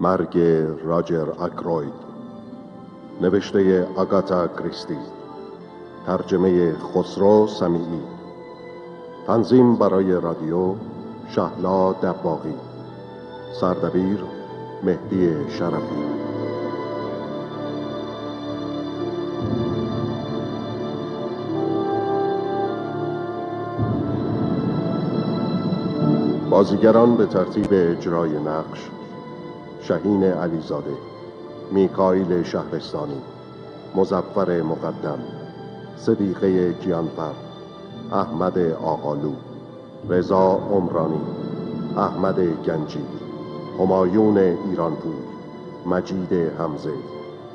مرگ راجر اکروید نوشته آگاتا کریستی. ترجمه خسرو سمیعی. تنظیم برای رادیو شهلا دباغی. سردبیر مهدی شرفی. بازیگران به ترتیب اجرای نقش شهین علیزاده میکایل شهرستانی مزفر مقدم صدیقه گیانفر احمد آقالو رضا عمرانی احمد گنجی همایون ایرانپور مجید حمزه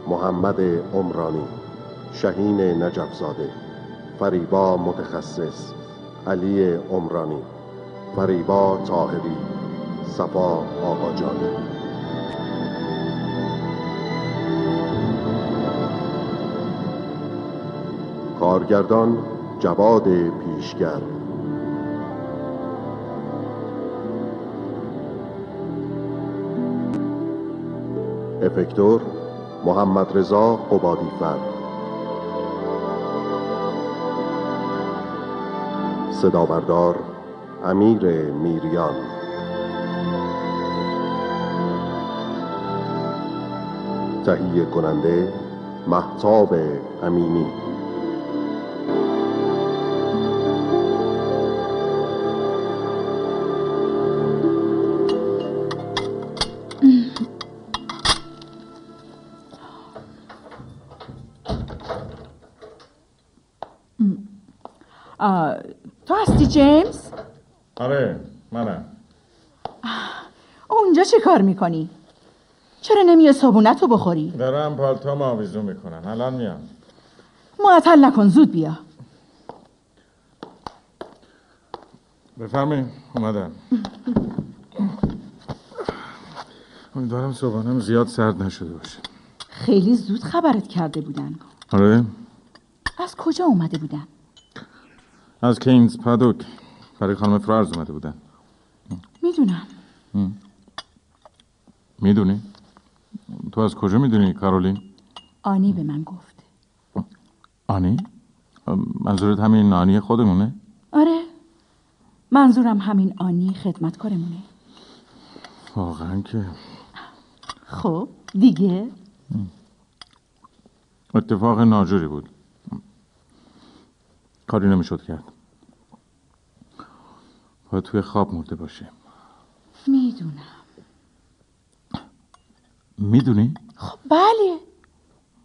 محمد عمرانی شهین نجفزاده فریبا متخصص علی عمرانی فریبا طاهری صفا آقاجانی کارگردان جواد پیشگر. افکتور محمد رضا قبادی فر صدابردار امیر میریان. تهیه کننده محتاب امینی. کار می‌کنی؟ چرا نمیه صابونت رو بخوری؟ دارم پالتوم آویزون می‌کنن الان میام. معطل نکن زود بیا. بفرمایید اومدم. امیدوارم صبحانم زیاد سرد نشده باشه. خیلی زود خبرت کرده بودن. آره؟ از کجا اومده بودن؟ از کینز پادوک. برای خانم فرارز اومده بودن. می‌دونم. می‌دونی؟ تو از کجا می‌دونی کارولین؟ آنی به من گفت. آنی؟ منظورت همین آنی خودمونه؟ آره. منظورم همین آنی خدمتکارمونه. واقعا که. خب دیگه؟ اتفاق ناجوری بود. کاری نمی‌شد کرد. باید توی خواب مرده باشه می‌دونم. می‌دونی؟ خب بله.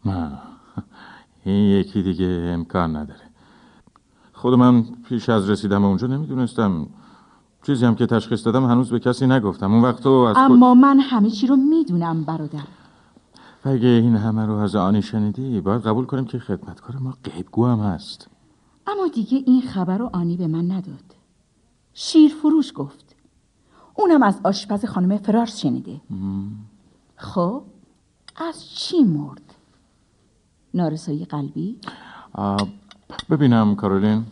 نه. این یکی دیگه امکان نداره. خود من پیش از رسیدم اونجا نمی‌دونستم. چیزی هم که تشخیص دادم هنوز به کسی نگفتم. اون وقت تو از کل- اما من همه چی رو می‌دونم برادر. و اگه این همه رو از آنی شنیدی باید قبول کنیم که خدمتکار ما غیبگو هم هست. اما دیگه این خبر رو آنی به من نداد. شیر فروش گفت. اونم از آشپز خانم فرارس شنیده. خب از چی مرد؟ نارسایی قلبی؟ ببینم کارولین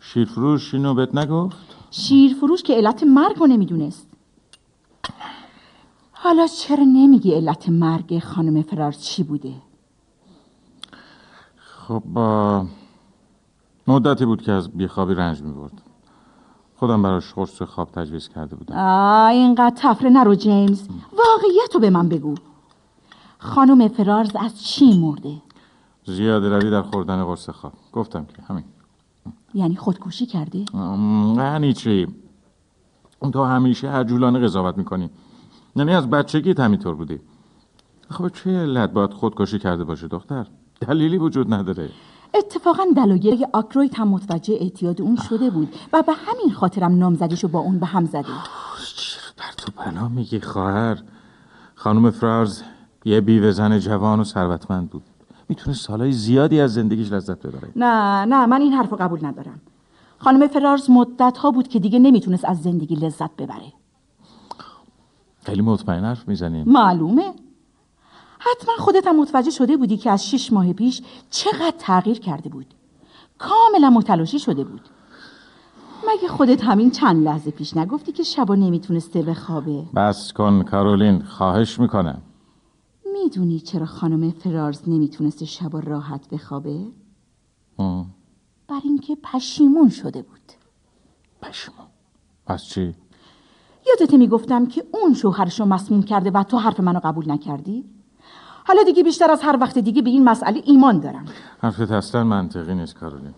شیرفروش اینو بهت نگفت شیر فروش که علت مرگ رو نمی‌دونست حالا چرا نمیگی علت مرگ خانم فرارس چی بوده؟ خب مدتی بود که از بیخوابی رنج می‌برد خودم براش قرص خواب تجویز کرده بودم. آه اینقدر تفره نرو جیمز. واقعیت رو به من بگو. خانم فرارز از چی مرده؟ زیاده روی در خوردن قرص خواب. گفتم که همین. یعنی خودکشی کرده؟ یعنی چی؟ تو همیشه عجولانه قضاوت می‌کنی. یعنی از بچگیت همینطور بودی. خب چه علت باید خودکشی کرده باشه دختر؟ دلیلی وجود نداره. اتفاقا دلایل آکرویت هم متوجه اعتیاد اون شده بود و به همین خاطرم نامزدیشو با اون به هم زده. در تو پناه میگی خواهر؟ خانم فرارز یه بیوه زن جوان و ثروتمند بود. می‌تونه سالهای زیادی از زندگیش لذت ببره. نه نه من این حرف قبول ندارم. خانم فرارز مدت ها بود که دیگه نمی‌تونست از زندگی لذت ببره. خیلی مطمئن حرف می‌زنیم معلومه. حتما خودت هم متوجه شده بودی که از شش ماه پیش چقدر تغییر کرده بود. کاملا متلاشی شده بود. مگه خودت همین چند لحظه پیش نگفتی که شبا نمی‌تونسته بخوابه؟ بس کن کارولین خواهش می‌کنم. می‌دونی چرا خانم فرارز نمی‌تونسته شبا راحت بخوابه؟ اه، بر اینکه پشیمون شده بود. پشیمون؟ پس چی؟ یادت می‌گفتم که اون شوهرشو مسموم کرده و تو حرف منو قبول نکردی؟ حالا دیگه بیشتر از هر وقت دیگه به این مسئله ایمان دارم. حرفت اصلا منطقی نیست کارولین.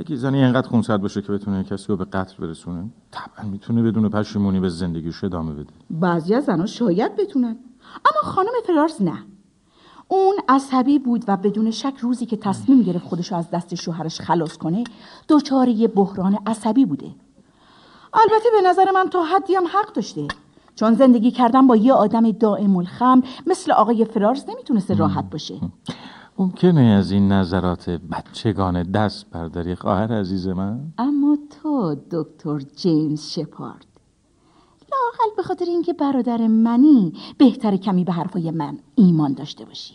اگه زنی اینقدر خونسرد باشه که بتونه کسی رو به قتل برسونه طبعا می‌تونه بدون پشیمونی به زندگیش ادامه بده. بعضی از زنها شاید بتونن اما خانم فرارز نه. اون عصبی بود و بدون شک روزی که تصمیم گرفت خودشو از دست شوهرش خلاص کنه دچار یه بحران عصبی بوده. البته به نظر من تا حدی هم حق داشته. چون زندگی کردن با یه آدم دائم الخمر مثل آقای فرارز نمی‌تونسته راحت باشه. ممکنه از این نظرات بچگانه دست برداری خواهر عزیز من؟ اما تو دکتر جیمز شپارد. لاقل به خاطر اینکه برادر منی بهتر کمی به حرفای من ایمان داشته باشی.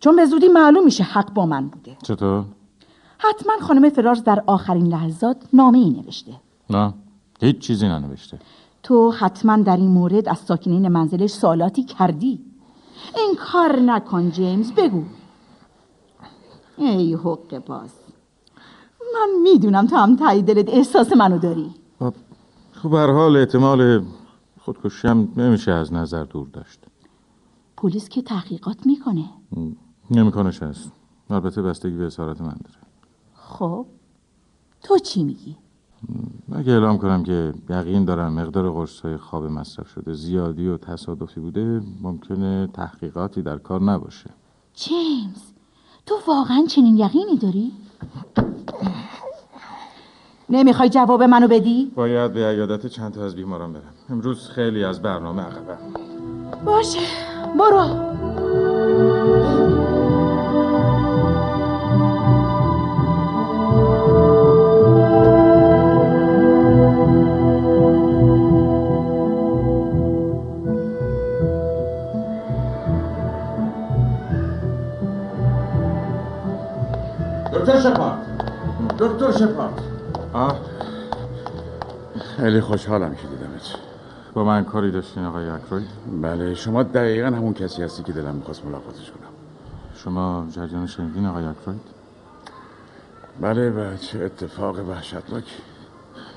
چون به زودی معلوم میشه حق با من بوده. چطور؟ حتما خانم فرارز در آخرین لحظات نامه ای نوشته. نه هیچ چیزی ننوشته. تو حتما در این مورد از ساکنین منزلش سوالاتی کردی. این کار نکن جیمز بگو. ای حق باز. من می‌دونم تو هم تایی دلت احساس منو داری. خب خب هر حال احتمال خودکشی هم نمیشه از نظر دور داشت. پلیس که تحقیقات می‌کنه. نمیکنش هست البته بستگی به اسارت من داره. خب تو چی میگی؟ اگه اعلام کنم که یقین دارم مقدار قرص خواب مصرف شده زیادی و تصادفی بوده ممکنه تحقیقاتی در کار نباشه جیمز تو واقعا چنین یقینی داری؟ نمی‌خوای جواب منو بدی؟ باید به عیادت چند تا از بیماران برم امروز خیلی از برنامه عقبم باشه برو خیلی خوشحالم که دیدمت. با من کاری داشتین آقای اکروید بله شما دقیقا همون کسی هستی که دلم می‌خواست ملاقاتش کنم. شما جریان شنیدین آقای اکروید بله و چه اتفاق وحشتناک.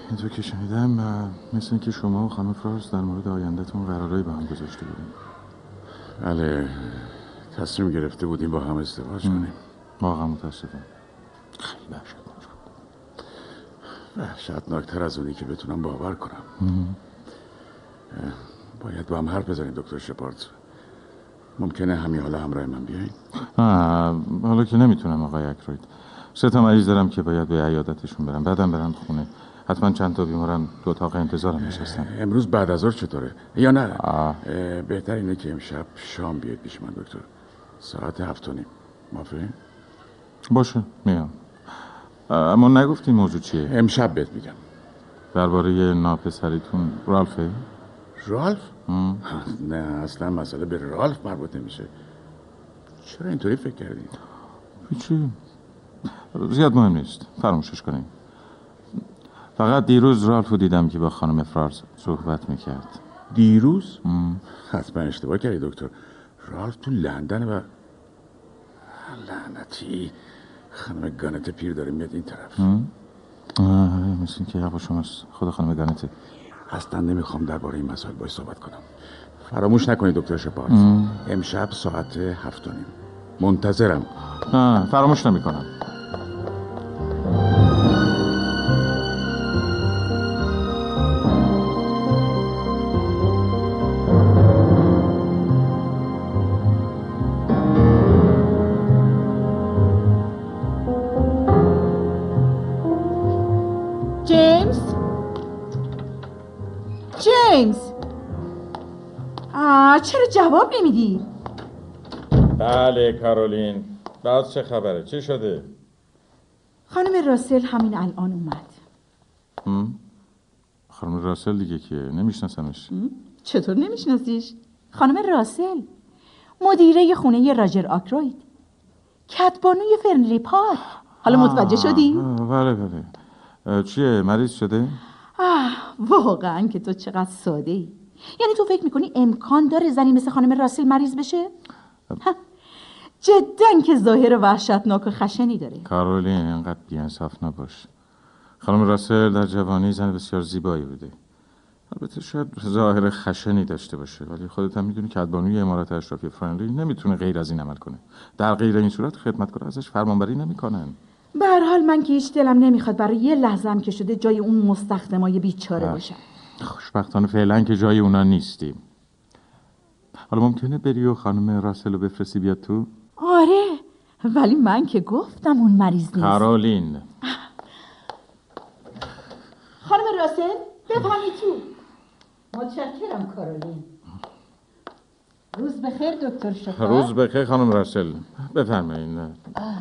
اینطور که شنیدم و مثل اینکه شما و خانم فرارز در مورد آیندهتون قرارایی با هم گذاشته بودین. بله تصمیم گرفته بودیم با هم ازدواج کنیم. واقعا متاسفم. خیلی وحشتناکتر از اونی که بتونم باور کنم. باید با هم حرف بزنیم دکتر شپارد ممکنه همین حالا همراه من بیاین آه، حالا که نمی‌تونم آقای اکروید. سه تا مریض دارم که باید به عیادتشون برم. بعدم برم خونه. حتما چند تا بیمارم دو اتاق انتظارم نشستن. امروز بعد از ظهر چطوره؟ یا نه؟ بهتر اینه که امشب شام بیاید پیش من دکتر. ساعت هفت و نیم. موافقین؟ باشه میام. اما نگفتین موضوع چیه؟ امشب بهت میگم. درباره ناپسریتون رالفه؟ رالف؟ نه اصلا مسئله به رالف مربوط نمیشه. چرا اینطوری فکر کردی؟ هیچی. زیاد مهم نیست. فراموشش کنیم. فقط دیروز رالف رو دیدم که با خانم فرارز صحبت می‌کرد. دیروز؟ حتما اشتباه کردی دکتر. رالف تو لندن و لعنتی. خانم گانت پیر داره میاد این طرف. آه مثل که حق شماست خدا خانم گانته اصلا نمی‌خوام درباره این مسائل باید صحبت کنم. فراموش نکنید دکتر شپارت. امشب ساعت هفت و نیم. منتظرم. آه فراموش نمی‌کنم. جواب نمیدی؟ بله کارولین. بعد چه خبره؟ چی شده؟ خانم راسل همین الان اومد. خانم راسل دیگه که نمیشناسمش. چطور نمیشناسیش؟ خانم راسل مدیره خونه راجر آکروید. کتبانوی فرنلی پارک. حالا متوجه شدی؟ بله بله. چیه؟ مریض شده؟ آه واقعا که تو چقدر ساده ای یعنی تو فکر می‌کنی امکان داره زنی مثل خانم راسل مریض بشه؟ جدا که ظاهر وحشتناک و خشنی داره. کارولین اینقدر بیانصاف نباش. خانم راسل در جوانی زن بسیار زیبایی بوده. البته شاید ظاهر خشنی داشته باشه ولی خودت هم می‌دونی که ادبانوی امارات اشرافی فرانلی نمی‌تونه غیر از این عمل کنه. در غیر این صورت خدمتکار ازش فرمانبری نمی‌کنن. به هر حال من که هیچ دلم نمی‌خواد برای یه لحظه هم که شده جای اون مستخدمای بیچاره بله. باشم. خوشبختانه فعلا که جای اونا نیستیم. حالا ممکنه بری و خانم راسل رو بفرستی بیاد تو؟ آره ولی من که گفتم اون مریض نیست. کارولین. خانم راسل بفهمی تو. متشکرم کارولین. روز بخیر دکتر شفا روز بخیر خانم راسل. بفرمایید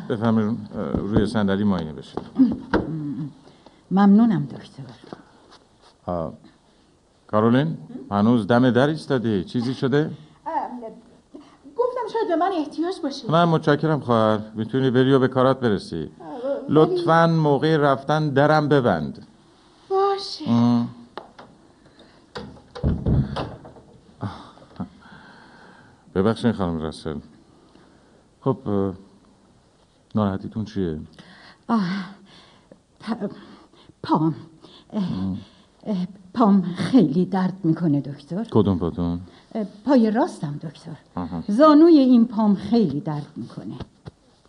بفرمایید روی صندلی ماینه بشه. ممنونم دکتر. آه. کارولین هنوز دم در ایستادی؟ چیزی شده؟ گفتم شاید به من احتیاج باشه. من متشکرم خواهر. می‌تونی بری و به کارات برسی. لطفا موقع رفتن درم ببند. باشه. ام. ببخشید خانم راسل. خب ناراحتیتون چیه؟ پ- پام. اه، اه، پام خیلی درد می‌کنه دکتر. کدوم پاتون؟ پای راستم دکتر. آها. زانوی این پام خیلی درد می‌کنه.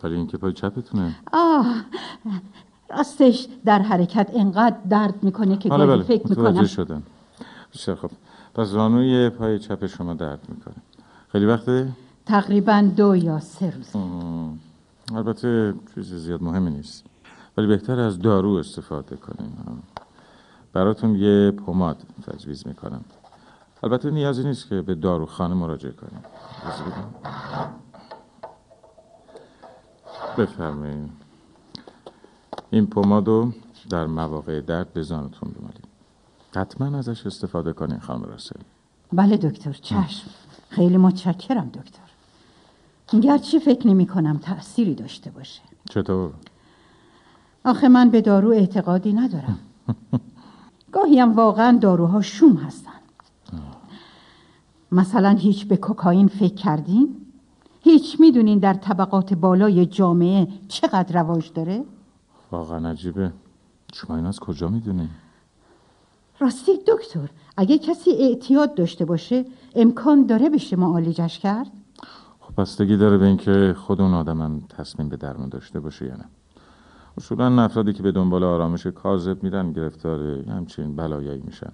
ولی اینکه پای چپتونه. آه راستش در حرکت انقدر درد می‌کنه که بله بله. فکر متوجه می‌کنم شدم. بسیار خب پس زانوی پای چپ شما درد می‌کنه. خیلی وقته؟ تقریبا دو یا سه روز. البته چیز زیاد مهمی نیست. ولی بهتر از دارو استفاده کنیم. براتون یه پماد تجویز می‌کنم. البته نیازی نیست که به داروخانه مراجعه کنیم. بفرمایید این پمادو در مواقع درد به زانتون بمالید. حتما ازش استفاده کنین خانم راسل. بله دکتر چشم. خیلی متشکرم دکتر. گرچه فکر نمی کنم تأثیری داشته باشه. چطور؟ آخه من به دارو اعتقادی ندارم. گاهی هم واقعا داروها شوم هستن مثلا هیچ به کوکائین فکر کردین؟ هیچ می‌دونین در طبقات بالای جامعه چقدر رواج داره؟ واقعا عجیبه شما این از کجا می‌دونین؟ راستی دکتر اگه کسی اعتیاد داشته باشه امکان داره بشه معالجش کرد؟ خب بستگی داره به اینکه خود اون آدم هم تصمیم به درمان داشته باشه یا نه اصولا افرادی که به دنبال آرامش کاذب میرن گرفتار همچین بلایایی میشن.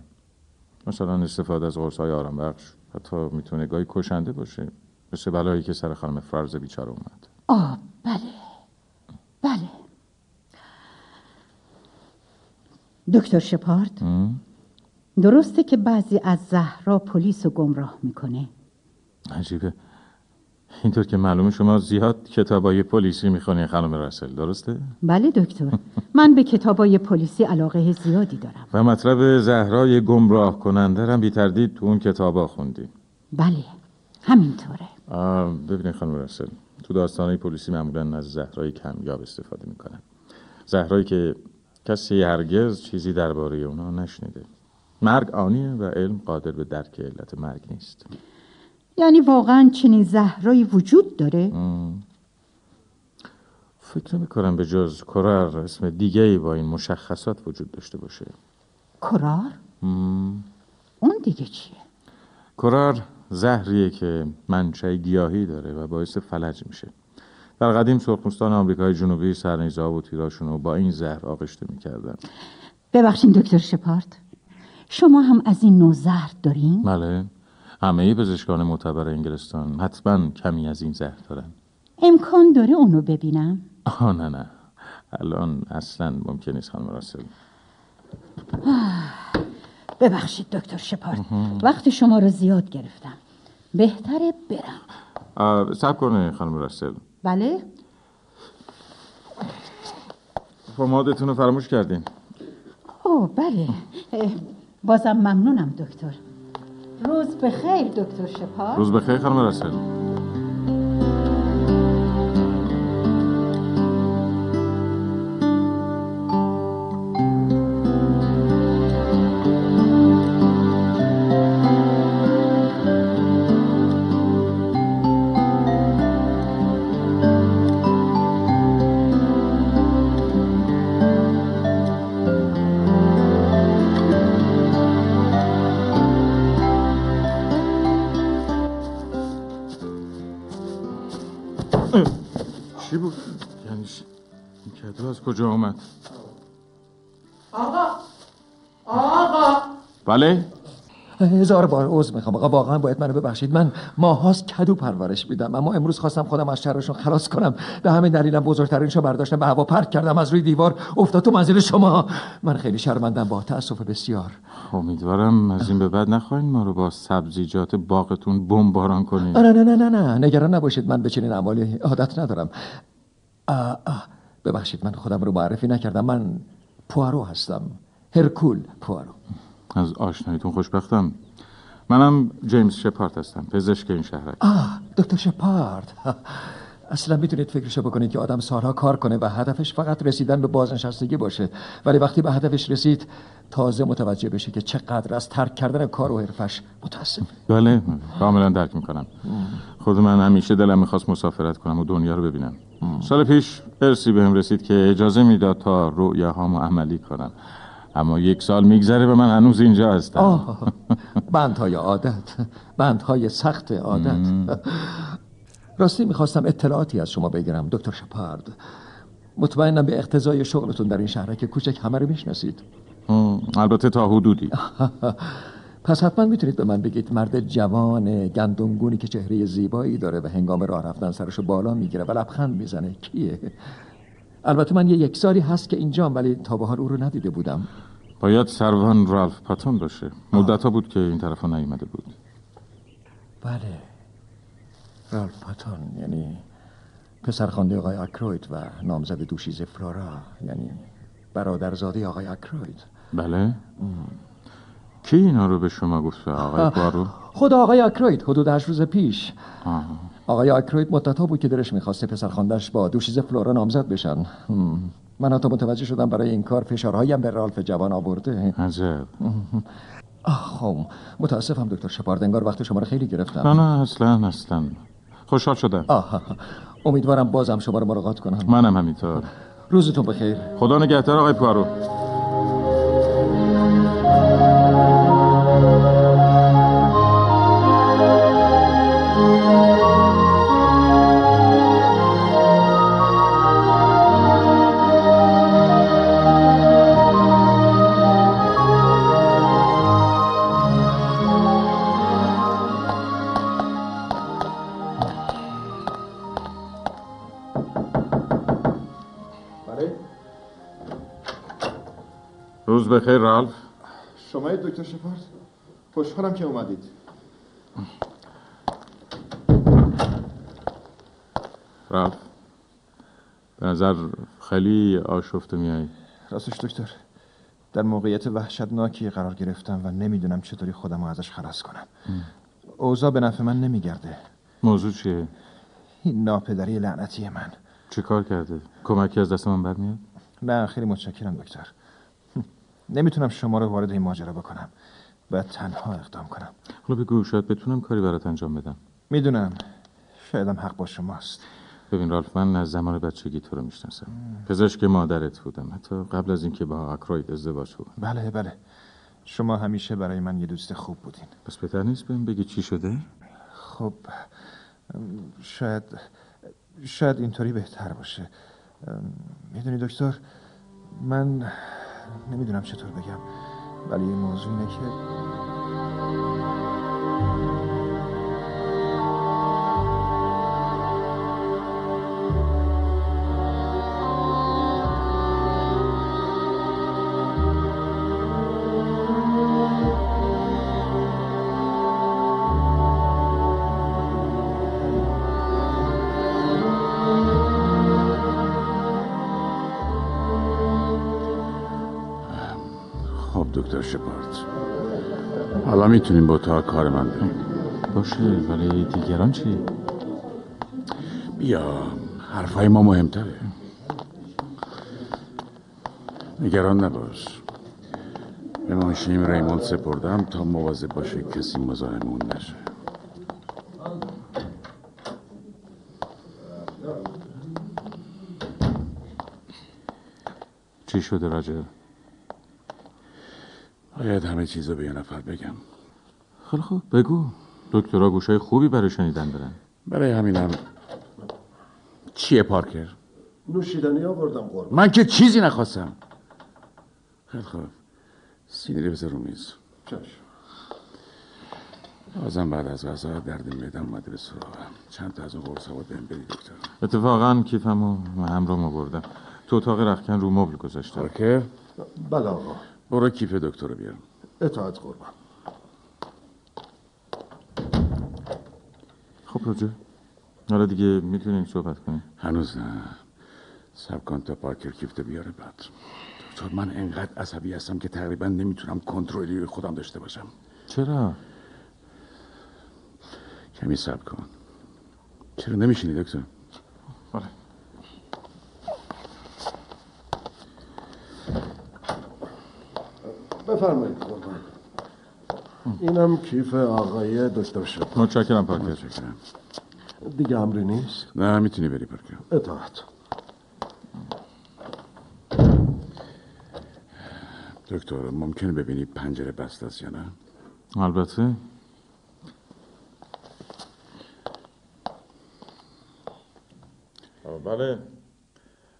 مثلا استفاده از قرص های آرام بخش حتی می‌تونه گاهی کشنده باشه مثل بلایی که سر خانم فرز بیچاره اومد. آه بله. بله. دکتر شپارد؟ درسته که بعضی از زهرا پلیس رو گمراه می‌کنه. عجیبه. اینطور که معلومه شما زیاد کتابای پلیسی می‌خونی خانم رسل درسته؟ بله دکتر. من به کتابای پلیسی علاقه زیادی دارم. و مطلب زهرای گمراه کننده هم بی تردید تو اون کتابا خوندی. بله همینطوره. ببینید خانم رسل تو داستانهای پلیسی معمولا از زهرهای کمیاب استفاده می‌کنن. زهرایی که کسی هرگز چیزی درباره اونا نشنیده. مرگ آنیه و علم قادر به درک علت مرگ نیست. یعنی واقعا چنین زهرایی وجود داره؟ فکر نمی کنم به جز کرر اسم دیگه ای با این مشخصات وجود داشته باشه. کرار؟ اون دیگه چیه؟ کرار زهریه که منشأ گیاهی داره و باعث فلج میشه. در قدیم سرخپوستان آمریکای جنوبی سرنیزه‌ها و تیراشون رو با این زهر آغشته می‌کردن. ببخشین دکتر شپارد شما هم از این نوع زهر دارین؟ بله. همه پزشکان معتبر انگلستان حتما کمی از این زهر دارن. امکان داره اونو ببینم؟ آه نه نه. الان اصلا ممکن نیست خانم راسل. ببخشید دکتر شپارد وقت شما رو زیاد گرفتم. بهتره برم. صبر کنه خانم راسل. بله؟ پمادتون رو فراموش کردین. اوه بله. بازم ممنونم دکتر. روز بخیر دکتر شپارد روز بخیر خانم راسل. کجا آمد؟ آقا آقا. بله؟ هزار بار عذر می‌خوام. آقا واقعا باید منو ببخشید. من ماهاست کدو پرورش میدم. اما امروز خواستم خودم از شرشون خلاص کنم. به همین دلیلم بزرگترینشو برداشتم. به هوا پرک کردم. از روی دیوار افتاد تو منزل شما. من خیلی شرمندم. با تاسف بسیار. امیدوارم از این به بعد نخواین ما رو با سبزیجات باغتون بمباران کنید نه نه نه نه نه. نگران نباشید. من به چنین اعمالی عادت ندارم. آه آه. ببخشید من خودم رو معرفی نکردم. من پوارو هستم. هرکول پوارو. از آشناییتون خوشبختم. منم جیمز شپارت هستم پزشک این شهرک. آه دکتر شپارد. اصلا می‌تونید فکرشو بکنید که آدم سالها کار کنه و هدفش فقط رسیدن به بازنشستگی باشه. ولی وقتی به هدفش رسید تازه متوجه بشه که چقدر از ترک کردن کار و حرفش متاسف بله کاملا درک می‌کنم. خود من همیشه دلم می‌خواست مسافرت کنم و دنیا رو ببینم. سال پیش ارسی بهم رسید که اجازه می‌داد تا رؤیاهامو عملی کنم. اما یک سال میگذره و من هنوز اینجا هستم. آه بندهای عادت بندهای سخت عادت. راستی می‌خواستم اطلاعاتی از شما بگیرم دکتر شپارد. مطمئنم به اقتضای شغلتون در این شهرک کوچک همه رو می‌شناسید. البته تا حدودی. پس حتما می‌تونید به من بگید مرد جوان گندمگونی که چهره زیبایی داره و هنگام راه رفتن سرشو بالا می‌گیره و لبخند می‌زنه. کیه؟ البته من یه یک سالی هست که اینجام ولی تا به حال او رو ندیده بودم. باید سروان رالف پاتون باشه. مدت ها بود که این طرف نیومده بود. بله. رالف پاتون یعنی پسرخوانده آقای اکروید و نامزد دوشیز فلورا یعنی برادرزاده آقای اکروید. بله. کی اینا رو به شما گفته؟ آقای پوارو خود آقای اکروید حدود هشت روز پیش. آه. آقای آکروید مدتها بود که دلش می‌خواسته پسرخواندهش با دوشیزه فلورا نامزد بشن. من حتی متوجه شدم برای این کار فشارهایم به رالف جوان آورده. عجب. خب. متاسفم دکتر شپارد. انگار وقت شما رو خیلی نه گرفتم. نه اصلا اصلا خوشحال شدم. آه امیدوارم بازم شما رو ملاقات کنم. منم همینطور. روزتون بخیر. خدا نگهدار آقای پوارو دکتر شپارد خوشحالم که اومدید. رالف به نظر خیلی آشفته میای راستش دکتر در موقعیت وحشتناکی قرار گرفتم و نمی‌دونم چطوری خودم رو ازش خلاص کنم. اوضاع به نفع من نمیگرده. موضوع چیه؟ این ناپدری لعنتی من. چه کار کرده؟ کمکی از دست من برمیاد نه خیلی متشکرم دکتر. نمی‌تونم شما رو وارد این ماجرا بکنم باید تنها اقدام کنم. حالا بگو شاید بتونم کاری برات انجام بدم. می‌دونم. شایدم حق با شماست. ببین رالف من از زمان بچگی تو رو می‌شناسم. پزشک مادرت بودم. حتی قبل از اینکه با اکروید ازدواج کنم. بله بله. شما همیشه برای من یه دوست خوب بودین. پس بهتر نیست بهم بگی چی شده؟ خب شاید شاید اینطوری بهتر باشه. می‌دونی دکتر من نمی‌دونم چطور بگم ولی موضوع اینه که می‌تونیم با تا کار من بریم باشه ولی دیگران چی؟ بیا حرفای ما مهمتره. نگران نباش. به ماشین ریموند سپردم تا مواظب باشه کسی مزاحمون نشه. چی شده راجر باید همه چیز رو به یه نفر بگم. خیلی خوب. بگو. دکترها گوشای خوبی برای شنیدن دارن. برای همینم چیه پارکر؟ نوشیدنی آوردم قربان من که چیزی نخواستم. خیلی خوب. سینری بذار رو میز. چشم. بازم بعد از غذا درد میدم اومده به سراغم. چند تا از اون قرص ها بهم بدی دکتر اتفاقا کیفمو همراهمو بردم تو اتاق رختکن رو مبل گذاشتم. پارکر؟ بله آقا. برو کیف دکتر رو بیار اطاعت قربان. راجع حالا دیگه می‌تونیم صحبت کنیم. هنوز نه سب کن تا پارکر کیفت بیاره بعد. دکتر من انقدر عصبی هستم که تقریبا نمی‌تونم کنترلی روی خودم داشته باشم. چرا؟ کمی سب کن. چرا نمیشینی دکتر؟ بله. بفرمایید قربان اینم کیف آقای دکتر شد متشکرم پارکر متشکرم. دیگه امری نیست؟ نه می‌تونی بری پارکر اطاعت. دکتر ممکنه ببینی پنجره بسته است یا نه؟ البته. بله.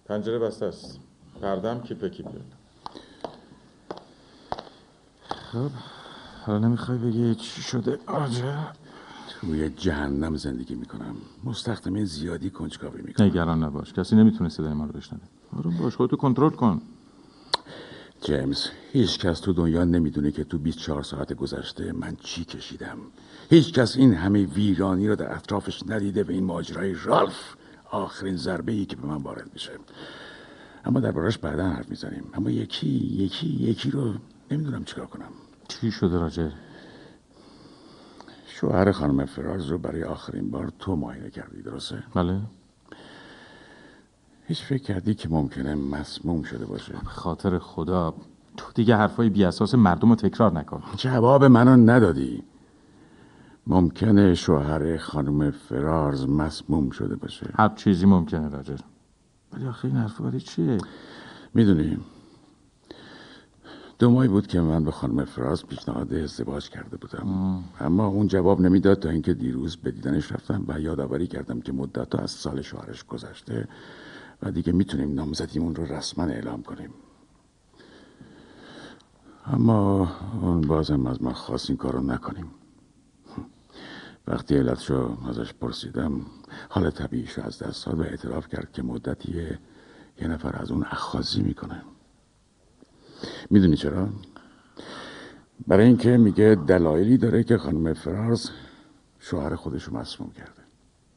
پنجره بسته است. پردم کیپه کیپه خب. حالا نمی‌خوای بگی چی شده؟ آجا. توی جهنم زندگی می‌کنم. مستخدمه زیادی کنجکاوی می‌کنم. نگران نباش. کسی نمی‌تونه صدای ما رو بشنوه. آروم باش خودتو کنترل کن. جیمز هیچ کس تو دنیا نمی‌دونه که تو 24 ساعت گذشته من چی کشیدم. هیچ کس این همه ویرانی رو در اطرافش ندیده و این ماجرای رالف آخرین ضربه ای که به من وارد میشه. اما دربارش بعدا حرف می‌زنیم. اما یکی یکی یکی رو نمی‌دونم چیکار کنم. چی شده راجر شوهر خانم فراز رو برای آخرین بار تو معاینه کردی درسته؟ بله. هیچ فکر کردی که ممکنه مسموم شده باشه؟ به خاطر خدا تو دیگه حرفای بی اساس مردم رو تکرار نکن. جواب منو ندادی. ممکنه شوهر خانم فرارز مسموم شده باشه. هر چیزی ممکنه راجر ولی آخه این حرفا برای چیه؟ می‌دونی دو ماهی بود که من به خانم فراز پیشنهاد ازدواج کرده بودم. اما اون جواب نمی‌داد تا اینکه دیروز به دیدنش رفتم و یادآوری کردم که مدت از سال شوهرش گذشته و دیگه می‌تونیم نامزدیمون رو رسما اعلام کنیم. اما اون بازم از من خواست این کارو نکنیم. وقتی علتشو ازش پرسیدم حال طبیعیش رو از دست داد و اعتراف کرد که مدتیه یه نفر از اون اخاذی می‌کنه. می‌دونی چرا؟ برای اینکه میگه دلایلی داره که خانم فرارز شوهر خودش رو مسموم کرده.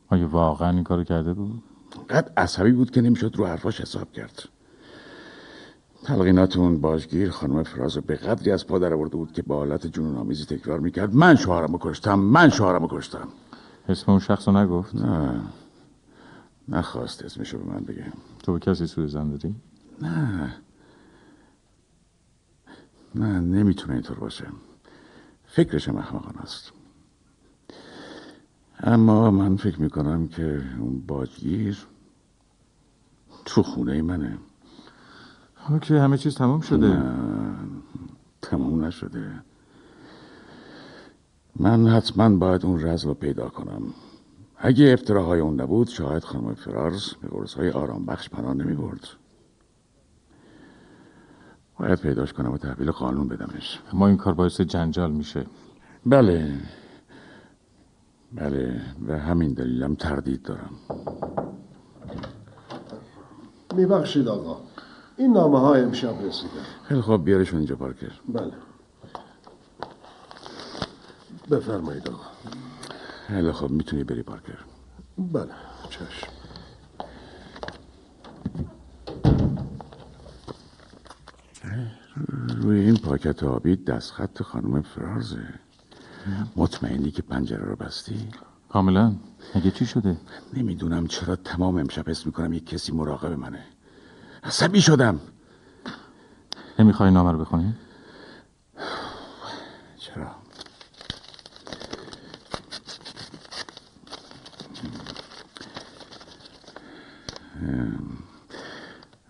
آیا واقعا این کارو کرده بود؟ قد عصبی بود که نمی‌شد رو حرفاش حساب کرد. تلقینات اون باجگیر خانم فراز رو به قدری از پا در آورده بود که با حالت جنون آمیزی تکرار می‌کرد. من شوهرم رو کشتم من شوهرم رو کشتم. اسم اون شخص رو نگفت؟ نه. نخواست اسمشو به من بگه. تو به کسی سوی زن دادی؟ نه. نه نمی‌تونه اینطور باشه. فکرش احمقانه است. اما من فکر می‌کنم که اون باجگیر تو خونه منه. حالا که همه چیز تمام شده. تمام نشده. من حتما باید اون رز رو پیدا کنم. اگه افتراهای اون نبود شاید خانم فرارز به قرصهای آرام بخش پناه نمی برد باید پیداش کنم و تحویل قانون بدمش. ما این کار باعث جنجال میشه. بله. بله. به همین دلیلم تردید دارم. میبخشید آقا. این نامه ها امشب رسیده خیلی خوب بیارشون اینجا پارکر. بله. بفرمایید آقا. خیلی خوب می‌تونی بری پارکر. بله چشم. روی این پاکت آبی دستخط خانم فرارزه مطمئنی که پنجره رو بستی؟ کاملا. مگه چی شده؟ نمی‌دونم چرا تمام امشب حس می‌کنم یک کسی مراقب منه. عصبی شدم. نمی‌خوای نامه رو بخونی؟ چرا؟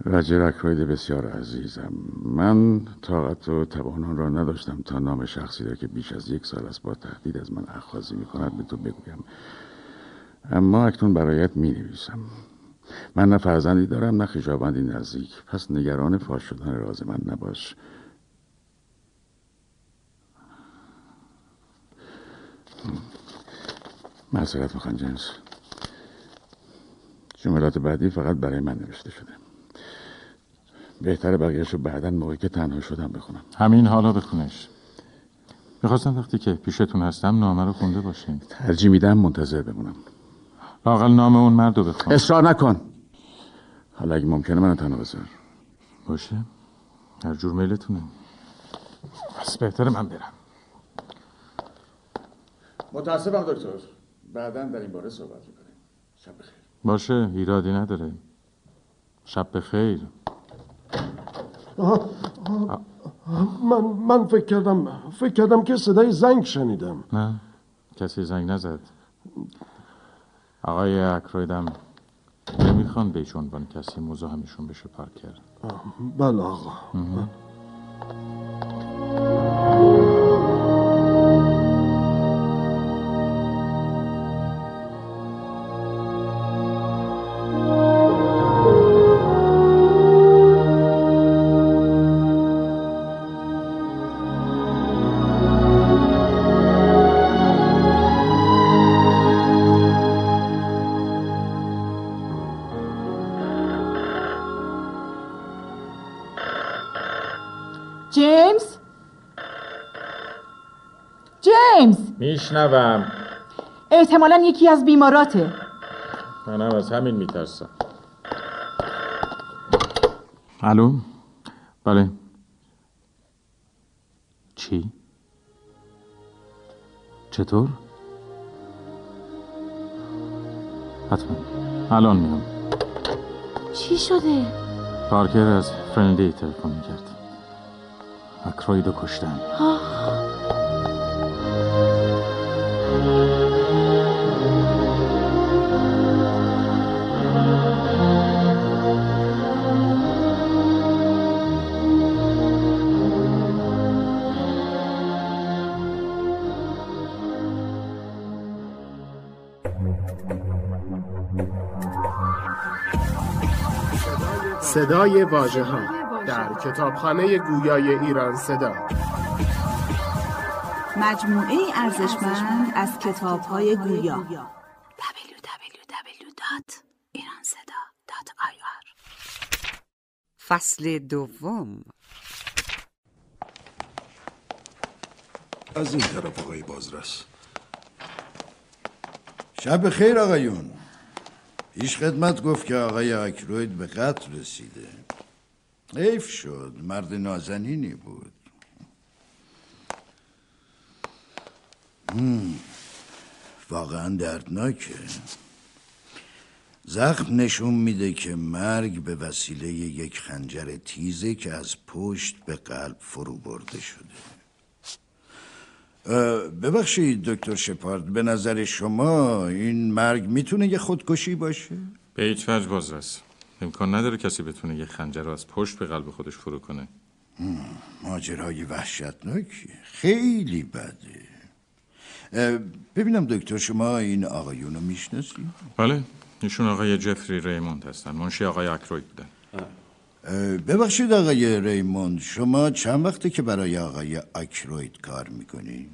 رجر اکروید بسیار عزیزم. من طاقت و توانان را نداشتم تا نام شخصی را که بیش از یک سال است با تهدید از من اخاذی می کند به تو بگویم. اما اکنون برایت می نویسم من نه فرزندی دارم نه خیشاوندی نزدیک. پس نگران فاش شدن راز من نباش. معذرت می‌خوان جنس. جملات بعدی فقط برای من نوشته شده. بهتره بقیهشو بعدا موقعی که تنها شدم بخونم. همین حالا بخونش. می‌خواستم وقتی که پیشتون هستم نامه رو خونده باشین. ترجیح میدم منتظر بمونم. لاقل نام اون مرد رو بخون. اصرار نکن. حالا اگه ممکنه منو تنها بذار. باشه. هر جور میلتونه. پس بهتره من برم. متاسفم دکتر. بعدا در این باره صحبت می‌کنیم. شب بخیر. باشه ایرادی نداره. شب بخیر. من من فکر کردم فکر کردم که صدای زنگ شنیدم. نه کسی زنگ نزد. آقای اکرویدم نمی‌خوان به عنوان کسی مزاحمشون بشه پارکر بله آقا. میشنوم. احتمالا یکی از بیماراته. منم از همین میترسم. الو؟ بله. چی؟ چطور؟ حتما. الان میام. چی شده؟ پارکر از فرندی تلفن کرد اکرویدو کشتن. صدای واژه ها در کتابخانه گویای ایران صدا. مجموعه ارزشمند از کتاب‌های گویا. www.iranseda.ir فصل دوم. از این طرف آقای بازرس. شب خیر آقایون. پیش خدمت گفت که آقای اکروید به قتل رسیده. حیف شد مرد نازنینی بود. واقعا دردناکه. زخم نشون میده که مرگ به وسیله یک خنجر تیزه که از پشت به قلب فرو برده شده. ببخشید دکتر شپارد به نظر شما این مرگ می‌تونه یه خودکشی باشه؟ به هیچ وجه بازرس. امکان نداره کسی بتونه یه خنجر رو از پشت به قلب خودش فرو کنه. ماجرای وحشتناکی. خیلی بده. ببینم دکتر شما این آقایون رو می‌شناسید؟ بله ایشون آقای جفری ریموند هستن. منشی آقای اکروید بودن. ببخشید آقای ریموند شما چند وقته که برای آقای اکروید کار می‌کنی؟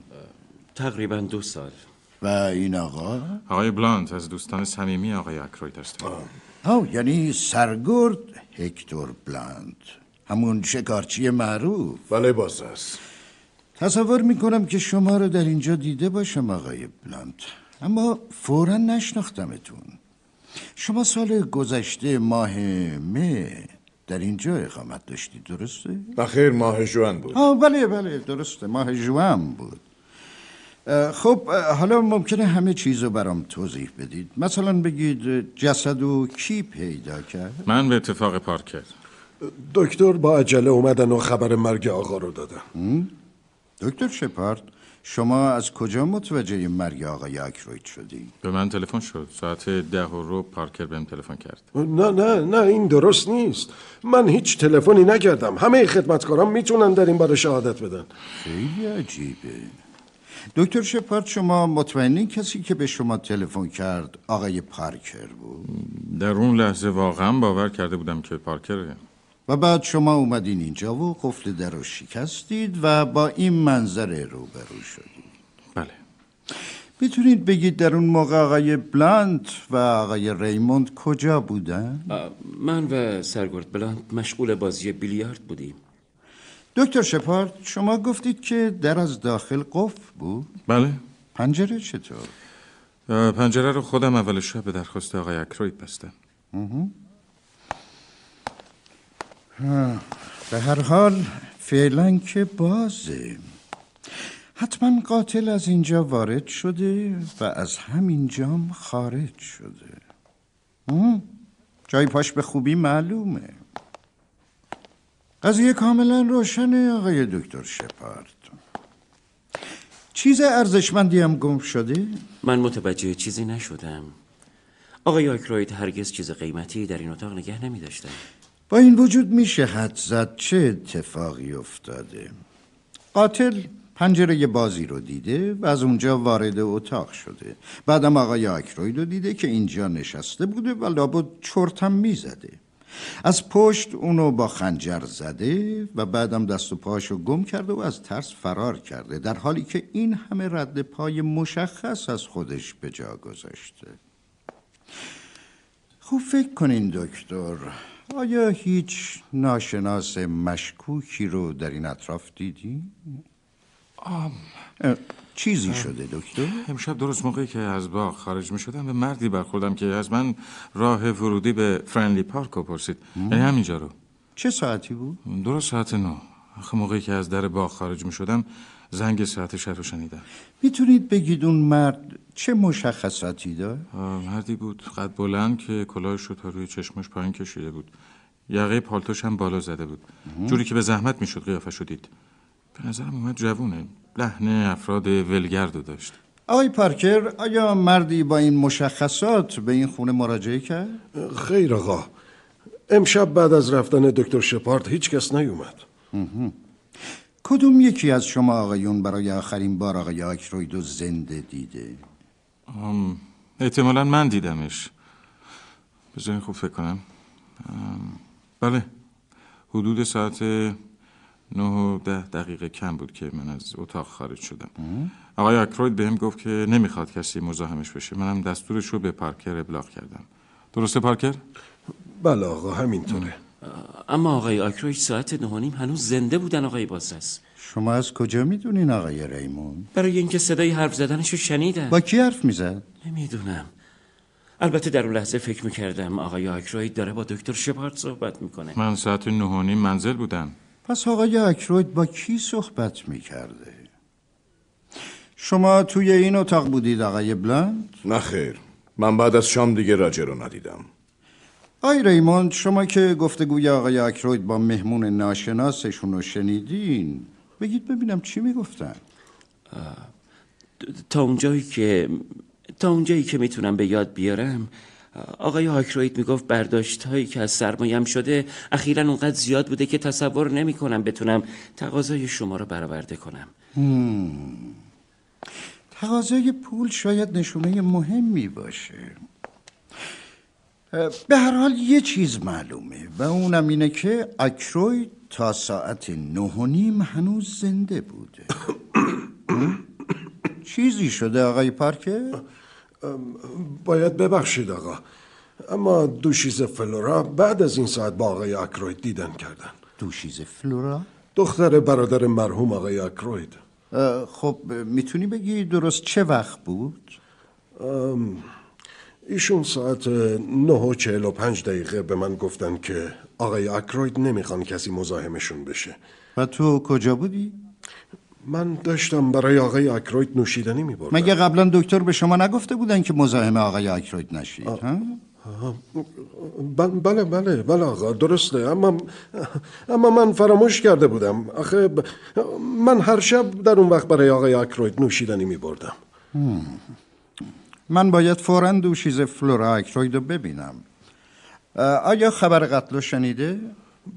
تقریبا دو سال. و این آقا؟ آقای بلانت از دوستان صمیمی آقای اکروید هستن ها یعنی سرگرد هکتور بلاند همون شکارچی معروف. بله بازرس تصور می‌کنم که شما رو در اینجا دیده باشم آقای بلاند اما فورا نشناختمتون. شما سال گذشته ماه مه در اینجا اقامت داشتید درسته؟ بخیر ماه جوان بود. آه بله بله درسته ماه جوان بود. خب حالا ممکنه همه چیز رو برام توضیح بدید. مثلا بگید جسد و کی پیدا کرد؟ من به اتفاق پارکر. دکتر با عجله اومدن و خبر مرگ آقا رو دادن. دکتر شپارد؟ شما از کجا متوجه مرگ آقای اکروید شدی؟ به من تلفن شد. ساعت ده و رو پارکر بهم تلفن کرد. نه نه نه این درست نیست. من هیچ تلفنی نکردم. همه خدمتکاران می‌تونن در این باره شهادت بدن. خیلی عجیبه. دکتر شپارد شما مطمئنین کسی که به شما تلفن کرد آقای پارکر بود؟ در اون لحظه واقعا باور کرده بودم که پارکره. و بعد شما اومدین اینجا و قفل در رو شکستید و با این منظره روبرو شدید بله می‌تونید بگید در اون موقع آقای بلانت و آقای ریموند کجا بودن؟ من و سرگرد بلانت مشغول بازی بیلیارد بودیم دکتر شپارد شما گفتید که در از داخل قفل بود؟ بله پنجره چطور؟ پنجره رو خودم اول شب به درخواست آقای اکروید بستم مهم. به هر حال فعلا که بازه حتما قاتل از اینجا وارد شده و از همین جام خارج شده؟ جای پاش به خوبی معلومه قضیه کاملا روشنه آقای دکتر شپارد چیز ارزشمندی هم گم شده؟ من متوجه چیزی نشدم آقای آکروید هرگز چیز قیمتی در این اتاق نگه نمی داشتن. با این وجود میشه حد زد چه اتفاقی افتاده. قاتل پنجره بازی رو دیده و از اونجا وارد اتاق شده. بعدم آقای آکروید رو دیده که اینجا نشسته بوده و لابد چرتم می‌زده. از پشت اونو با خنجر زده و بعدم دست و پاشو گم کرده و از ترس فرار کرده در حالی که این همه رد پای مشخص از خودش به جا گذاشته. خوب فکر کنین دکتر. آیا هیچ ناشناس مشکوکی رو در این اطراف دیدی؟ اه، چیزی شده دکتر؟ امشب درست موقعی که از باغ خارج می شدم به مردی برخوردم که از من راه ورودی به فرنلی پارک رو پرسید. یعنی همینجا رو. چه ساعتی بود؟ درست ساعت نو آخه موقعی که از در باغ خارج می شدم زنگ ساعت شهر رو شنیدم. می‌تونید بگید اون مرد چه مشخصاتی داشت؟ مردی بود قد بلند که کلاهش رو تا روی چشمش پایین کشیده بود یقه پالتوش هم بالا زده بود جوری که به زحمت می‌شد قیافش رو دید به نظرم اومد جوونه لحن افراد ولگردو داشت آقای پارکر آیا مردی با این مشخصات به این خونه مراجعه کرد؟ خیر آقا امشب بعد از رفتن دکتر شپارد هیچ کس نیومد. کدوم یکی از شما آقایون برای آخرین بار آقای آکرویدو زنده دیده؟ احتمالا من دیدمش. بذارین خوب فکر کنم. بله. حدود ساعت نه و ده دقیقه کم بود که من از اتاق خارج شدم. آقای اکروید بهم گفت که نمی‌خواد کسی مزاحمش بشه. منم دستورش رو به پارکر ابلاغ کردم. درسته پارکر؟ بله آقا همینطوره. اما آقای آکروید ساعت نه و نیم هنوز زنده بودن آقای بازرس. شما از کجا می‌دونین آقای ریمون؟ برای اینکه صدای حرف زدنش رو شنیدم با کی حرف می‌زد؟ نمی‌دونم البته در اون لحظه فکر می‌کردم آقای آکروید داره با دکتر شپارد صحبت می‌کنه من ساعت نه و نیم منزل بودم پس آقای اکروید با کی صحبت می‌کرده؟ شما توی این اتاق بودید آقای بلند؟ نه خیر من بعد از شام دیگه راجر رو ندیدم آی ریموند شما که گفتگوی آقای اکروید با مهمون ناشناسشون رو شنیدین بگید ببینم چی می‌گفتن. تا اونجایی که تا اونجایی که می‌تونم به یاد بیارم آقای هاکروید می‌گفت برداشت هایی که از سرمایم شده اخیرا اونقدر زیاد بوده که تصور نمی کنم بتونم تقاضای شما رو برآورده کنم. تقاضای پول شاید نشونه مهمی باشه. به هر حال یه چیز معلومه و اونم اینه که اکروید تا ساعت نه و نیم هنوز زنده بوده؟ چیزی شده آقای پارکر؟ باید ببخشید آقا اما دوشیز فلورا بعد از این ساعت با آقای اکروید دیدن کردن دوشیز فلورا؟ دختر برادر مرحوم آقای اکروید خب می‌تونی بگی درست چه وقت بود؟ ام، ایشون ساعت نه و چهل و پنج دقیقه به من گفتن که آقای اکروید نمی‌خوان کسی مزاحمشون بشه و تو کجا بودی؟ من داشتم برای آقای اکروید نوشیدنی میبردم مگه قبلا دکتر به شما نگفته بودن که مزاحم آقای اکروید نشید ها؟ بله بله بله آقا درسته اما اما من فراموش کرده بودم آخه ب- من هر شب در اون وقت برای آقای اکروید نوشیدنی میبردم. من باید فورا دوشیز فلورا اکروید رو ببینم. آیا خبر قتل رو شنیده؟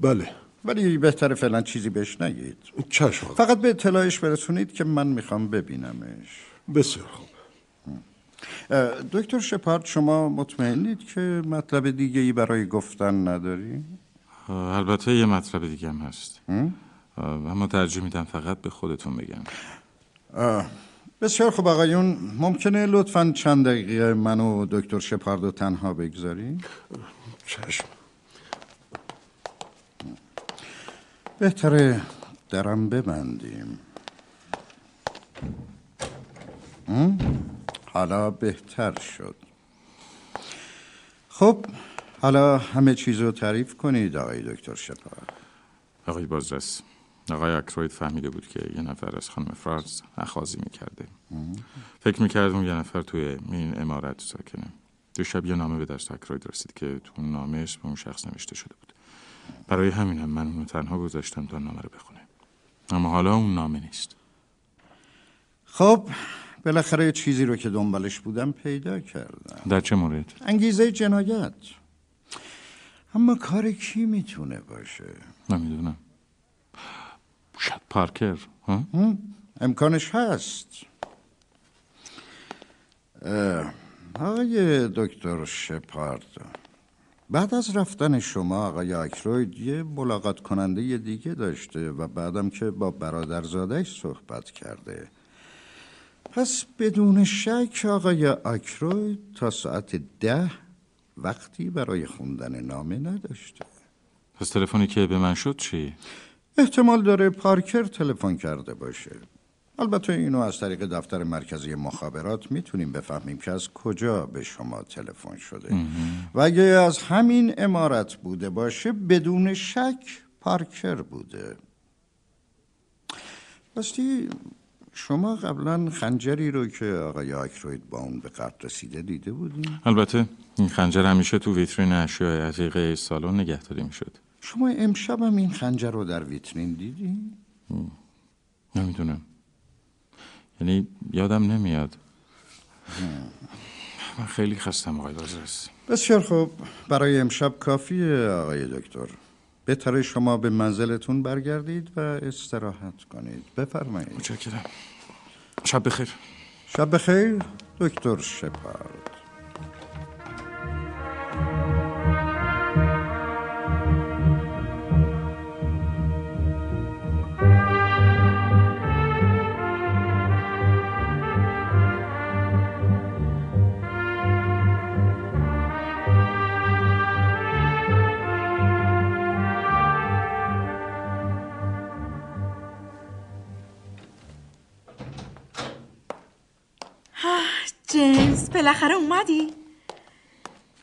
بله. ولی بهتره فعلا چیزی بهش نگید. چشم. فقط به اطلاعش برسونید که من می‌خوام ببینمش. بسیار خوب. دکتر شپارد شما مطمئنید که مطلب دیگه ای برای گفتن نداری؟ البته یه مطلب دیگه هم هست. اما ترجیح میدم فقط به خودتون بگم. آه، بسیار خوب آقایون ممکنه لطفا چند دقیقه من و دکتر شپارد رو تنها بگذاری؟ چشم. بهتره درم ببندیم? حالا بهتر شد. خب حالا همه چیز رو تعریف کنید آقای دکتر شپارد آقای بازرس. آقای اکروید فهمیده بود که یه نفر از خانم فرانس اخازی می‌کرده. فکر می‌کرد اون یه نفر توی این امارت ساکنه. دو شب یه نامه به دست اکروید رسید که تو اون نامه اسم اون شخص نوشته شده بود. برای همینم من اونو تنها گذاشتم تا نامه رو بخونه. اما حالا اون نامه نیست. خب بالاخره چیزی رو که دنبالش بودم پیدا کردم. در چه مورد؟ انگیزه جنایت. اما کار کی می‌تونه باشه؟ نمی‌دونم. شاید پارکر؟ امکانش هست. آقای دکتر شپارد بعد از رفتن شما آقای اکروید یه ملاقات کننده دیگه داشته و بعدم که با برادرزادش صحبت کرده. پس بدون شک آقای اکروید تا ساعت ده وقتی برای خوندن نامه نداشته. پس تلفنی که به من شد چی؟ احتمال داره پارکر تلفن کرده باشه. البته اینو از طریق دفتر مرکزی مخابرات می‌تونیم بفهمیم که از کجا به شما تلفن شده. و اگه از همین امارت بوده باشه بدون شک پارکر بوده. راستی شما قبلا خنجری رو که آقای آکروید با اون به قتل رسیده دیده بودین؟ البته این خنجر همیشه تو ویترین اشیاء عتیقه سالن نگهداری می‌شد. شما امشب هم این خنجر رو در ویترین دیدین؟ نمی‌دونم. یعنی یادم نمیاد. من خیلی خستم آقای بازرس. بسیار خوب. برای امشب کافیه آقای دکتر. بهتره شما به منزلتون برگردید و استراحت کنید. بفرمایید. متشکرم. شب بخیر. شب بخیر دکتر شپارد بالاخره اومدی؟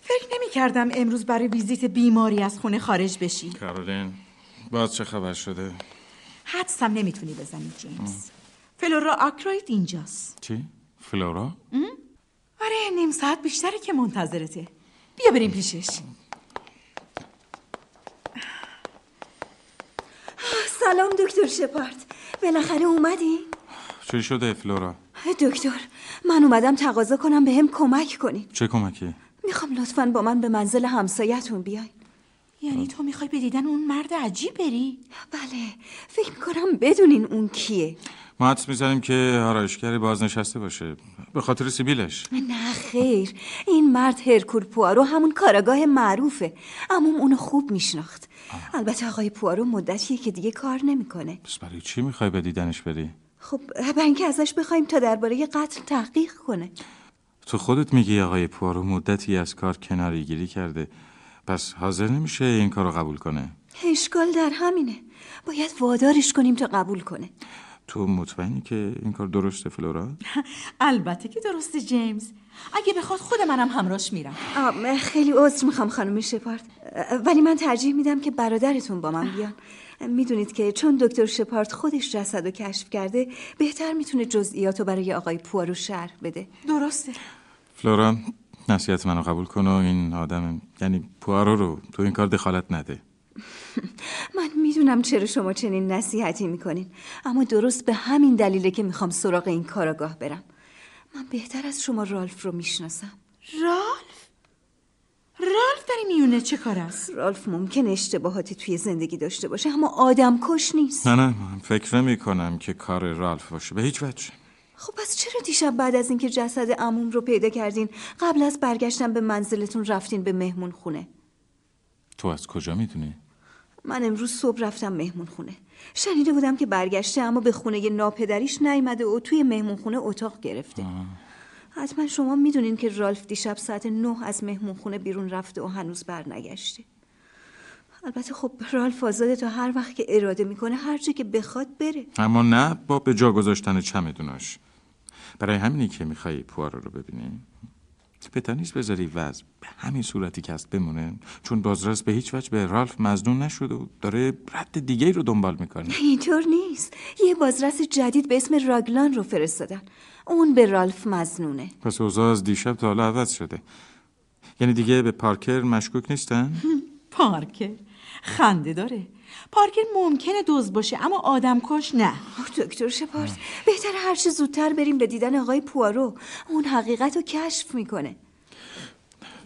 فکر نمی کردم امروز برای ویزیت بیماری از خونه خارج بشی کارولین باز چه خبر شده؟ حدسم نمی‌تونی بزنی جیمز فلورا آکروید اینجاست چی؟ فلورا؟ آره نیم ساعت بیشتره که منتظرته بیا بریم پیشش سلام دکتر شپارد بالاخره اومدی؟ چی شده فلورا؟ دکتر من اومدم تقاضا کنم به هم کمک کنید چه کمکی؟ می‌خوام لطفا با من به منزل همسایتون بیاین. یعنی تو می‌خوای به دیدن اون مرد عجیب بری؟ بله فکر می‌کنم بدونین اون کیه. ما حدس می‌زنیم که آرایشگر بازنشسته باشه به خاطر سیبیلش. نه خیر این مرد هرکول پوارو همون کاراگاه معروفه اما اونو خوب میشناخت. البته آقای پوارو مدتیه که دیگه کار نمی‌کنه. پس برای چی می‌خوای به دیدنش بری؟ خب برای اینکه ازش بخوایم تا درباره قتل تحقیق کنه. تو خودت میگی آقای پوارو مدتی از کار کناری گیری کرده. پس حاضر نمیشه این کارو قبول کنه؟ اشکال در همینه. باید وادارش کنیم تا قبول کنه. تو مطمئنی که این کار درسته فلورا؟ البته که درسته جیمز. اگه بخواد خود منم همراش میرم. خیلی عذر می‌خوام خانم شپارد. ولی من ترجیح میدم که برادرتون با من بیان. می‌دونید که چون دکتر شپارد خودش جسد رو کشف کرده بهتر می‌تونه جزئیات رو برای آقای پوارو شرح بده. درسته. فلورا نصیحت منو قبول کن و این آدم یعنی پوارو رو تو این کار دخالت نده. من می‌دونم چرا شما چنین نصیحتی می‌کنین اما درست به همین دلیله که می‌خوام سراغ این کاراگاه برم. من بهتر از شما رالف رو می‌شناسم. رالف؟ رالف در این میونه چه کار است؟ رالف ممکن اشتباهاتی توی زندگی داشته باشه اما آدم کش نیست. نه نه من فکر نمی کنم که کار رالف باشه به هیچ وجه. خب پس چرا دیشب بعد از اینکه جسد عموم رو پیدا کردین قبل از برگشتن به منزلتون رفتین به مهمون خونه؟ تو از کجا می‌دونی؟ من امروز صبح رفتم مهمون خونه. شنیده بودم که برگشته اما به خونه ناپدریش نیامده و توی مهمون خونه اتاق گرفته. حتما شما می‌دونین که رالف دیشب ساعت نه از مهمون خونه بیرون رفته و هنوز برنگشته. البته خب رالف آزاده تا هر وقت که اراده می‌کنه هر جا که بخواد بره. اما نه با به جا گذاشتن چمدوناش. برای همینی که می‌خوای پوارو رو ببینی. بهتر نیست بذاری وضع به همین صورتی که هست بمونه. چون بازرس به هیچ وجه به رالف مزنون نشده و داره رد دیگه رو دنبال می‌کنه. اینطور نیست. یه بازرس جدید به اسم راگلان رو فرستادن. اون به رالف مزنونه. پس اوضاع از دیشب تا حالا عوض شده. یعنی دیگه به پارکر مشکوک نیستن؟ پارکر. خنده داره. پارکر ممکنه دوز باشه اما آدم کش نه دکتر شپارت بهتر هرچه زودتر بریم به دیدن آقای پوارو اون حقیقت رو کشف می‌کنه.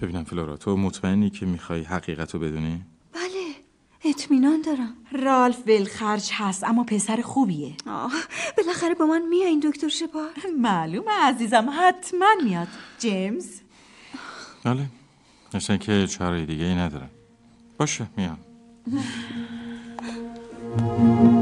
ببینم فلورا تو مطمئنی که می‌خوای حقیقت رو بدونی؟ بله اطمینان دارم. رالف ولخرج هست اما پسر خوبیه. آه بالاخره با من میایین دکتر شپار معلومه عزیزم حتما میاد. جیمز؟ بله مثل که چاره دیگه ای ندارم باشه میام. بسیار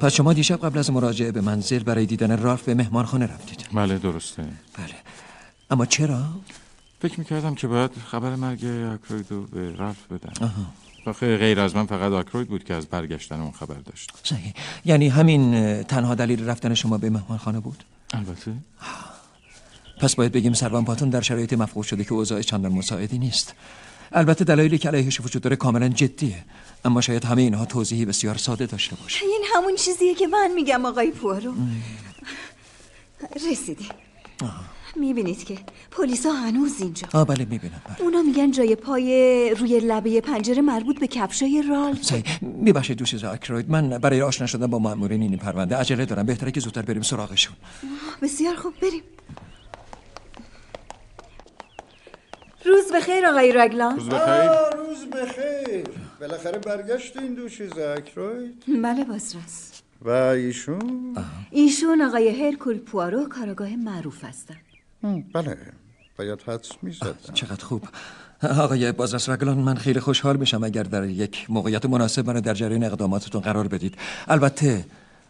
پس شما دیشب قبل از مراجعه به منزل برای دیدن رالف به مهمانخانه رفتید. بله درسته. بله. اما چرا؟ فکر می‌کردم که باید خبر مرگ آکروید رو به رالف بدم. آها. آخه غیر از من فقط آکروید بود که از برگشتن اون خبر داشت. صحیح. یعنی همین تنها دلیل رفتن شما به مهمانخانه بود؟ البته. پس باید بگیم سروان پاتون در شرایط مفقود شده که اوضاع چندان مساعدی نیست. البته دلایلی که علیهش وجود داره کاملا جدیه. اما شاید همه اینها توضیحی بسیار ساده داشته باشه. این همون چیزیه که من میگم آقای پوارو. رسیدیم. می‌بینید که پلیس ها هنوز اینجا. آه بله می‌بینم بله. اونا میگن جای پای روی لبه پنجره مربوط به کفشای رالف صحیح میبخشید دوست آکروید. من برای آشنا شدن با مأمورین این پرونده عجله دارم. بهتره که زودتر بریم سراغشون. بسیار خوب بریم. روز بخیر آقای رگلان. روز بخیر. روز بخیر. بالاخره برگشت این دو چیز اکروید بله بازرس و ایشون؟ ایشون آقای هرکول پوارو کاراگاه معروف هستن. بله. باید حدس می‌زدم. چقدر خوب. آقای بازرس رگلان من خیلی خوشحال میشم اگر در یک موقعیت مناسب منو در جریان اقداماتتون قرار بدید. البته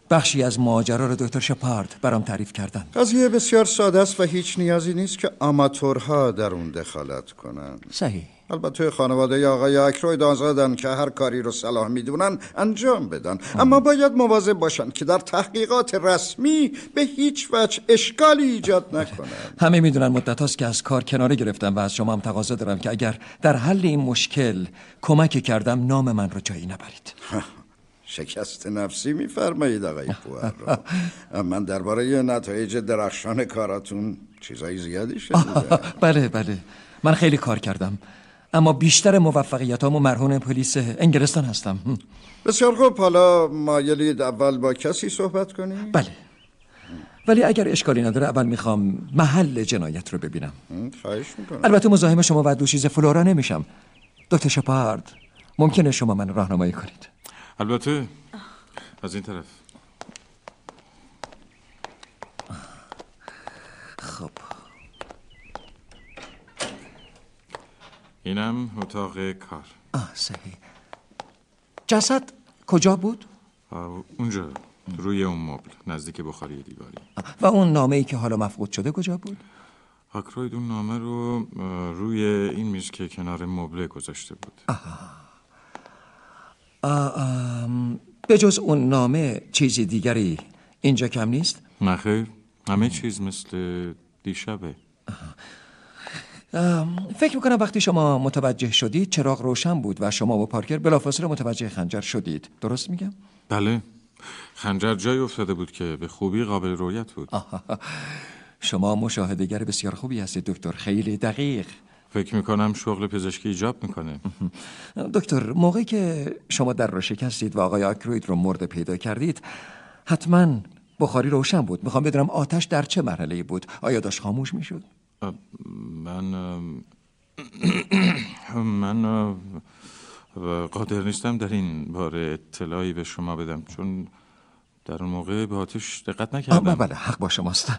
بخشی از ماجرا رو دکتر شپارد برام تعریف کردن. قضیه بسیار ساده است و هیچ نیازی نیست که آماتورها در اون دخالت کنند. صحیح. البته خانواده آقای اکروید آزادن که هر کاری رو صلاح می‌دونن انجام بدن. اما باید مواظب باشن که در تحقیقات رسمی به هیچ وجه اشکالی ایجاد نکنن همه می‌دونن مدت هاست که از کار کناره گرفتم و از شما هم تقاضا دارم که اگر در حل این مشکل کمکی کردم نام من رو جایی نبرید. شکست نفسی میفرمایید آقای پوارو من درباره نتایج درخشان کاراتون چیزای زیادی شنیدم. بله بله. من خیلی کار کردم. اما بیشتر موفقیتامو مرهون پلیس انگلستان هستم. بسیار خوب. حالا مایلید اول با کسی صحبت کنید بله. ولی اگر اشکالی نداره اول می‌خوام محل جنایت رو ببینم. خواهش می‌کنم. البته مزاحم شما و دوشیز فلورا نمیشم. دکتر شپارد ممکنه شما من راهنمایی کنید. البته از این طرف. خب. اینم اتاق کار. آه صحیح. جسد کجا بود؟ اونجا روی اون مبل نزدیک بخاری دیواری. و اون نامه ای که حالا مفقود شده کجا بود؟ آکروید اون نامه رو روی این میز که کنار مبله گذاشته بود. آه، به جز اون نامه چیزی دیگری اینجا کم نیست؟ نخیر همه چیز مثل دیشبه. فکر می‌کنم وقتی شما متوجه شدید چراغ روشن بود و شما و پارکر بلافاصله متوجه خنجر شدید. درست میگم؟ بله خنجر جای افتاده بود که به خوبی قابل رویت بود. شما مشاهدهگر بسیار خوبی هستید دکتر. خیلی دقیق. فکر می‌کنم شغل پزشکی ایجاب می‌کنه. دکتر موقعی که شما در رو شکستید و آقای آکروید رو مرده پیدا کردید حتما بخاری روشن بود. می‌خوام بدونم آتش در چه مرحله بود؟ آیا داشت خاموش می‌شد؟ من من قادر نیستم در این باره اطلاعی به شما بدم چون در اون موقع به آتش دقت نکردم. بله حق با شماست.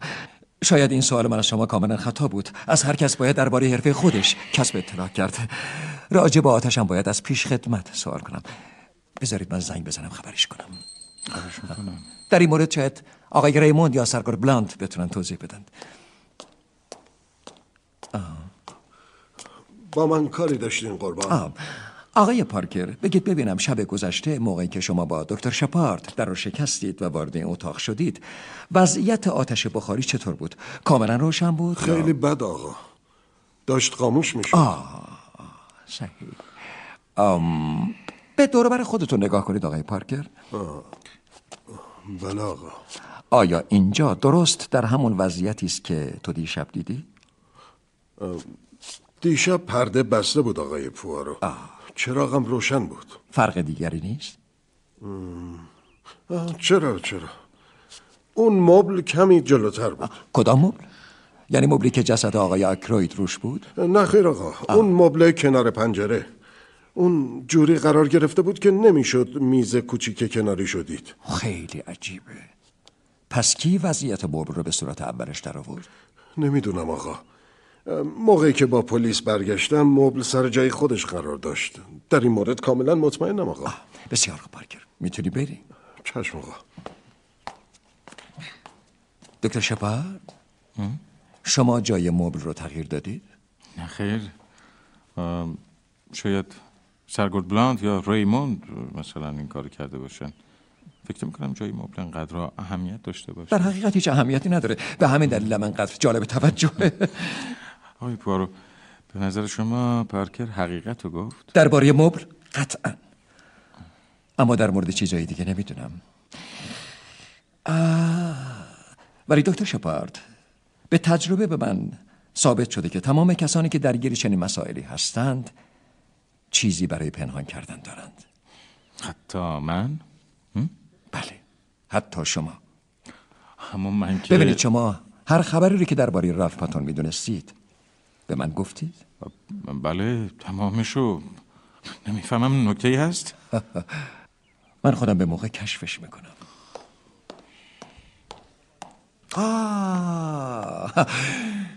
شاید این سوال من از شما کاملا خطا بود. از هر کس باید درباره حرفه خودش کسب اطلاع کرد. راجع به آتشم باید از پیش خدمت سوال کنم. بذارید من زنگ بزنم خبرش کنم. در این مورد شاید آقای ریموند یا سرگار بلاند بتونن توضیح بدن. با من کاری داشتین قربان. آقای پارکر بگید ببینم شب گذشته موقعی که شما با دکتر شپارد در رو شکستید و وارد این اتاق شدید وضعیت آتش بخاری چطور بود؟ کاملا روشن بود؟ خیلی بد آقا. داشت خاموش می‌شد. آه صحیح. آم... به دور بر خودتون نگاه کنید آقای پارکر. بله آقا. آیا اینجا درست در همون وضعیتی است که تو دیشب دیدی؟ دیشب پرده بسته بود آقای پوارو. چراغم روشن بود. فرق دیگری نیست؟ چرا چرا؟ اون مبل کمی جلوتر بود. کدام مبل؟ یعنی مبلی که جسد آقای اکروید روش بود؟ نه خیر آقا. اون مبل کنار پنجره. اون جوری قرار گرفته بود که نمی‌شد میز کوچیک کناری شدید. خیلی عجیبه. پس کی وضعیت مبل رو به صورت اولش در آورد؟ نمی‌دونم آقا. موقعی که با پلیس برگشتم مبل سر جای خودش قرار داشت. در این مورد کاملا مطمئنم آقا. بسیار خوب پارکر. می‌تونی بری؟ چشم آقا. دکتر شپارد؟ شما جای مبل رو تغییر دادید؟ نه خیر. شاید سرگرد بلاند یا ریموند مثلا این کار کرده باشن. فکر می‌کنم جای مبل انقدر اهمیت داشته باشه. در حقیقت هیچ اهمیتی نداره. به همین دلیل من انقدر جالب توجهه. آقای پوارو به نظر شما پارکر حقیقت رو گفت؟ درباره مبل قطعا. اما در مورد چیزایی دیگه نمی‌دونم. ولی دکتر شپارد به تجربه به من ثابت شده که تمام کسانی که درگیر چنین مسائلی هستند چیزی برای پنهان کردن دارند. حتی من؟ بله حتی شما. همون من که ببینید شما هر خبری رو که درباره رالف پاتون می‌دونستید به من گفتید؟ بله تمامشو نمی‌فهمم نکته هست؟ من خودم به موقع کشفش می‌کنم آه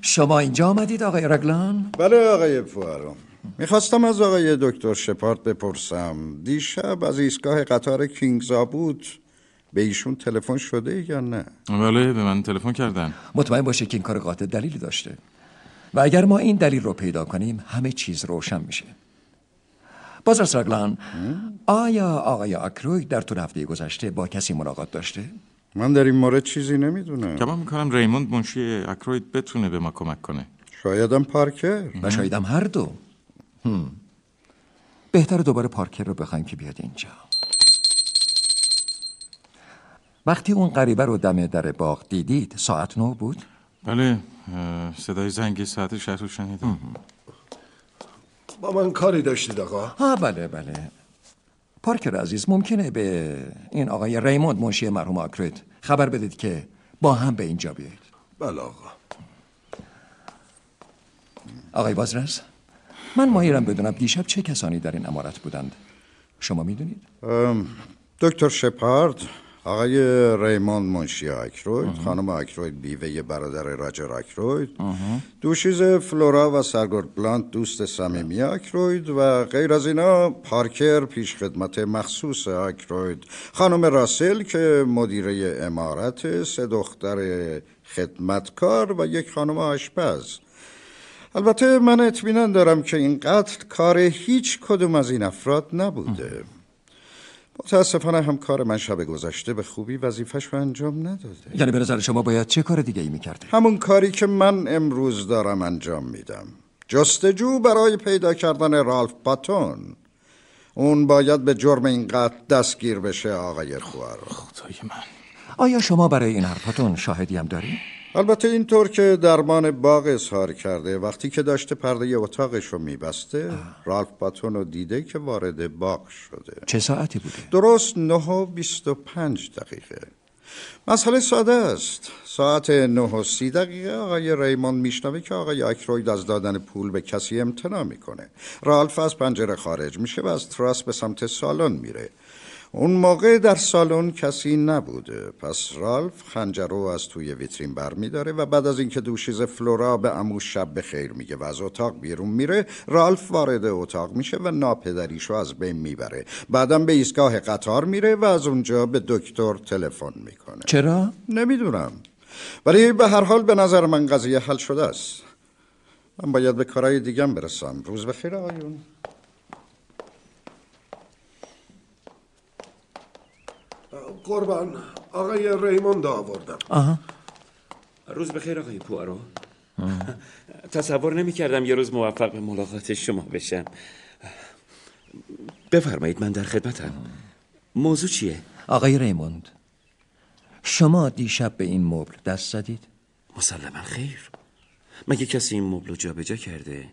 شما اینجا آمدید آقای رگلان؟ بله آقای پوارو می‌خواستم از آقای دکتر شپارت بپرسم دیشب از ایستگاه قطار کینگزا بود به ایشون تلفن شده یا نه؟ بله به من تلفن کردن مطمئن باشه که این کار قاطع دلیلی داشته و اگر ما این دلیل رو پیدا کنیم همه چیز روشن میشه. بازرس رگلان آیا آقای آکروی در طول هفته گذشته با کسی ملاقات داشته؟ من در این مورد چیزی نمی‌دونم. کما می‌کنم ریموند منشی اکروید بتونه به ما کمک کنه. شایدم پارکر. و شایدم هر دو. هم. بهتر دوباره پارکر رو بخوایم که بیاد اینجا. وقتی اون غریبه رو دم در باغ دیدید ساعت نو بود؟ بله. صدای زنگ ساعت شهر رو شنیدم. با من کاری داشتید آقا؟ ها بله بله. پارکر عزیز ممکنه به این آقای ریموند منشی مرحوم آکرید خبر بدید که با هم به اینجا بیایید. بله آقا. آقای بازرس من مایرم بدونم دیشب چه کسانی در این امارت بودند؟ شما می‌دونید؟ دکتر شپارد آقای ریموند منشی آکروید خانم آکروید بیوه برادر راجر آکروید. دوشیز فلورا و سرگرد بلانت دوست صمیمی آکروید و غیر از اینا پارکر پیش خدمت مخصوص آکروید. خانم راسل که مدیره امارت سه دختر خدمتکار و یک خانم آشپز. البته من اطمینان دارم که این قتل کار هیچ کدوم از این افراد نبوده. متاسفانه هم کار من شب گذشته به خوبی وظیفش رو انجام نداده. یعنی به نظر شما باید چه کار دیگه ای می‌کرده؟ همون کاری که من امروز دارم انجام میدم. جستجو برای پیدا کردن رالف پاتون. اون باید به جرم این قتل دستگیر بشه آقای خوار. خدای من. آیا شما برای این حرفتون شاهدی هم دارید؟ البته اینطور که درمان باغ اظهار کرده وقتی که داشته پرده اتاقش رو میبسته رالف پاتون رو دیده که وارد باغ شده. چه ساعتی بوده؟ درست نه و بیست و پنج دقیقه. مسئله ساده است. ساعت نه و سی دقیقه آقای ریموند میشنوه که آقای اکروید از دادن پول به کسی امتناع می‌کنه. رالف از پنجره خارج میشه و از تراس به سمت سالن میره. اون موقع در سالن کسی نبوده. پس رالف خنجر رو از توی ویترین بر میداره و بعد از اینکه دوشیز فلورا به امو شب به خیر میگه و از اتاق بیرون میره رالف وارد اتاق میشه و ناپدریشو از بین می‌بره. بعدم به ایستگاه قطار میره و از اونجا به دکتر تلفن می‌کنه. چرا؟ نمی‌دونم. ولی به هر حال به نظر من قضیه حل شده است. من باید به کارهای دیگم برسم. روز بخیر آقایون. قربان. آقای ریموند آوردم. آها. روز بخیر آقای پوارو تصور نمی کردم یه روز موفق به ملاقات شما بشم. بفرمایید من در خدمتم. موضوع چیه؟ آقای ریموند شما دیشب به این مبل دست زدید؟ مسلما خیر. مگه کسی این مبل رو جابجا کرده؟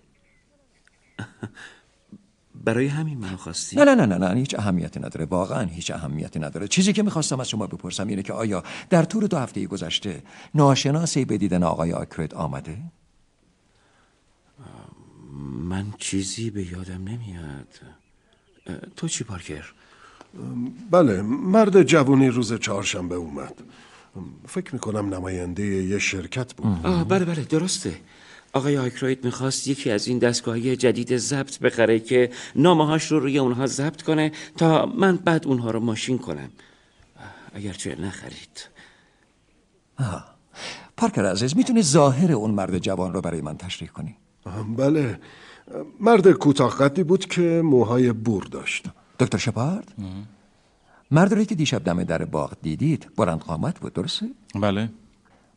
برای همین منو خواستی؟ نه نه نه نه نه هیچ اهمیتی نداره واقعا هیچ اهمیتی نداره چیزی که می‌خواستم از شما بپرسم اینه که آیا در طول دو هفته گذشته ناشناسی به دیدن آقای آکرد آمده؟ من چیزی به یادم نمیاد تو چی پارکر؟ بله مرد جوونی روز چهارشنبه اومد فکر می‌کنم نماینده یه شرکت بود آه بله بله درسته آقای آیکروید می‌خواست یکی از این دستگاهی جدید ضبط بخره که نامهاش رو روی اونها ضبط کنه تا من بعد اونها رو ماشین کنم. اگرچه نخرید. آها. پارکر عزیز می‌تونی ظاهر اون مرد جوان رو برای من تشریح کنی؟ بله. مرد کوتاه قدی بود که موهای بور داشت. دکتر شپارد؟ مرد رو که دیشب دم در باغ دیدید. بلند قامت بود درسته؟ بله.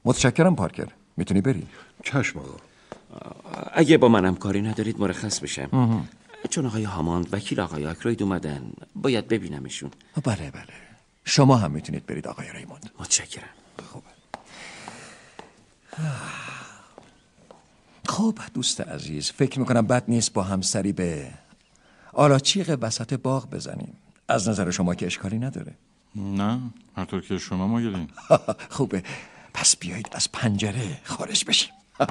متشکرم پارکر. می‌تونی بری؟ چشم آقا. اگه با منم کاری ندارید مرخص بشم. چون آقای هاماند وکیل آقای آکروید اومدن. باید ببینمشون. بله بله. شما هم می‌تونید برید آقای ریموند. متشکرم. خوبه خب دوست عزیز فکر می‌کنم بد نیست با همسری به آلاچیق وسط باغ بزنیم. از نظر شما که اشکالی نداره. نه هرطور که شما مایلین. خوبه. پس بیایید از پنجره خارج بشیم.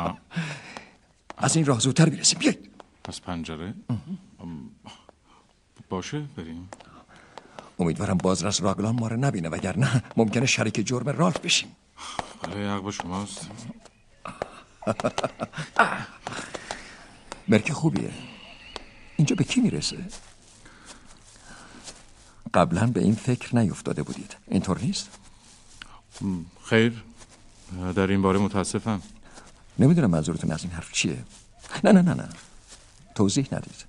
از این راه زودتر بیرسیم بیایید. از پنجره؟ باشه بریم. امیدوارم بازرس راگلان ما رو نبینه وگرنه ممکنه شریک جرم رالف بشیم. بله حق با شماست. مرک خوبیه. اینجا به کی می‌رسه؟ قبلا به این فکر نیفتاده بودید. اینطور نیست؟ خیر. در این باره متاسفم. نمی‌دونم منظورتون از این حرف چیه. نه نه نه نه. توضیح ندید.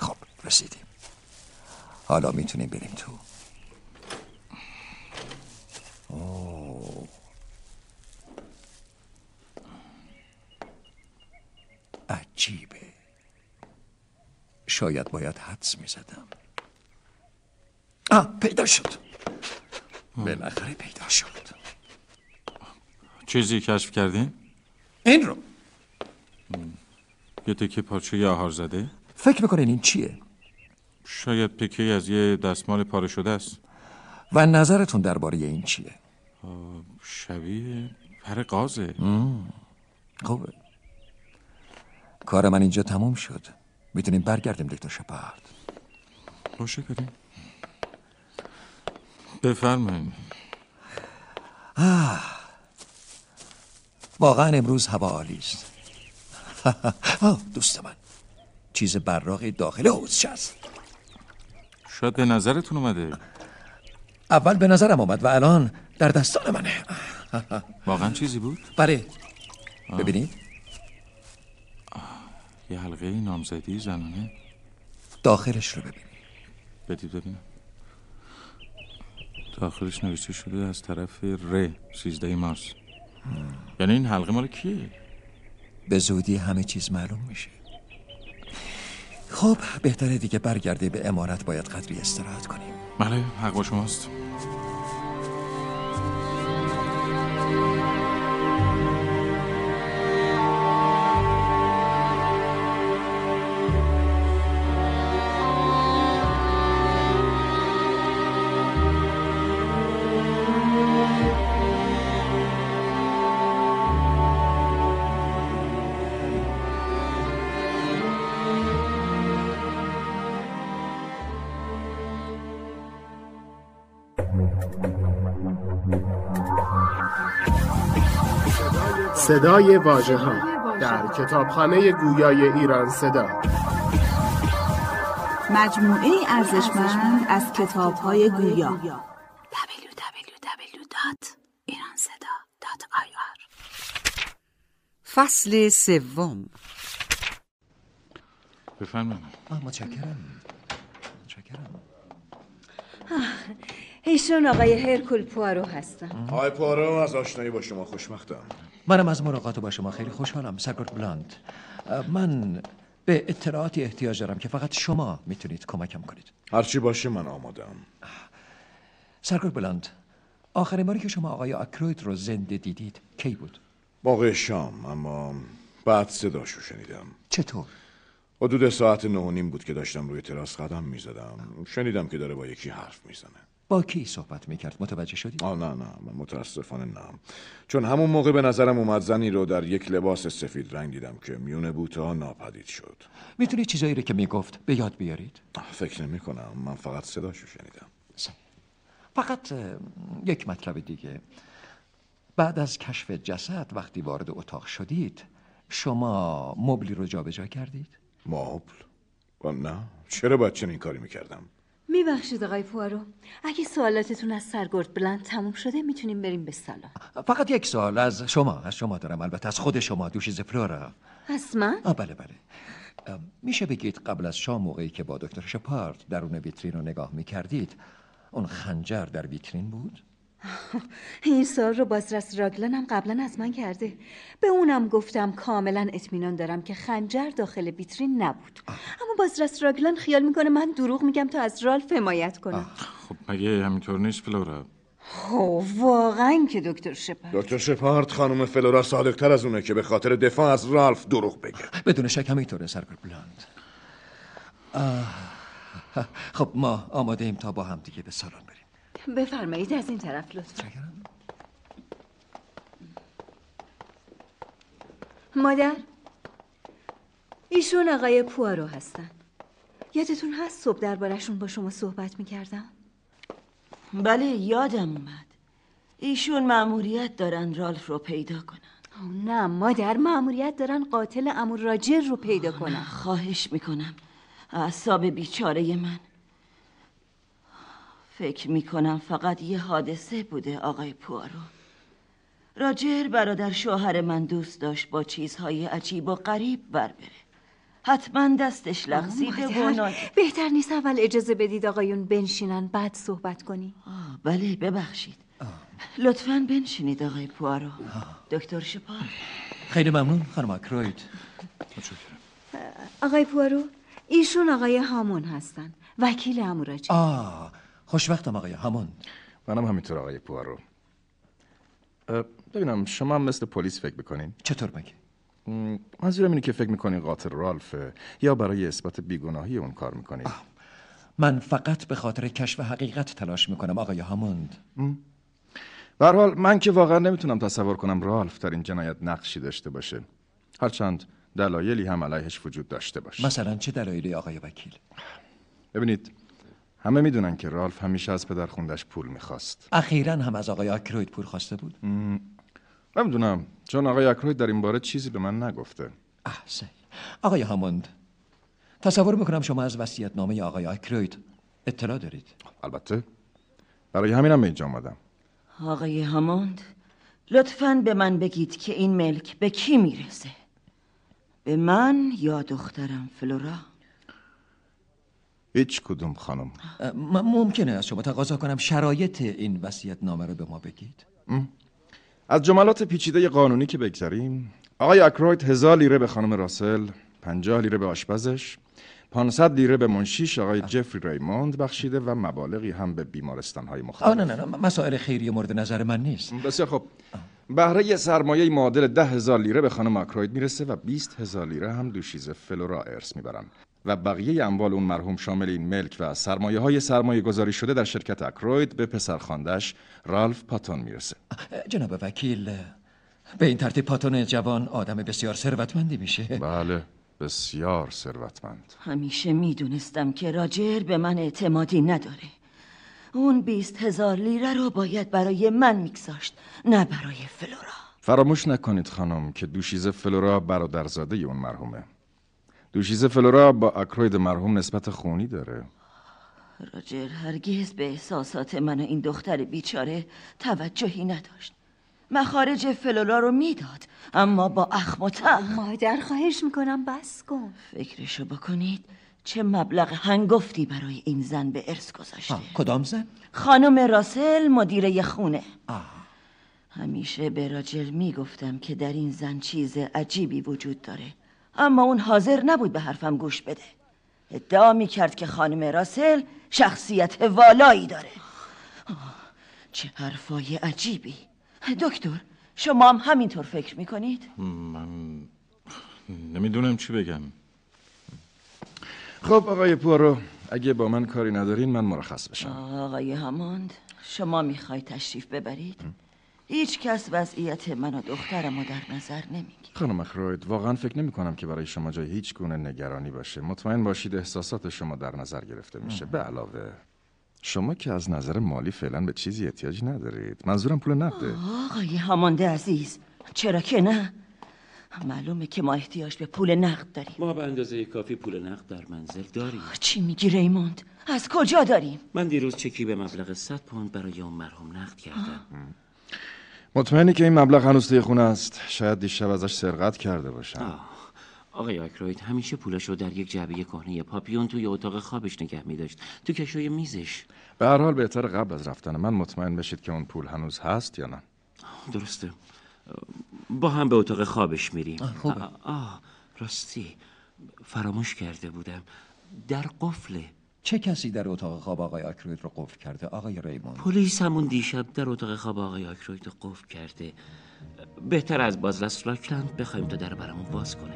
خب رسیدیم. حالا می‌تونیم بریم تو. اوه. عجیبه. شاید باید حدس می‌زدم. آه پیدا شد. بالاخره پیدا شد. چیزی کشف کردین؟ این رو یه تکه پارچه آهار زده؟ فکر می‌کنین این چیه؟ شاید پکه از یه دستمال پاره شده است و نظرتون درباره این چیه؟ شبیه پر قازه خوبه کار من اینجا تموم شد می‌تونیم برگردیم دکتر شپارد باشه بریم بفرمایید آه. واقعا امروز هوا عالی است. دوست من. چیز براقی داخل حوزش است شاید به نظرتون اومده. اول به نظرم آمد و الان در دستان منه. واقعا چیزی بود؟ بله. ببینید. یه حلقه نامزدی زنانه. داخلش رو ببینید. بدید ببینم. داخلش نوشته شده از طرف ر 13 مارس. یعنی این حلقه مال کیه؟ به زودی همه چیز معلوم میشه. خب بهتره دیگه برگرده به امارت باید قدری استراحت کنیم. بله حق با شماست. صدای واژه ها در کتابخانه گویای ایران صدا. مجموعه ارزشمند از کتاب های گویا www.iranseda.ir فصل سوم. بفرمایید. متشکرم. متشکرم. ایشون آقای هرکول پوارو هستن. آقای پارو از آشنایی با شما خوشبختم. منم از ملاقات با شما خیلی خوشحالم سرگرد بلاند. من به اطلاعاتی احتیاج دارم که فقط شما می‌تونید کمکم کنید. هرچی باشه من آمادم سرگرد بلاند آخرین باری که شما آقای آکروید رو زنده دیدید کی بود؟ موقع شام اما بعد صداشو شنیدم. چطور؟ حدود ساعت نه و نیم بود که داشتم روی تراس قدم می‌زدم. شنیدم که داره با یکی حرف می‌زنه. با کی صحبت می‌کرد متوجه شدی؟ آه نه نه من متاسفانه نه چون همون موقع به نظرم اومد زنی رو در یک لباس سفید رنگ دیدم که میون بوته ها ناپدید شد می‌تونی چیزایی رو که می‌گفت به یاد بیارید؟ فکر نمی کنم من فقط صداشو شنیدم فقط یک مطلب دیگه بعد از کشف جسد وقتی وارد اتاق شدید شما مبلی رو جابجا کردید؟ مبل؟ نه چرا باید چنین کاری می‌کردم میبخشید آقای پوارو اگه سوالاتتون از سرگرد بلند تموم شده می‌تونیم بریم به سالن. فقط یک سوال. از شما از شما دارم البته. از خود شما دوشیز فلورا از من؟ آه بله بله. میشه بگید قبل از شام موقعی که با دکتر شپارد درون ویترین رو نگاه می‌کردید اون خنجر در ویترین بود؟ این سوال رو بازرس راگلن هم قبلا از من کرده. به اونم گفتم کاملا اطمینان دارم که خنجر داخل ویترین نبود. اما بازرس راگلن خیال می‌کنه من دروغ میگم تا از رالف حمایت کنم. خب مگه همینطور نیست فلورا؟ خب واقعا که دکتر شپارد. دکتر شپارد خانم فلورا صادقتر از اونه که به خاطر دفاع از رالف دروغ بگه. بدون شک همینطوره سرگرد بلند آه، خب ما آماده ایم تا با هم دیگه به سالن. بفرمایید از این طرف لطفا. مادر ایشون آقای پوارو هستن. یادتون هست صبح دربارشون با شما صحبت می‌کردم؟ بله یادم اومد. ایشون مأموریت دارن رالف رو پیدا کنن. نه مادر مأموریت دارن قاتل امور راجر رو پیدا کنن. خواهش می‌کنم. اعصاب بیچاره من. فکر می‌کنم فقط یه حادثه بوده آقای پوارو راجر برادر شوهر من دوست داشت با چیزهای عجیب و غریب بر بره. حتما دستش لغزیده و ناگه- بهتر نیست اول اجازه بدید آقایون بنشینن بعد صحبت کنی آه، بله ببخشید. لطفا بنشینید آقای پوارو دکتر شپار خیلی ممنون خانم اکروید آقای پوارو ایشون آقای هامون هستن وکیل امور راجر آه خوشوقتم آقای همون منم همینطور آقای پوارو. ببینم شما هم مثل پلیس فکر می‌کنین؟ چطور مگه؟ منظورم اینه که فکر می‌کنین قاتل رالفه یا برای اثبات بیگناهی اون کار می‌کنین من فقط به خاطر کشف حقیقت تلاش می‌کنم آقای هاموند. به حال من که واقعا نمی‌تونم تصور کنم رالف در این جنایت نقشی داشته باشه. هرچند دلایلی هم علیهش وجود داشته باشه. مثلا چه دلایلی آقای وکیل؟ ببینید همه می‌دونن که رالف همیشه از پدر خوندش پول می‌خواست. اخیرا هم از آقای آکروید پول خواسته بود. نمی‌دونم. چون آقای اکروید در این باره چیزی به من نگفته. احسن آقای هاموند تصور می‌کنم شما از وصیت نامه آقای آکروید اطلاع دارید. البته. برای همینم به اینجا آمدم. آقای هاموند لطفا به من بگید که این ملک به کی می‌رسه؟ به من یا دخترم فلورا؟ هیچ کدوم خانم. من ممکنه از شما تقاضا کنم شرایط این وصیت نامه رو به ما بگید؟ از جملات پیچیده قانونی که بگذریم آقای اکروید هزار لیره به خانم راسل پنجاه لیره به آشپزش 500 لیره به منشیش آقای جفری ریموند بخشیده و مبالغی هم به بیمارستان های مختلف. آه نه نه نه مسائل خیریه مورد نظر من نیست. بسیار خب بهره سرمایه معادل ده هزار لیره به خانم اکروید می‌رسه و 20 هزار لیره هم دوشیزه فلورا ارث می‌برن. و بقیه اموال اون مرحوم شامل این ملک و سرمایه های سرمایه گذاری شده در شرکت اکروید به پسر خاندش رالف پاتون می‌رسه. جناب وکیل به این ترتیب پاتون جوان آدم بسیار ثروتمندی میشه. بله بسیار ثروتمند. همیشه می‌دونستم که راجر به من اعتمادی نداره. اون بیست هزار لیره رو باید برای من میگذاشت نه برای فلورا. فراموش نکنید خانم که دوشیزه فلورا برادرزاده اون مرحومه. دوشیزه فلورا با اکروید مرحوم نسبت خونی داره. راجر هرگز به احساسات من و این دختر بیچاره توجهی نداشت. مخارج فلورا رو می‌داد اما با اخم و تخم. مادر خواهش می‌کنم بس کن. فکرشو بکنید چه مبلغ هنگفتی برای این زن به ارث گذاشته. کدام زن؟ خانم راسل مدیره خونه. همیشه به راجر می‌گفتم که در این زن چیز عجیبی وجود داره. اما اون حاضر نبود به حرفم گوش بده. ادعا می‌کرد که خانم راسل شخصیت والایی داره. آه، چه حرفای عجیبی. دکتر شما هم همینطور فکر می‌کنید؟ من نمی‌دونم چی بگم. خب آقای پوارو اگه با من کاری ندارین من مرخص بشم. آقای هماند شما می‌خوای تشریف ببرید؟ هیچ کس وضعیت من و دخترم رو در نظر نمی‌گیره. خانم اکروید واقعا فکر نمی کنم که برای شما جای هیچ گونه نگرانی باشه. مطمئن باشید احساسات شما در نظر گرفته میشه. به علاوه شما که از نظر مالی فعلا به چیزی احتیاج ندارید. منظورم پول نقده. آقای همانده عزیز چرا که نه؟ معلومه که ما احتیاج به پول نقد داریم. ما به اندازه کافی پول نقد در منزل داریم. چی میگی ریموند؟ از کجا داریم؟ من دیروز چکی به مبلغ 100 پوند برای اون مرحوم نقد کردم. مطمئنی که این مبلغ هنوز توی خونه است. شاید دیشب ازش سرقت کرده باشم. آقای آکروید همیشه پولش رو در یک جعبه کهنه پاپیون توی اتاق خوابش نگه می داشت تو کشوی میزش. به هر حال بهتر قبل از رفتن من مطمئن بشید که اون پول هنوز هست یا نه. درسته. با هم به اتاق خوابش میریم. خوبه. آه, آه راستی. فراموش کرده بودم. در قفله چه کسی در اتاق خواب آقای آکروید رو قفل کرده؟ آقای ریموند. پلیس همون دیشب در اتاق خواب آقای آکروید رو قفل کرده. بهتر از بازرس لاکلند بخوایم تا در برامون باز کنه.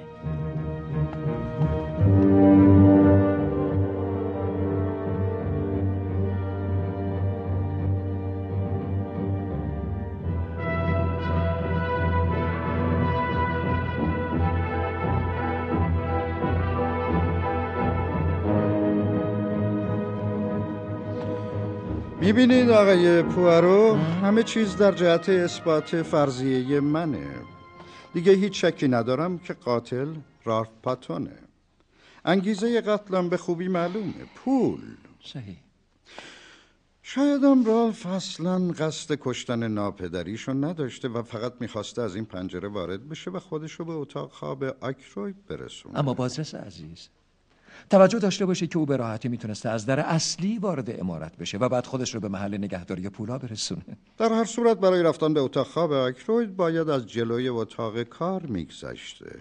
می‌بینید آقای پوارو همه چیز در جهت اثبات فرضیه منه. دیگه هیچ شکی ندارم که قاتل رالف پاتونه. انگیزه قتلم به خوبی معلومه. پول. صحیح. شایدم رالف اصلا قصد کشتن ناپدریشو نداشته و فقط می‌خواسته از این پنجره وارد بشه و خودشو به اتاق خواب آکروید برسونه. اما بازرس عزیز توجه داشته باشه که او به راحتی می‌تونسته از در اصلی وارد امارت بشه و بعد خودش رو به محل نگهداری پولا برسونه. در هر صورت برای رفتن به اتاق خواب آکروید باید از جلوی اتاق کار میگذشته.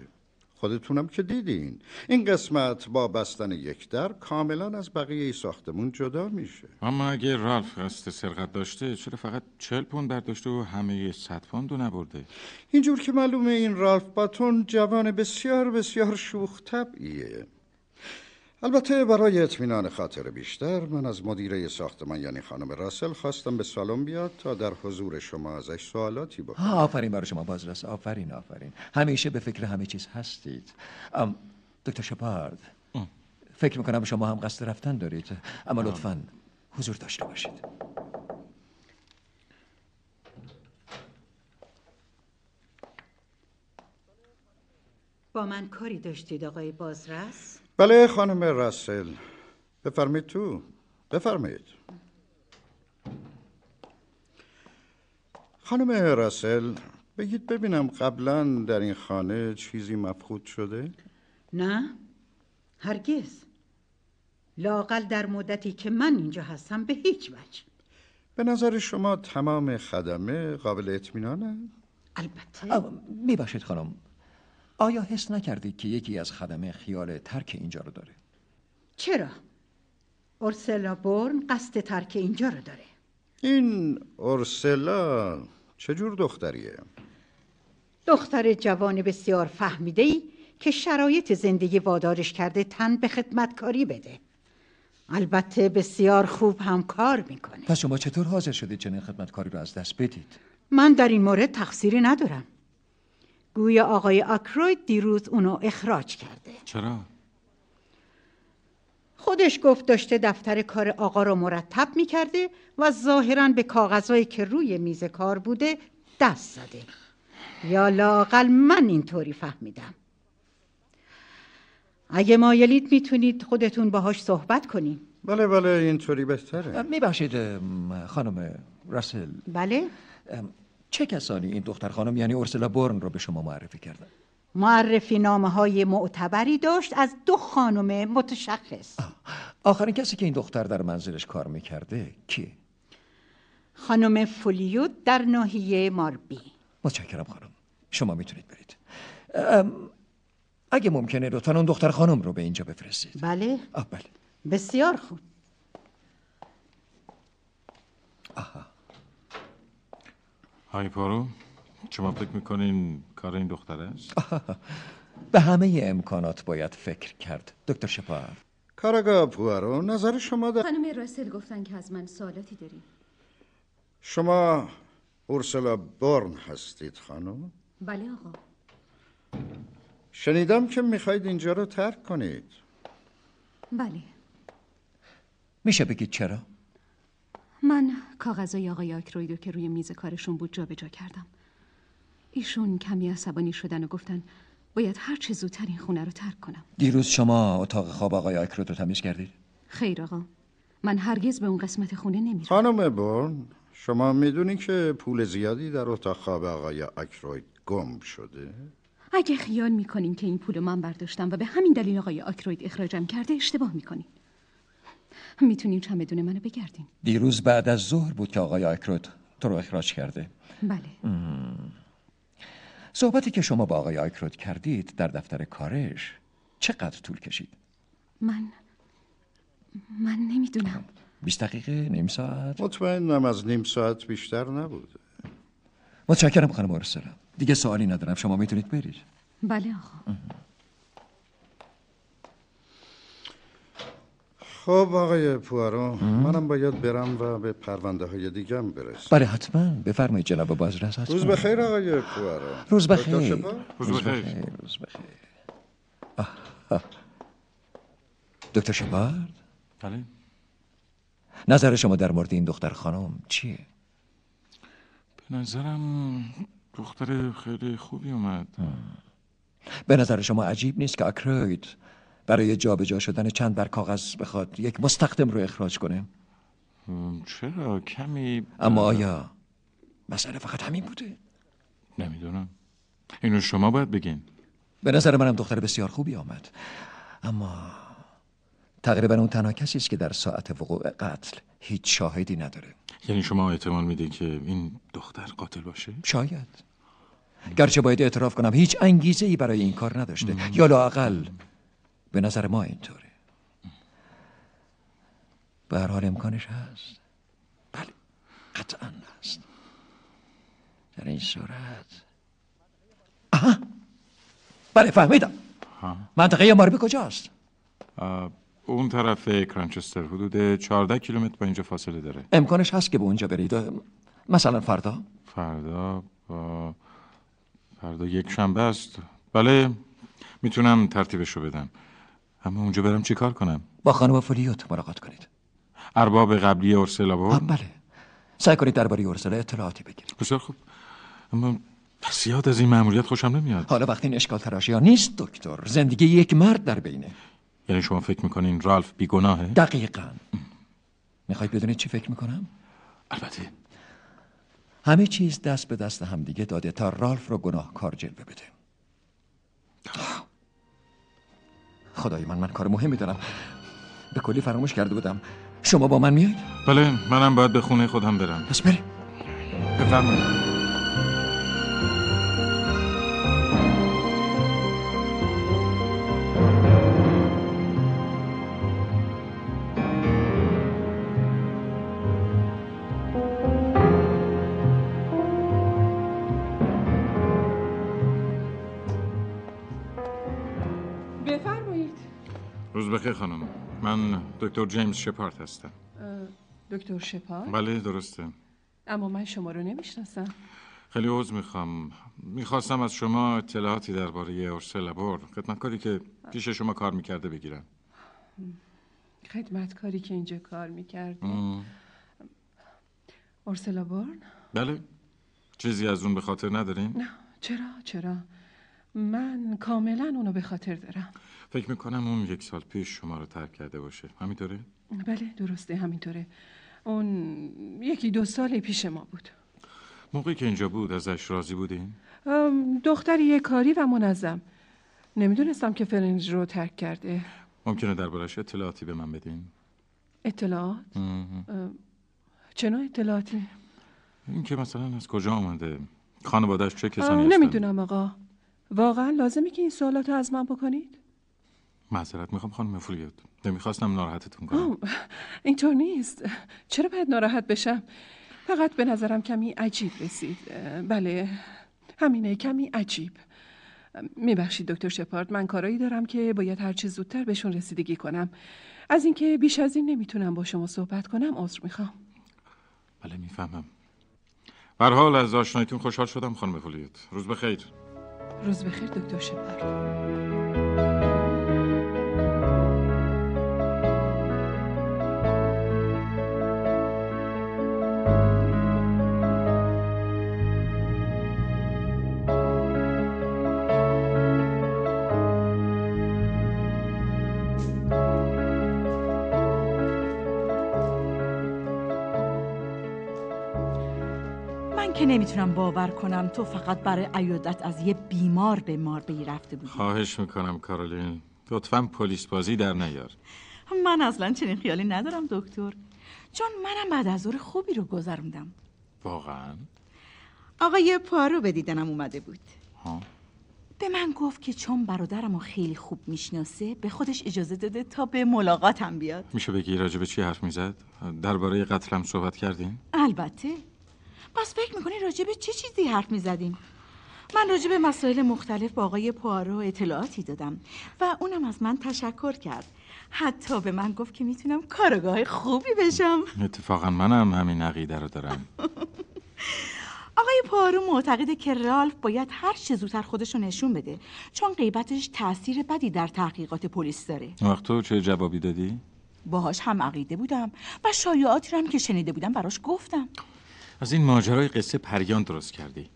خودتونم که دیدین. این قسمت با بستن یک در کاملا از بقیه ساختمون جدا میشه. اما اگه رالف قصد سرقت داشته چرا فقط چل پوند برداشته و همه صد پوند رو نبرده؟ اینجور که معلومه این رالف باتون جوان بسیار بسیار شوخ طبعیه. البته برای اطمینان خاطر بیشتر من از مدیره ساختمان یعنی خانم راسل خواستم به سالن بیاد تا در حضور شما ازش سوالاتی بکنم. آفرین برای شما بازرس آفرین آفرین. همیشه به فکر همه چیز هستید. ام، دکتر شپارد. فکر می‌کنم شما هم قصد رفتن دارید. اما لطفا حضور داشته باشید. با من کاری داشتید آقای بازرس؟ بله خانم راسل. بفرمایید تو. بفرمایید. خانم راسل بگید ببینم قبلا در این خانه چیزی مفقود شده؟ نه هرگز. لاقل در مدتی که من اینجا هستم به هیچ وجه. به نظر شما تمام خدمه قابل اطمینانه؟ البته. می‌باشید خانم. آیا حس نکردید که یکی از خدمه خیال ترک اینجا رو داره؟ چرا؟ اورسلا بورن قصد ترک اینجا رو داره. این اورسلا چجور دختریه؟ دختر جوان بسیار فهمیده ای که شرایط زندگی وادارش کرده تن به خدمتکاری بده. البته بسیار خوب هم کار می‌کنه. پس شما چطور حاضر شدید چنین خدمتکاری رو از دست بدید؟ من در این مورد تقصیری ندارم. گویا آقای آکروید دیروز اونو اخراج کرده. چرا؟ خودش گفت داشته دفتر کار آقا رو مرتب می‌کرده و ظاهرا به کاغذهایی که روی میز کار بوده دست زده. یا لاقل من اینطوری فهمیدم. اگه مایلید می‌تونید خودتون باهاش صحبت کنین. بله بله اینطوری بهتره. میبخشید خانم راسل. بله؟ چه کسانی این دختر خانم یعنی اورسلا بورن رو به شما معرفی کردن؟ معرفی نامه های معتبری داشت از دو خانم متشخص. آخرین کسی که این دختر در منزلش کار می‌کرده کی؟ خانم فولیود در ناحیه ماربی. متشکرم خانم. شما می‌تونید برید. اگه ممکنه لطفا اون دختر خانم رو به اینجا بفرستید. بله. آه بله. بسیار خوب. های پارو شما فکر می‌کنین کار این دختر است؟ به همه امکانات باید فکر کرد دکتر شپار. کاراگا پوارو نظر شما در خانم راسل گفتن که از من سوالاتی داری. شما اورسلا بورن هستید خانم؟ بله آقا. شنیدم که می‌خواید اینجا رو ترک کنید. بله. میشه بگید چرا؟ من کاغذای آقای آکرویدو که روی میز کارشون بود جابجا کردم. ایشون کمی عصبانی شدن و گفتن باید هر چه زودتر این خونه رو ترک کنم. دیروز شما اتاق خواب آقای آکرو رو تمیز کردید؟ خیر آقا. من هرگز به اون قسمت خونه نمیرم. خانم بورن شما می‌دونی که پول زیادی در اتاق خواب آقای اکروید گم شده؟ اگه خیال می‌کنین که این پول رو من برداشتم و به همین دلیل آقای آکروید اخراجم کرده اشتباه می‌کنین. می‌تونین چمدون منو بگردین. دیروز بعد از ظهر بود که آقای آکروت تو رو اخراج کرده. بله. صحبتی که شما با آقای آکروت کردید در دفتر کارش چقدر طول کشید؟ من من نمی‌دونم. 20 دقیقه نیم ساعت. مطمئنم از نیم ساعت بیشتر نبود متشکرم خانم ارسلا دیگه سوالی ندارم شما می‌تونید برید. بله آقا. خب آقای پوارو منم باید برم و به پرونده های دیگم برسم. بله حتما. بفرمایید جناب بازرس حتما. روز بخیر آقای پوارو. روز دکتر بخیر؟ روز بخیر. روز بخیر. دکتر شپارد بله. نظر شما در مورد این دختر خانم چیه؟ به نظرم دختر خیلی خوبی اومد. به نظر شما عجیب نیست که اکروید برای جابجا شدن چند بر کاغذ بخواد. یک مستخدم رو اخراج کنه چرا؟ کمی اما آیا مسئله فقط همین بوده؟ نمی‌دونم. اینو شما باید بگین. به نظر منم دختر بسیار خوبی آمد. اما تقریبا اون تنها کسی است که در ساعت وقوع قتل هیچ شاهدی نداره. یعنی شما احتمال میدین که این دختر قاتل باشه؟ شاید. گرچه باید اعتراف کنم هیچ انگیزه ای برای این کار نداشته. یا لاقل به نظر ما اینطوره. به هر حال امکانش هست. بله قطعا هست. در این صورت. آها. بله فهمیدم. ها. منطقه ماربی کجاست؟ اون طرف کرانچستر حدود 14 کیلومتر با اینجا فاصله داره. امکانش هست که به اونجا برید. مثلا فردا؟ فردا با فردا یک شنبه است. بله می‌تونم ترتیبش رو بدم. اما اونجا برم چی کار کنم؟ با خانم فولیوت ملاقات کنید. ارباب قبلی اورسلا بود؟ بله. سعی کنید درباره اورسلا اطلاعاتی بگیرید. بسیار خوب. اما زیاد از این مأموریت خوشم نمیاد. حالا وقتی این اشکال تراشی ها نیست دکتر زندگی یک مرد در بینه. یعنی شما فکر می‌کنین رالف بیگناهه؟ دقیقا. می‌خواید بدونید چی فکر می‌کنم؟ البته. همه چیز دست به دست همدیگه داده تا رالف رو گناهکار جلوه بده. خدای من من کار مهمی دارم. به کلی فراموش کرده بودم. شما با من میایید؟ بله منم باید به خونه خودم برم. پس بریم. بفرمایید. دکتر جیمز شپارت هستم. دکتر شپار بله درسته. اما من شما رو نمی‌شناسم. خیلی عوض می‌خوام. می‌خواستم از شما اطلاعاتی درباره اورسلا بور خدمتکاری که پیش شما کار می‌کرده بگیرم. خدمتکاری که اینجا کار می‌کرده. اورسلا بورن بله. چیزی از اون به خاطر ندارین؟ نه. چرا؟ چرا؟ من کاملا اونو به خاطر دارم. فکر می‌کنم اون یک سال پیش شما رو ترک کرده باشه. همینطوره؟ بله درسته همینطوره. اون یکی دو سال پیش ما بود. موقعی که اینجا بود ازش راضی بودین؟ ام، دختری کاری و منظم. نمی‌دونستم که فرنج رو ترک کرده. ممکنه دربارش اطلاعاتی به من بدین؟ اطلاعات؟ چه نوع اطلاعاتی؟ این که مثلا از کجا آمده؟ خانوادهش چه کسانی هستن؟ نمی‌دونم آقا. واقعا لازمه که این سوالات رو از من بکنید؟ معذرت می‌خوام خانم فولیت نمی‌خواستم ناراحتتون کنم. اینطور نیست. چرا باید ناراحت بشم؟ فقط به نظرم کمی عجیب رسید. بله همینه کمی عجیب. میبخشید دکتر شپارد من کارایی دارم که باید هرچه زودتر بهشون رسیدگی کنم. از اینکه بیش از این نمی‌تونم با شما صحبت کنم عذر می‌خوام. بله می‌فهمم. به هر حال از آشناییتون خوشحال شدم خانم فولیت روز بخیر. روز بخیر دکتر شپارد. نمی‌تونم باور کنم تو فقط برای عیادت از یه بیمار به ماربی رفته بودی. خواهش می‌کنم کارولین. لطفا پلیس بازی در نیار. من اصلا چنین خیالی ندارم دکتر. چون منم بعد از ظهر خوبی رو گذروندم. واقعا؟ آقای پارو به دیدنم اومده بود. ها؟ به من گفت که چون برادرم رو خیلی خوب می‌شناسه به خودش اجازه داده تا به ملاقاتم بیاد. میشه بگی راجع به چی حرف می‌زد؟ درباره قتلم صحبت کردین؟ البته. پس فکر می‌کنی راجع به چه چیزی حرف می‌زدیم؟ من راجع به مسائل مختلف با آقای پوارو اطلاعاتی دادم و اونم از من تشکر کرد. حتی به من گفت که می‌تونم کارگاه خوبی بشم. اتفاقا منم همین عقیده رو دارم. آقای پارو معتقده که رالف باید هر چه زودتر خودش رو نشون بده چون غیبتش تاثیر بدی در تحقیقات پلیس داره. وقت تو چه جوابی دادی؟ باهاش هم عقیده بودم و شایعاتی رو هم که شنیده بودم براش گفتم. از این ماجرای قصه پریان درست کردی.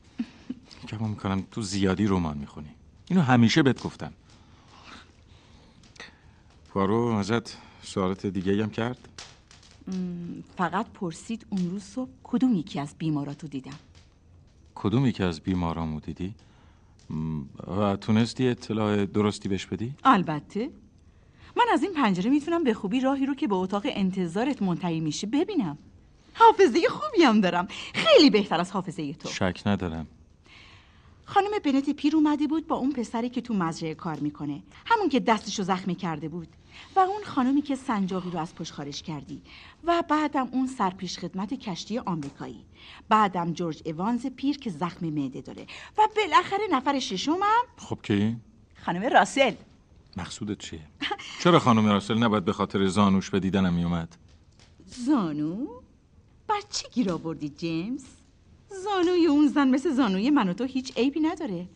گمان می‌کنم تو زیادی رمان می‌خونی. اینو همیشه بهت گفتم. پارو ازت سوالات دیگه هم کرد؟ فقط پرسید اون روز صبح کدوم یکی از بیماراتو دیدم. کدوم یکی از بیمارامو دیدی؟ و تونستی اطلاع درستی بهش بدی؟ البته. من از این پنجره می‌تونم به خوبی راهی رو که به اتاق انتظارت منتهی میشه ببینم. حافظه خوبی هم دارم. خیلی بهتر از حافظه تو. شک ندارم. خانم بنت پیر اومده بود با اون پسری که تو مزرعه کار می‌کنه. همون که دستشو زخمی کرده بود. و اون خانمی که سنجاقی رو از پشت خارج کردی. و بعدم اون سرپیش خدمت کشتی آمریکایی. بعدم جورج ایوانز پیر که زخم معده داره. و بالاخره نفر ششمم خب کی؟ خانم راسل. مقصودت چیه؟ چرا خانم راسل نباید به خاطر زانوش به دیدنم میومد؟ زانو؟ بر چی گیر آوردی جیمز؟ زانوی اون زن مثل زانوی من و تو هیچ عیبی نداره.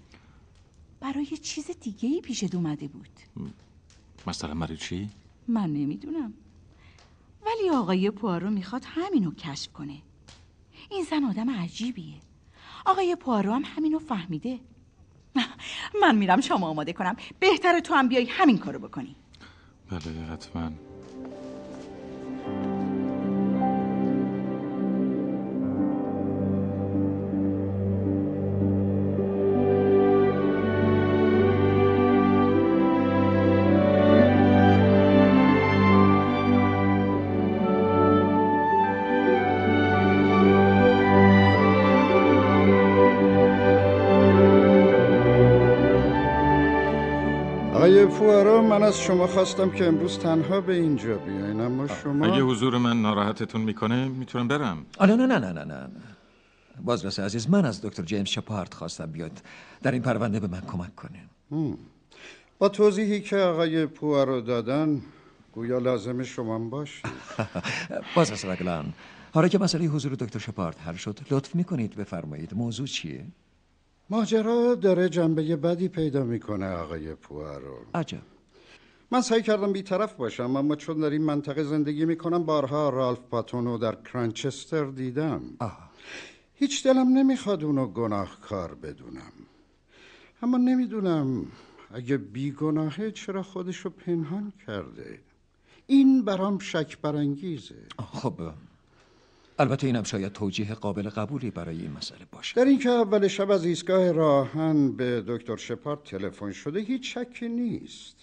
برای چیز دیگه ای پیشت اومده بود. مثلا برای چی؟ من نمی‌دونم. ولی آقای پوارو می‌خواد همینو کشف کنه. این زن آدم عجیبیه. آقای پوارو هم همینو فهمیده. من میرم شما آماده کنم. بهتره تو هم بیای همین کارو بکنی. بله حتما. از شما خواستم که امروز تنها به اینجا بیاین اما شما اگه حضور من ناراحتتون می‌کنه می‌تونم برم. آه، نه نه نه نه نه. بازرس عزیز من از دکتر جیمز شپارد خواستم بیاد. در این پرونده به من کمک کنه. هم. با توضیحی که آقای پوارو دادن گویا لازم شما باش باز از رگلان حالا که مسئله حضور دکتر شپارت حل شد لطف می‌کنید بفرمایید موضوع چیه؟ ماجرا داره جنبه بدی پیدا می‌کنه آقای پوارو عجب. من سعی کردم بیطرف باشم اما چون در این منطقه زندگی می‌کنم بارها رالف پاتونو در کرانچستر دیدم. هیچ دلم نمی‌خواد اونو گناهکار بدونم. اما نمی‌دونم اگه بیگناهه چرا خودشو پنهان کرده؟ این برام شک برانگیزه. خب البته اینم شاید توجیه قابل قبولی برای این مسئله باشه. در اینکه اول شب از ایستگاه راهن به دکتر شپارت تلفن شده هیچ شکی نیست.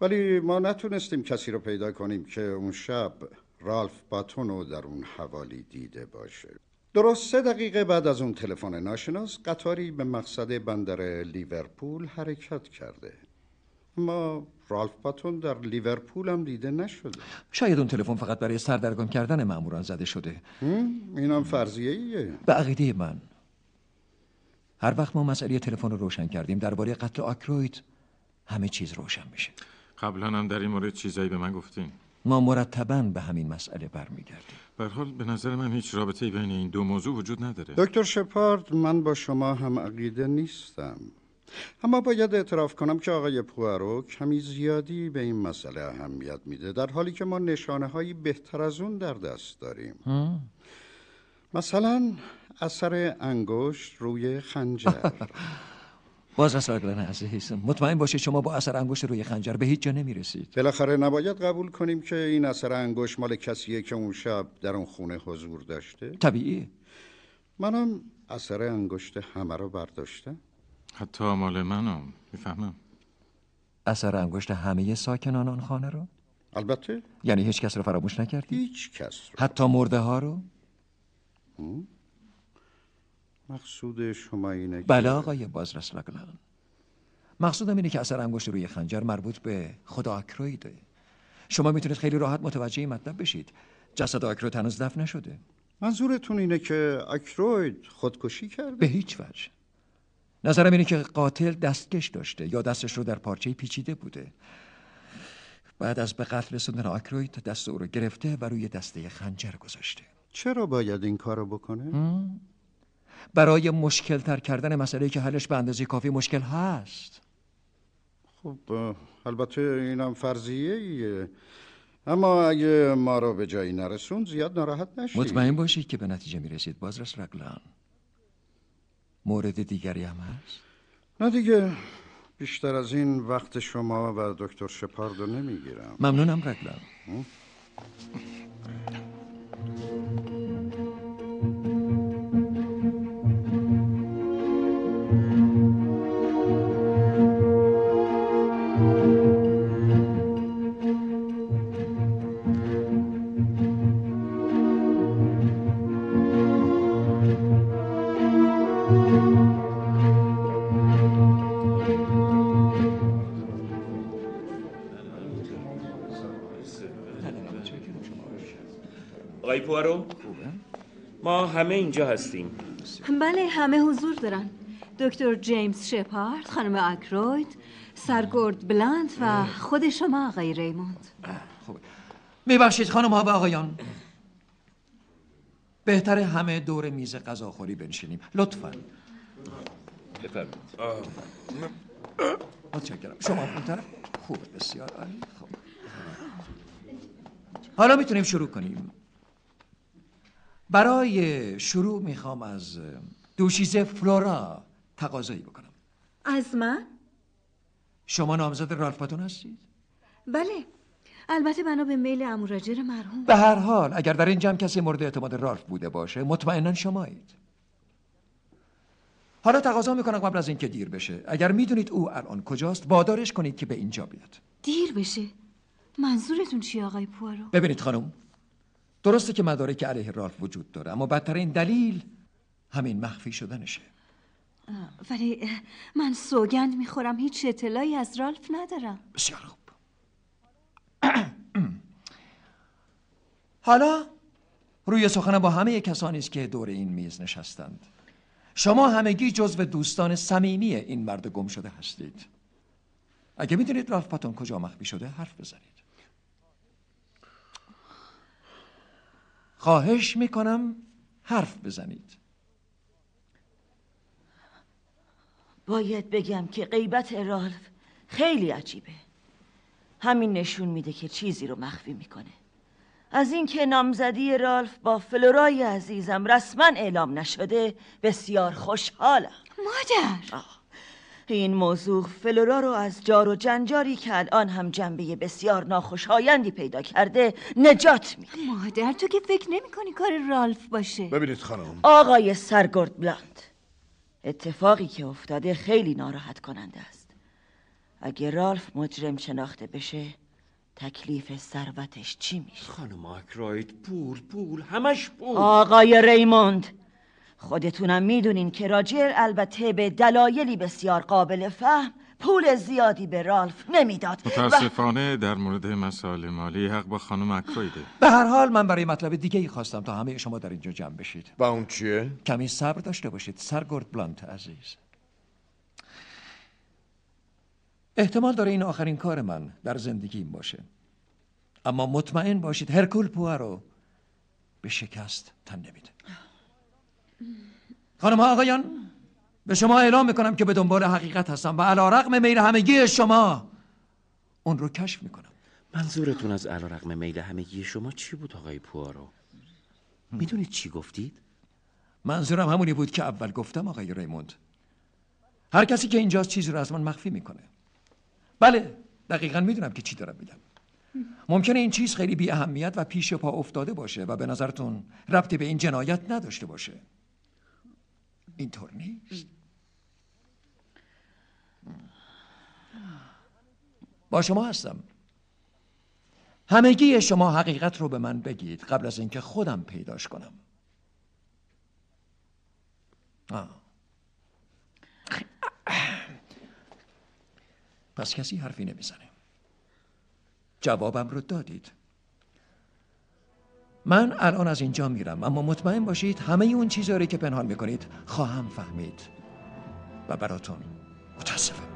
ولی ما نتونستیم کسی رو پیدا کنیم که اون شب رالف باتونو در اون حوالی دیده باشه. درست سه دقیقه بعد از اون تلفن ناشناس قطاری به مقصد بندر لیورپول حرکت کرده. ما رالف باتون در لیورپول هم دیده نشده. شاید اون تلفن فقط برای سردرگم کردن ماموران زده شده. اینم فرضیه ایه به عقیده من. هر وقت ما مسئله تلفن رو روشن کردیم درباره قتل آکروید همه چیز روشن میشه. قبلا هم در این مورد چیزایی به من گفتین. ما مرتبا به همین مسئله برمیگردیم. به حال به نظر من هیچ رابطه بین این دو موضوع وجود نداره. دکتر شپارد من با شما هم عقیده نیستم. اما باید اعتراف کنم که آقای پوارو کمی زیادی به این مسئله اهمیت میده در حالی که ما نشانه هایی بهتر از اون در دست داریم. مثلا اثر انگشت روی خنجر. باز از راگلن عزیز مطمئن باشید شما با اثر انگشت روی خنجر به هیچ جا نمی‌رسید. بالاخره نباید قبول کنیم که این اثر انگشت مال کسیه که اون شب در اون خونه حضور داشته؟ طبیعی. منم اثر انگشت همه رو برداشتم حتی مال منم می‌فهمم. اثر انگشت همه ساکنان آن خانه رو؟ البته. یعنی هیچ کس رو فراموش نکردی؟ هیچ کس رو. حتی مرده ها رو؟ مقصود شما اینه که بله آقای بازرس لاگلان مقصودم اینه که اثر انگشت روی خنجر مربوط به خود آکرویده. شما می‌تونید خیلی راحت متوجه این مطلب بشید. جسد آکروید هنوز دفن نشده. منظورتون اینه که آکروید خودکشی کرده؟ به هیچ وجه. نظرم اینه که قاتل دستکش داشته یا دستش رو در پارچه پیچیده بوده. بعد از به قتل رسوندن آکروید دست او رو گرفته و روی دسته خنجر گذاشته. چرا باید این کارو بکنه؟ برای مشکل تر کردن مسئله که حلش به اندازه کافی مشکل هست. خب البته اینم فرضیه ایه. اما اگه ما رو به جایی نرسون زیاد ناراحت نشید مطمئن باشید که به نتیجه می‌رسید. بازرس رگلان مورد دیگری هم هست؟ نه دیگه. بیشتر از این وقت شما و دکتر شپاردو نمی‌گیرم. ممنونم رگلان همه اینجا هستیم. بله همه حضور دارن. دکتر جیمز شپارد خانم اکروید سرگرد بلند و خود شما آقای ریموند. میبخشید خانم ها و آقایان. بهتر همه دور میز غذاخوری بنشینیم. لطفا. بفرمایید. متشکرم. شما اون طرف خوبه بسیار عالی. خوب حالا می‌تونیم شروع کنیم. برای شروع می‌خوام از دوشیزه فلورا تقاضایی بکنم از من؟ شما نامزد رالف پاتون هستید؟ بله البته بنا به میل اموراجر مرحوم به هر حال اگر در این جمع کسی مورد اعتماد رالف بوده باشه مطمئنا شمایید حالا تقاضا می‌کنم قبل از اینکه دیر بشه اگر می‌دونید او الان کجاست وادارش کنید که به اینجا بیاد دیر بشه منظورتون چی آقای پوارو؟ ببینید خانم درسته که مدارک علیه رالف وجود داره اما بدترین دلیل همین مخفی شدنشه. ولی من سوگند می‌خورم هیچ اطلاعی از رالف ندارم. بسیار خوب. حالا روی سخن با همه کسانی است که دور این میز نشستند. شما همگی جزو دوستان صمیمی این مرد گم شده هستید. اگه می‌دونید رالف پاتون کجا مخفی شده حرف بزنید. خواهش می‌کنم حرف بزنید. باید بگم که غیبت رالف خیلی عجیبه. همین نشون میده که چیزی رو مخفی می‌کنه. از اینکه نامزدی رالف با فلورای عزیزم رسما اعلام نشده بسیار خوشحالم. مادر. این موضوع فلورا رو از جار و جنجاری که الان هم جنبه بسیار ناخوشایندی پیدا کرده نجات میده. مادر تو که فکر نمی کنی کار رالف باشه؟ ببینید خانم. آقای سرگرد بلاند اتفاقی که افتاده خیلی ناراحت کننده است. اگه رالف مجرم شناخته بشه تکلیف ثروتش چی میشه؟ خانم آکراید پول پول همش پول. آقای ریموند خودتونم می‌دونین که راجر البته به دلایلی بسیار قابل فهم پول زیادی به رالف نمی‌داد و متاسفانه در مورد مسائل مالی حق با خانم اکرویده به هر حال من برای مطلب دیگه ای خواستم تا همه شما در اینجا جمع بشید. و اون چیه؟ کمی صبر داشته باشید سرگرد بلانت عزیز. احتمال داره این آخرین کار من در زندگیم باشه. اما مطمئن باشید هرکول پوارو به شکست تن نمیده. خانم ها آقایان به شما اعلام می‌کنم که به دنبال حقیقت هستم و علا رقم میل همگی شما اون رو کشف می‌کنم. منظورتون از علا رقم میل همگی شما چی بود آقای پوارو؟ می‌دونید چی گفتید؟ منظورم همونی بود که اول گفتم آقای ریموند. هر کسی که اینجاست چیزی رو از من مخفی می‌کنه. بله دقیقا می‌دونم که چی دارم میگم. ممکنه این چیز خیلی بی اهمیت و پیش پا افتاده باشه و به نظرتون ربطی به این جنایت نداشته باشه. اینطور نیست. با شما هستم. همگی شما حقیقت رو به من بگید قبل از اینکه خودم پیداش کنم. آه. پس کسی حرفی نمی‌زنه. جوابم رو دادید. من الان از اینجا میرم اما مطمئن باشید همه اون چیزهایی که پنهان می‌کنید خواهم فهمید. و براتون متاسفم.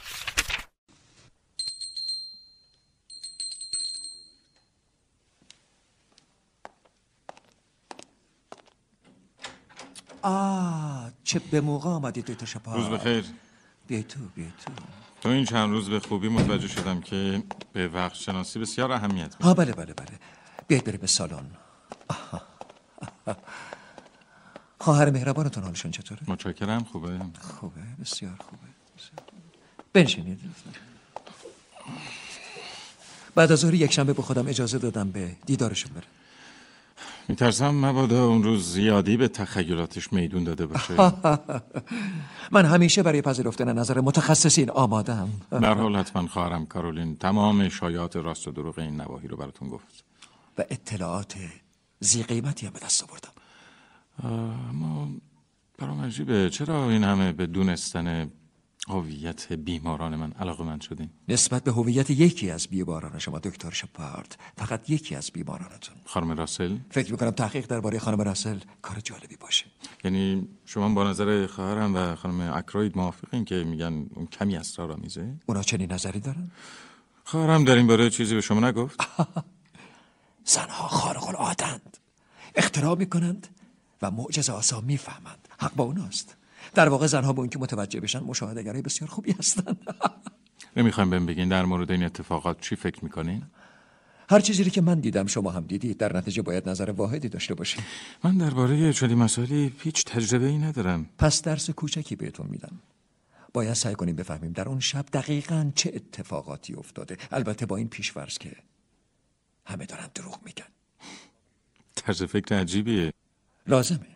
آه چه به موقع آمدید دکتر شپا روز بخیر. بیا تو بیا تو. تو این چند روز به خوبی متوجه شدم که به وقت شناسی بسیار اهمیت آه بله بله بله. بیاید بریم به سالن. خواهر مهربانتون حالشون چطوره؟ متشکرم خوبه؟ خوبه بسیار خوبه. بنشینید بعد از ظهر یک شنبه به خودم اجازه دادم به دیدارشون برم. میترسم مبادا اون روز زیادی به تخیلاتش میدون داده باشه. من همیشه برای پذیرفتن نظر متخصصین آمادم. در حال حتما خواهرم کارولین تمام شایعات راست و دروغ این نواحی رو براتون گفت. و اطلاعات زی قیمتی هم به دست آوردم. اما برام عجیبه. چرا این همه به دونستن هویت بیماران من علاقه من شدین. نسبت به هویت یکی از بیماران شما دکتر شپارد فقط یکی از بیمارانتون. خانم راسل؟ فکر می‌کنم تحقیق درباره خانم راسل کار جالبی باشه. یعنی شما با نظر خواهرم و خانم اکروید موافقین که میگن اون کمی اسرارآمیزه؟ اونا چنین نظری دارن؟ خواهرم در این باره چیزی به شما نگفت. زنها خارق العادند اختراع می‌کنند و معجزه آسا می‌فهمند. حق با اوناست. در واقع زنها به اون که متوجه بشن مشاهدهگرای بسیار خوبی هستند نمی‌خوایم بهم بگین در مورد این اتفاقات چی فکر می‌کنین؟ هر چیزی که من دیدم شما هم دیدید. در نتیجه باید نظر واحدی داشته باشید. من درباره چنین مسائلی هیچ تجربه ای ندارم. پس درس کوچکی بهتون میدم. باید سعی کنیم بفهمیم در اون شب دقیقا چه اتفاقاتی افتاده. البته با این پیشورز که همه دارن دروغ میگن. طرز فکر عجیبیه. لازمه.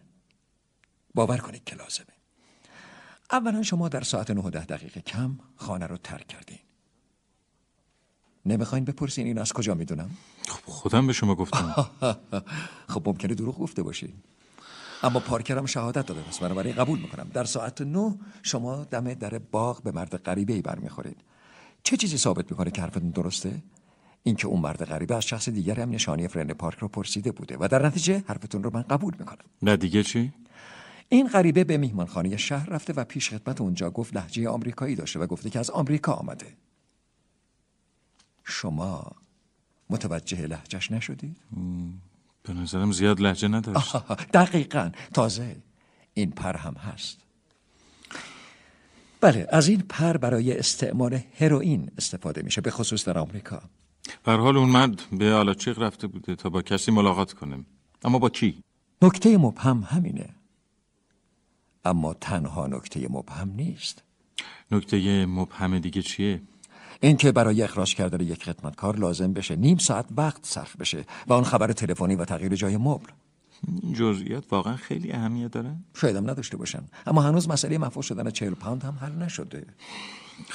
باور کنید که لازمه. اولا شما در ساعت 9 ده دقیقه کم خانه رو ترک کردین. نمی‌خواین بپرسین این از کجا می‌دونم؟ خب خودم به شما گفتم. خب ممکنه دروغ گفته باشین. اما پارکرم شهادت داده پس بنابراین قبول می‌کنم. در ساعت 9 شما دم در باغ به مرد غریبه ای برمیخورید. چه چیزی ثابت می‌کنه که حرفتون درسته؟ اینکه اون مرد غریبه از شخص دیگر هم نشانی فرند پارک رو پرسیده بوده و در نتیجه حرفتون رو من قبول می‌کنم. نه دیگه چی؟ این غریبه به میهمانخانه شهر رفته و پیش خدمت اونجا گفت لحجه آمریکایی داشته و گفته که از آمریکا آمده. شما متوجه لحجهش نشدید؟ به نظرم زیاد لحجه نداشت. دقیقا. تازه این پر هم هست. بله از این پر برای استعمال هروئین استفاده میشه به خصوص در آمریکا. بر حال اون مرد به آلاچیق رفته بوده تا با کسی ملاقات کنیم اما با کی؟ نکته مبهم همینه. اما تنها نکته مبهم نیست. نکته مبهم دیگه چیه؟ اینکه برای اخراج کردن یک خدمتکار لازم بشه نیم ساعت وقت صرف بشه و اون خبر تلفنی و تغییر جای مبل. این جزئیات واقعا خیلی اهمیت داره شاید هم نداشته باشن. اما هنوز مسئله مفعول شدن چهل پوند هم حل نشده.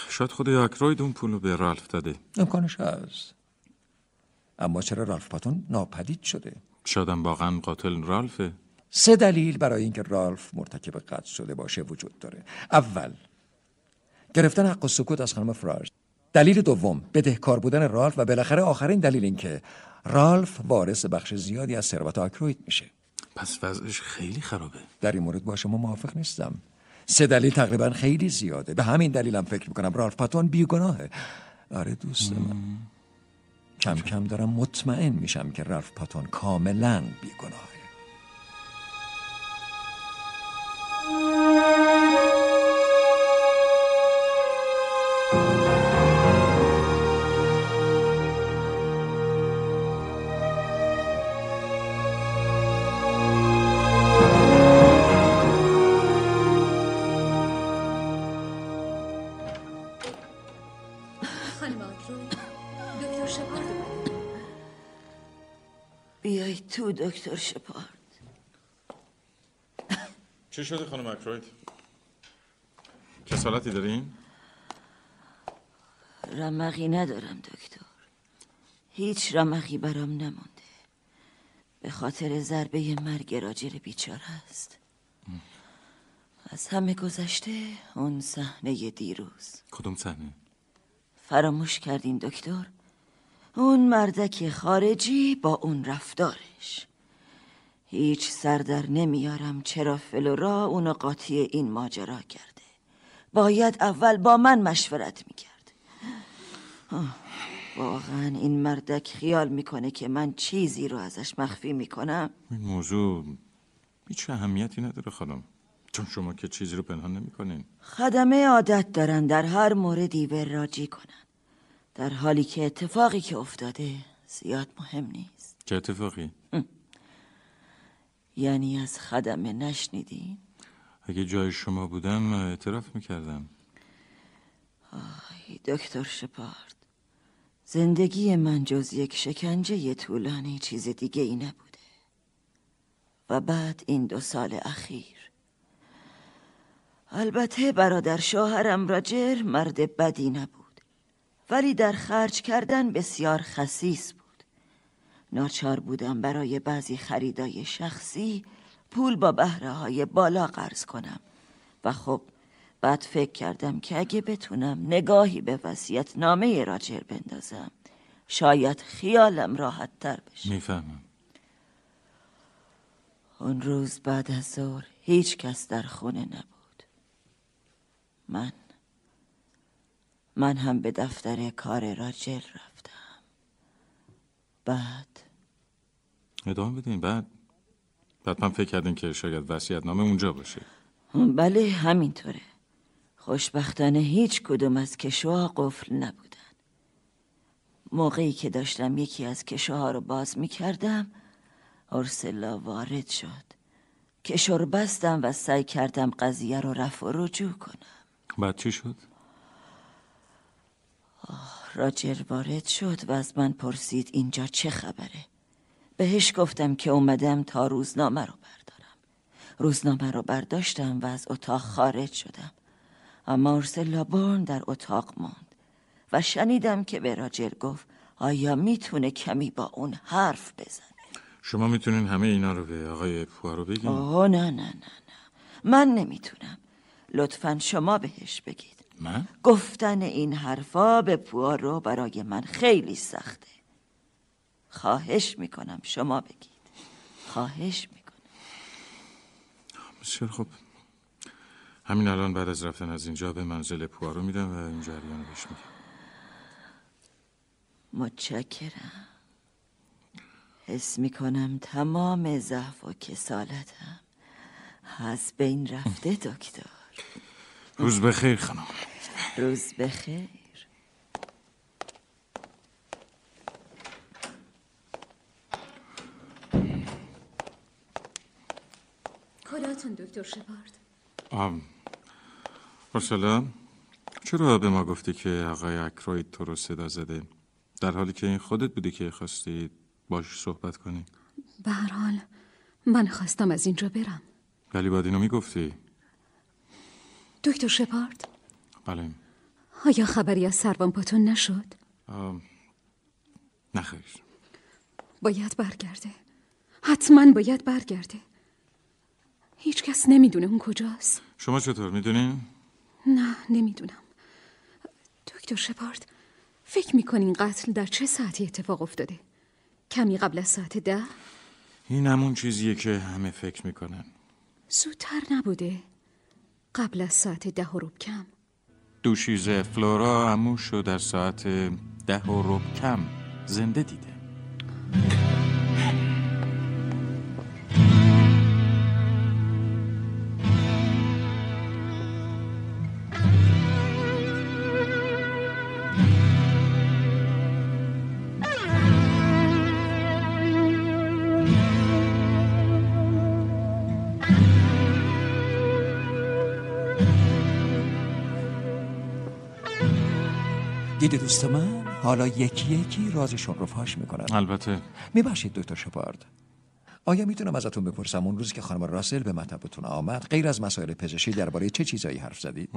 شاید خود یاکروید اون پولو به رالف داده. امکانش هست. اما چرا رالف پاتون ناپدید شده؟ شادم واقعا قاتل رالفه. سه دلیل برای اینکه رالف مرتکب قتل شده باشه وجود داره. اول گرفتن حق و سکوت از خانم فرارز دلیل دوم بدهکار بودن رالف و بالاخره آخرین دلیل این که رالف وارث بخش زیادی از ثروت آکروید میشه. پس وضعش خیلی خرابه. در این مورد با شما موافق نیستم. سه دلیل تقریبا خیلی زیاده. به همین دلیلم فکر می‌کنم رالف پاتون بیگناهه. آره دوست من. کم کم دارم مطمئن میشم که رالف پاتون کاملا بیگناهه. دکتر شپارد. چی شده خانم اکروید؟ کسالتی دارین؟ رمقی ندارم دکتر. هیچ رمقی برام نمونده. به خاطر ضربه مرگ راجر بیچاره است از همه گذشته اون صحنه دیروز. کدوم صحنه؟ فراموش کردین دکتر. اون مردک خارجی با اون رفتارش. هیچ سر در نمیارم چرا فلورا اونو قاطی این ماجرا کرده. باید اول با من مشورت می‌کرد. واقعا این مردک خیال می‌کنه که من چیزی رو ازش مخفی می‌کنم. این موضوع هیچ اهمیتی نداره خانم. چون شما که چیزی رو پنهان نمی‌کنین. خدمه عادت دارن در هر موردی وراجی کنن. در حالی که اتفاقی که افتاده زیاد مهم نیست. چه اتفاقی؟ یعنی از خدمه نشنیدین؟ اگه جای شما بودم اعتراف می‌کردم. آی دکتر شپارد. زندگی من جز یک شکنجه طولانی چیز دیگه ای نبوده. و بعد این دو سال اخیر. البته برادر شوهرم راجر مرد بدی نبود. ولی در خرج کردن بسیار خسیس بود ناچار بودم برای بعضی خریدای شخصی پول با بهره های بالا قرض کنم. و خب بعد فکر کردم که اگه بتونم نگاهی به وسیعت نامه راجر بندازم شاید خیالم راحت تر بشه. می‌فهمم. اون روز بعد از ظهر هیچ کس در خونه نبود. من من هم به دفتر کار راجر رفتم. بعد ادامه بدین. بعد بعد من فکر کردین که شاید وصیت نامه اونجا باشه. بله همینطوره. خوشبختانه هیچ کدوم از کشوها قفل نبودن. موقعی که داشتم یکی از کشه ها رو باز می کردم ارسلا وارد شد. کشو رو بستم و سعی کردم قضیه رو رفع و رجوع کنم. بعد چی شد؟ راجر وارد شد و از من پرسید اینجا چه خبره. بهش گفتم که اومدم تا روزنامه رو بردارم. روزنامه رو برداشتم و از اتاق خارج شدم. اما ارسلا بورن در اتاق ماند و شنیدم که به راجر گفت آیا می‌تونه کمی با اون حرف بزنه؟ شما می‌تونین همه اینا رو به آقای پوارو بگین؟ اوه نه نه نه نه. من نمی‌تونم. لطفا شما بهش بگید. من؟ گفتن این حرفا به پوارو برای من خیلی سخته. خواهش می‌کنم شما بگید. خواهش می‌کنم. بسیار خوب. همین الان بعد از رفتن از اینجا به منزل پوارو میدم و این جریان بهش میگم. متشکرم. حس می‌کنم تمام ضعف و کسالتم از بین رفته دکتر. روز بخیر خانم. روز بخیر. کلاتون دکتر شپارد. آم. ارسلا چرا به ما گفتی که آقای اکروید تو رو صدا زده؟ در حالی که این خودت بودی که خواستی باش صحبت کنی. به هر حال من خواستم از اینجا برم. ولی باید اینو می‌گفتی. دکتر شپارد. بله. آیا خبری از سروان پاتون نشد؟ آم، نخیر. باید برگرده. حتما باید برگرده. هیچ کس نمی‌دونه اون کجاست شما چطور می‌دونین؟ نه نمی‌دونم دکتر شپارد فکر می‌کنین قتل در چه ساعتی اتفاق افتاده؟ کمی قبل از ساعت ده؟ این همون چیزیه که همه فکر می‌کنن زودتر نبوده قبل از ساعت ده و رب کم دوشیزه فلورا اموشو در ساعت ده و رب کم زنده دیده دیدی دوست من حالا یکی یکی رازشون رو فاش می‌کنن البته. میبخشید دکتر شپارد. آیا می‌تونم ازتون بپرسم اون روزی که خانم راسل به مطبتون آمد غیر از مسائل پزشکی درباره چه چیزایی حرف زدید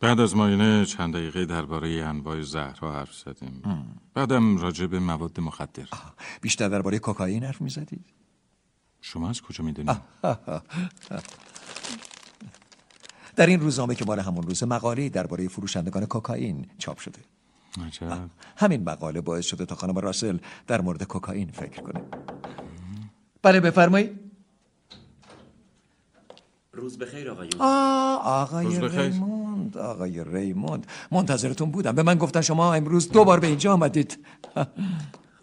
بعد از ماینه چند دقیقه درباره انواع زهرها حرف زدیم. بعدم راجع به مواد مخدر. بیشتر درباره کوکائین حرف می‌زدید؟ شما از کجا می‌دونید؟ در این روزنامه که مال همون روز مقاله درباره فروشندگان کوکائین چاپ شده. عجب. همین مقاله باعث شده تا خانم راسل در مورد کوکائین فکر کنه. بله بفرمایید. روز بخیر آقایون آه روز آقای. ریموند آقای ریموند. منتظرتون بودم. به من گفتن شما امروز دو بار به اینجا آمدید.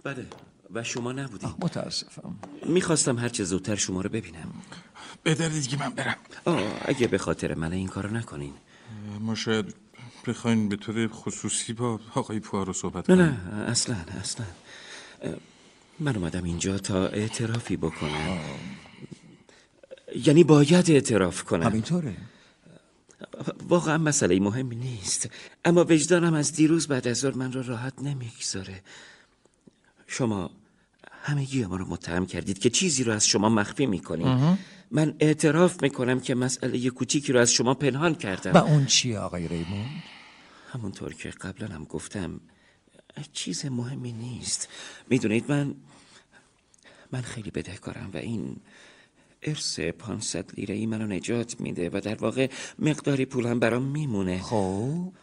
بله و شما نبودید. متاسفم. می‌خواستم هرچه زودتر شما رو ببینم. بهتره دیگه من برم. آه اگه به خاطر من این کارو نکنین. ما شاید بخواین به طور خصوصی با آقای پوارو صحبت نه کنیم. نه اصلا اصلا. اه، من اومدم اینجا تا اعترافی بکنم. یعنی باید اعتراف کنم. همینطوره. واقعا مسئله مهمی نیست. اما وجدانم از دیروز بعد از ظهر من رو راحت نمی‌گذاره. شما همگی ما رو متهم کردید که چیزی رو از شما مخفی می‌کنیم. من اعتراف می‌کنم که مسئله کوچیکی رو از شما پنهان کردم. و اون چیه آقای ریموند؟ همونطور که قبلا هم گفتم چیز مهمی نیست. می‌دونید من من خیلی بدهکارم و این ارث 500 لیره ای منو نجات میده و در واقع مقداری پول هم برام میمونه. خب؟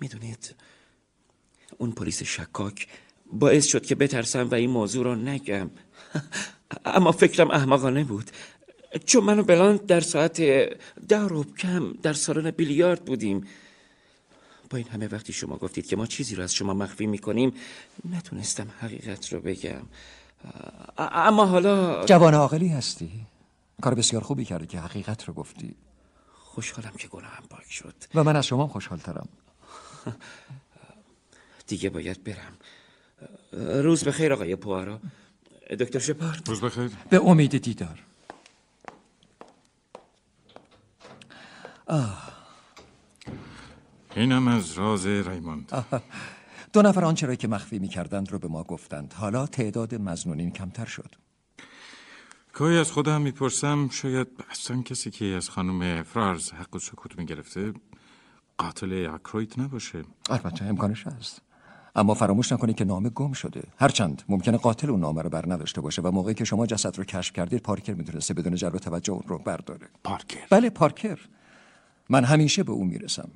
می‌دونید اون پلیس شکاک باعث شد که بترسم و این موضوع رو نگم. اما فکرم احمقانه بود. چون من و بلان در ساعت ده روب کم در سالن بیلیارد بودیم. با این همه وقتی شما گفتید که ما چیزی رو از شما مخفی می‌کنیم نتونستم حقیقت رو بگم. اما حالا جوان عاقلی هستی؟ کار بسیار خوبی کردی که حقیقت رو گفتی. خوشحالم که گناهم پاک شد. و من از شما خوشحالترم دیگه باید برم. روز بخیر آقای پوارا دکتر شپارد. روز بخیر. به امید دیدار. آه. اینم از راز ریموند. آه. دو نفر آنچه را که مخفی می کردند رو به ما گفتند. حالا تعداد مزنونین کمتر شد. گاهی از خودم می‌پرسم شاید اصلا کسی که از خانم فرارز حق و سکوت می‌گرفته قاتل اکرویت نباشه. البته امکانش هست. اما فراموش نکنید که نامه گم شده. هرچند ممکنه قاتل اون نامه رو بر نداشته باشه و موقعی که شما جسد رو کشف کردید پارکر می‌تونسته بدون جلب توجه اون رو برداره. پارکر. بله پارکر. من همیشه به او می‌رسم.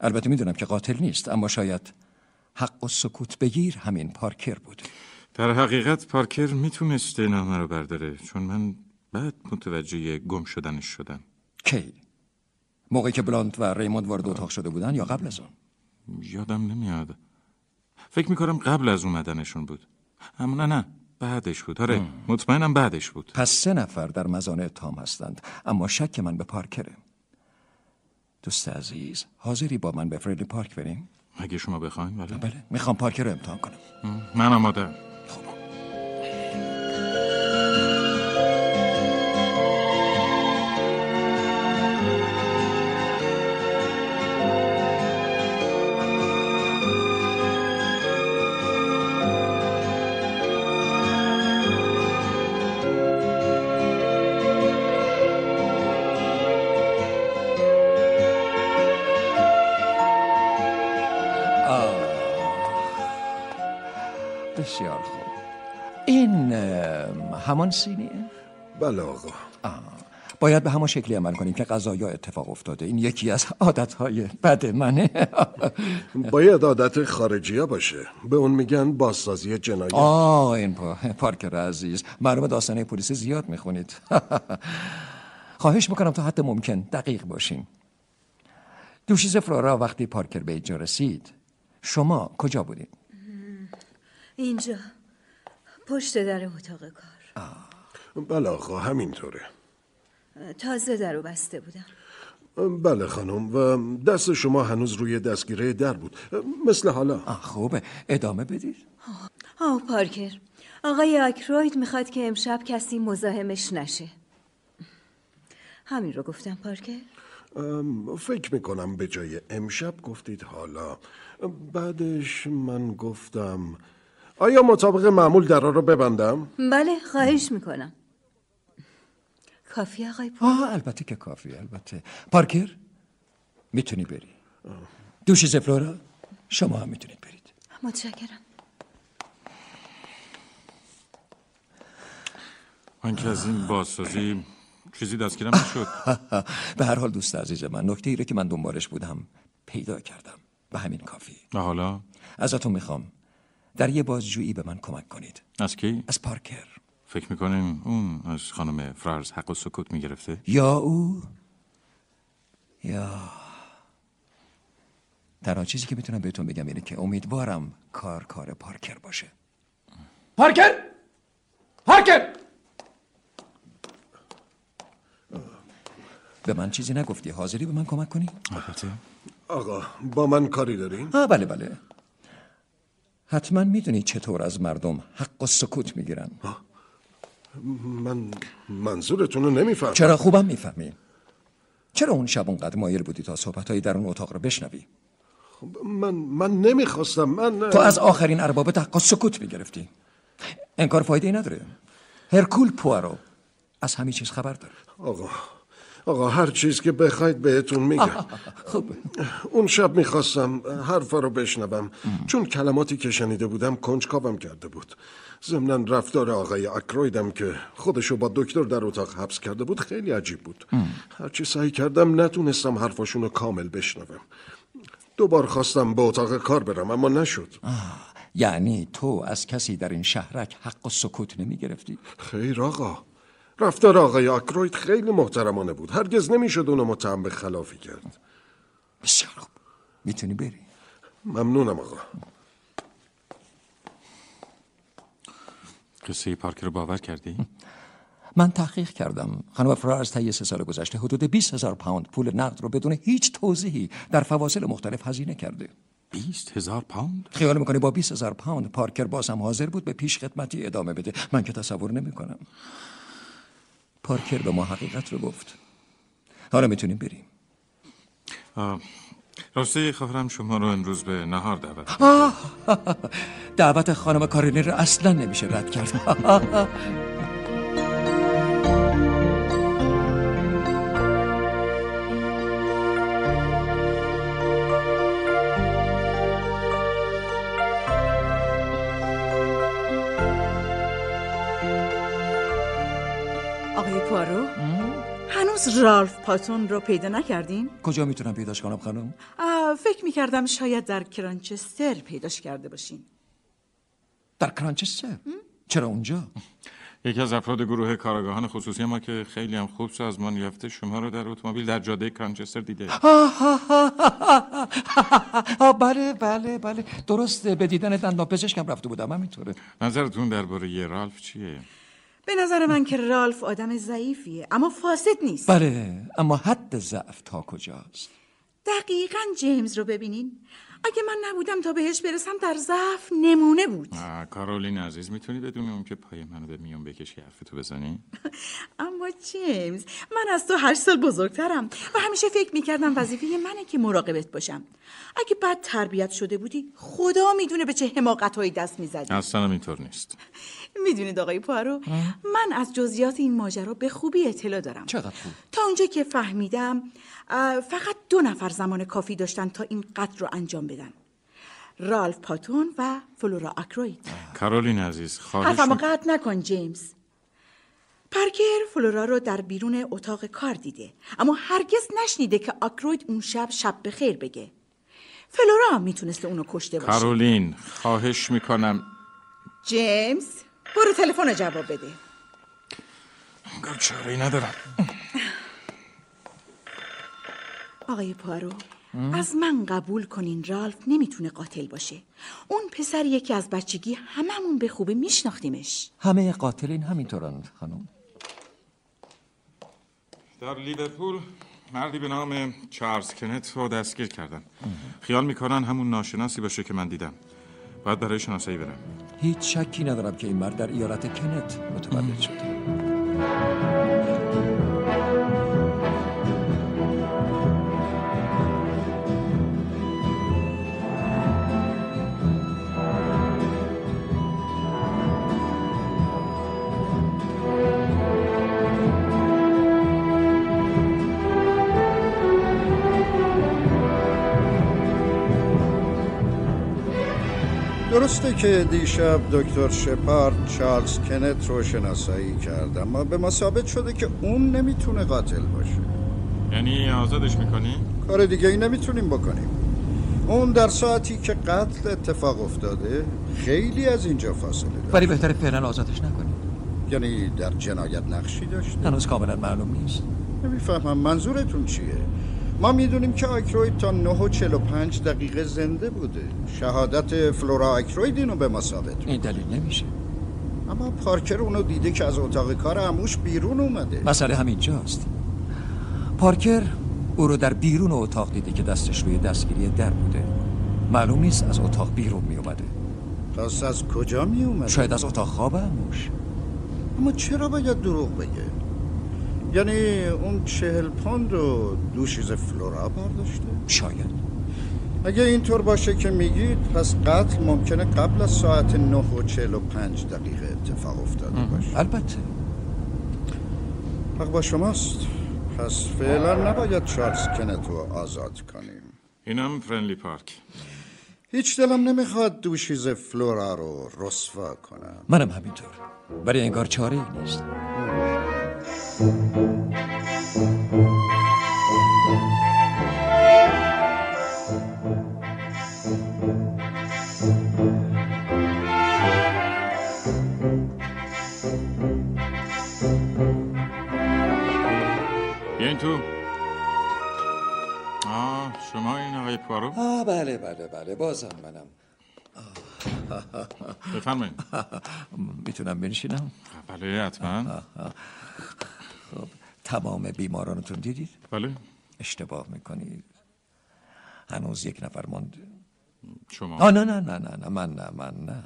البته می‌دونم که قاتل نیست اما شاید حق و سکوت بگیر همین پارکر بود. در حقیقت پارکر می‌تونسته نامه رو برداره چون من بعد متوجه گم شدنش شدم. کی؟ موقعی که بلانت و ریموند وارد اتاق شده بودن یا قبل از اون؟ یادم نمیاد. فکر می‌کنم قبل از اومدنشون بود. اما نه نه بعدش بود. آره مطمئنم بعدش بود. پس سه نفر در مزانه تام هستند اما شک من به پارکره. دوست عزیز حاضری با من به فریدلی پارک بریم؟ اگه شما بخواین بله. بله می‌خوام پارکر رو امتحان کنم. من آماده این همان سینیه؟ بله آقا. باید به همان شکلی عمل کنیم که غذایا اتفاق افتاده. این یکی از عادتهای بد منه. باید عادت خارجی ها باشه. به اون میگن بازسازی جنایت. آه این پا... پارکر عزیز معلوم داستانه پلیس زیاد می‌خونید. خواهش می‌کنم تا حد ممکن دقیق باشین. دوشیز فلورا وقتی پارکر به اینجا رسید شما کجا بودید؟ اینجا. پشت در اتاق کار. بله آقا همینطوره. تازه در رو بسته بودم. بله خانم و دست شما هنوز روی دستگیره در بود. مثل حالا. خوبه. ادامه بدید. آه پارکر. آقای اکروید می‌خواد که امشب کسی مزاحمش نشه. همین رو گفتم پارکر. فکر می‌کنم به جای امشب گفتید حالا. بعدش من گفتم آیا مطابق معمول درا رو ببندم؟ بله خواهش می‌کنم. کافی آقای پول آه البته که کافی البته. پارکر می‌تونی بری. دوشیز فلورا شما هم می‌تونید برید. متشکرم. من که از این بازسازی چیزی دستگیرم نشد. به هر حال دوست عزیز من نکته ای رو که من دنبالش بودم پیدا کردم. و همین کافی. و حالا؟ ازتون می‌خوام. در یه بازجویی به من کمک کنید. از کی؟ از پارکر. فکر می‌کنین اون از خانم فرارز حق و سکوت می‌گرفته؟ یا او؟ یا تنها چیزی که می‌تونم بهتون بگم اینه که امیدوارم کار کار پارکر باشه. پارکر! پارکر! به من چیزی نگفتی. حاضری به من کمک کنی؟ البته. آقا با من کاری دارین؟ آه بله بله. حتما می‌دونی چطور از مردم حق و سکوت می‌گیرن. من منظورتون رو نمیفهم چرا خوبم می‌فهمی؟ چرا اون شب اونقدر مایل بودی تا صحبتهایی در اون اتاق رو بشنوی؟ من من نمی‌خواستم من تو از آخرین ارباب حق و سکوت می‌گرفتی. انکار فایده ای نداره. هرکول پوارو از همین چیز خبر داره. آقا آقا هر چیز که بخواید بهتون میگم. خوب اون شب می‌خواستم حرفا رو بشنوم. چون کلماتی که شنیده بودم کنجکاوم کرده بود. ضمنا رفتار آقای اکرویدم که خودشو با دکتر در اتاق حبس کرده بود خیلی عجیب بود. هرچی سعی کردم نتونستم حرفاشون رو کامل بشنوم. دوبار خواستم به اتاق کار برم اما نشد. یعنی تو از کسی در این شهرک حق و سکوت نمی گرفتی؟ خیر آقا. رفتار آقای آکروید خیلی محترمانه بود. هرگز نمی‌شد اونو متهم به خلافی کرد. بسیار خوب. می‌تونی بری؟ ممنونم آقا. قصه پارکر رو باور کردی؟ من تحقیق کردم. خانم فرارز طی سه سال گذشته حدود 20 هزار پوند پول نقد رو بدون هیچ توضیحی در فواصل مختلف هزینه کرده. بیست هزار پوند؟ خیال می‌کنی با بیست هزار پوند پارکر باز هم حاضر بود به پیش خدمتی ادامه بده؟ من که تصور نمی‌کنم. پارکر به ما حقیقت رو گفت. حالا می‌تونیم بریم. راسته خواهرم شما رو امروز به نهار دعوت آه، دعوت خانم کارینی رو اصلا نمیشه رد کرد. هنوز رالف پاتون رو پیدا نکردین؟ کجا می‌تونم پیداش کنم خانم؟ فکر می‌کردم شاید در کرانچستر پیداش کرده باشین. در کرانچستر؟ چرا اونجا؟ یکی از افراد گروه کاراگاهان خصوصی ما که خیلی هم خوب سازمان یافته شما رو در اتومبیل در جاده کرانچستر دیده. بله بله بله. درسته به دیدن دندان پزشکم رفته بودم همینطوره. نظرتون درباره یه رالف چیه؟ به نظر من که رالف آدم ضعیفیه اما فاسد نیست. بله اما حد ضعف تا کجاست؟ دقیقا جیمز رو ببینین. اگه من نبودم تا بهش برسم در ضعف نمونه بود. کارولین عزیز می‌تونی بدون اون که پای منو به میون بکشی حرفتو بزنی؟ اما جیمز من از تو هشت سال بزرگترم و همیشه فکر می‌کردم وظیفه منه که مراقبت باشم. اگه بد تربیت شده بودی خدا می‌دونه به چه حماقتهایی دست می‌زدی. اصلا اینطور نیست. می‌دونید آقای پارو من از جزئیات این ماجرا به خوبی اطلاع دارم. چقدر خوب؟ تا اونجا که فهمیدم فقط دو نفر زمان کافی داشتن تا این قتل رو انجام بدن. رالف پاتون و فلورا اکروید کارولین عزیز خواهش حرفمو قطع نکن جیمز. پارکر فلورا رو در بیرون اتاق کار دیده. اما هرگز نشنیده که آکروید اون شب شب به خیر بگه. فلورا هم می‌تونسته اونو کشته باشه. کارولین خواهش می‌کنم. جیمز برو تلفن رو جواب بده. انگار چاره ندارم. آقای پارو از من قبول کنین رالف نمی‌تونه قاتل باشه. اون پسریه که از بچگی هممون به خوبی میشناختیمش. همه قاتلین همینطورند خانم. در لیورپول مردی به نام چارلز کنت رو دستگیر کردن. خیال می‌کنن همون ناشناسی باشه که من دیدم. باید برای شناسایی برم. هیچ شکی ندارم که این مرد در ایالت کنت متولد شده. درسته که دیشب دکتر شپارد چارلز کنت رو شناسایی کرد اما به ما ثابت شده که اون نمی‌تونه قاتل باشه. یعنی آزادش می‌کنی؟ کار دیگه ای نمی‌تونیم بکنیم. اون در ساعتی که قتل اتفاق افتاده خیلی از اینجا فاصله داره. ولی بهتر فعلا آزادش نکنیم. یعنی در جنایت نقشی داشته؟ هنوز کاملا معلوم نیست. نمی‌فهمم. منظورتون چیه؟ ما می‌دونیم که آکروید تا 9 و 45 دقیقه زنده بوده. شهادت فلورا آکروید اینو به ما ثابت این دلیل نمیشه. اما پارکر اونو دیده که از اتاق کار اموش بیرون اومده. مسئله همینجاست پارکر او رو در بیرون اتاق دیده که دستش روی دستگیری در بوده. معلوم نیست از اتاق بیرون می اومده پس از کجا می اومده؟ شاید از اتاق خواب اموش اما چرا باید دروغ بگه؟ یعنی اون چهل پوند رو دوشیز فلورا برداشته؟ شاید. اگه اینطور باشه که میگید پس قتل ممکنه قبل از ساعت 9 و 45 دقیقه اتفاق افتاده باشه. البته. حق با شماست. پس فعلا نباید چارلز کنت رو آزاد کنیم. اینم فرنلی پارک. هیچ دلم نمی‌خواد دوشیز فلورا رو رسوا کنم. منم همینطور. ولی انگار چاره ای نیست. بیاین تو؟ آه شما این آقای پارو آه بله بله بله بازم منم. بفرمایید. می‌تونم بنشینم؟ بله حتما. خب تمام بیمارانتون دیدید؟ بله. اشتباه می‌کنید. هنوز یک نفر مانده شما. آه نه نه نه نه نه من نه من نه.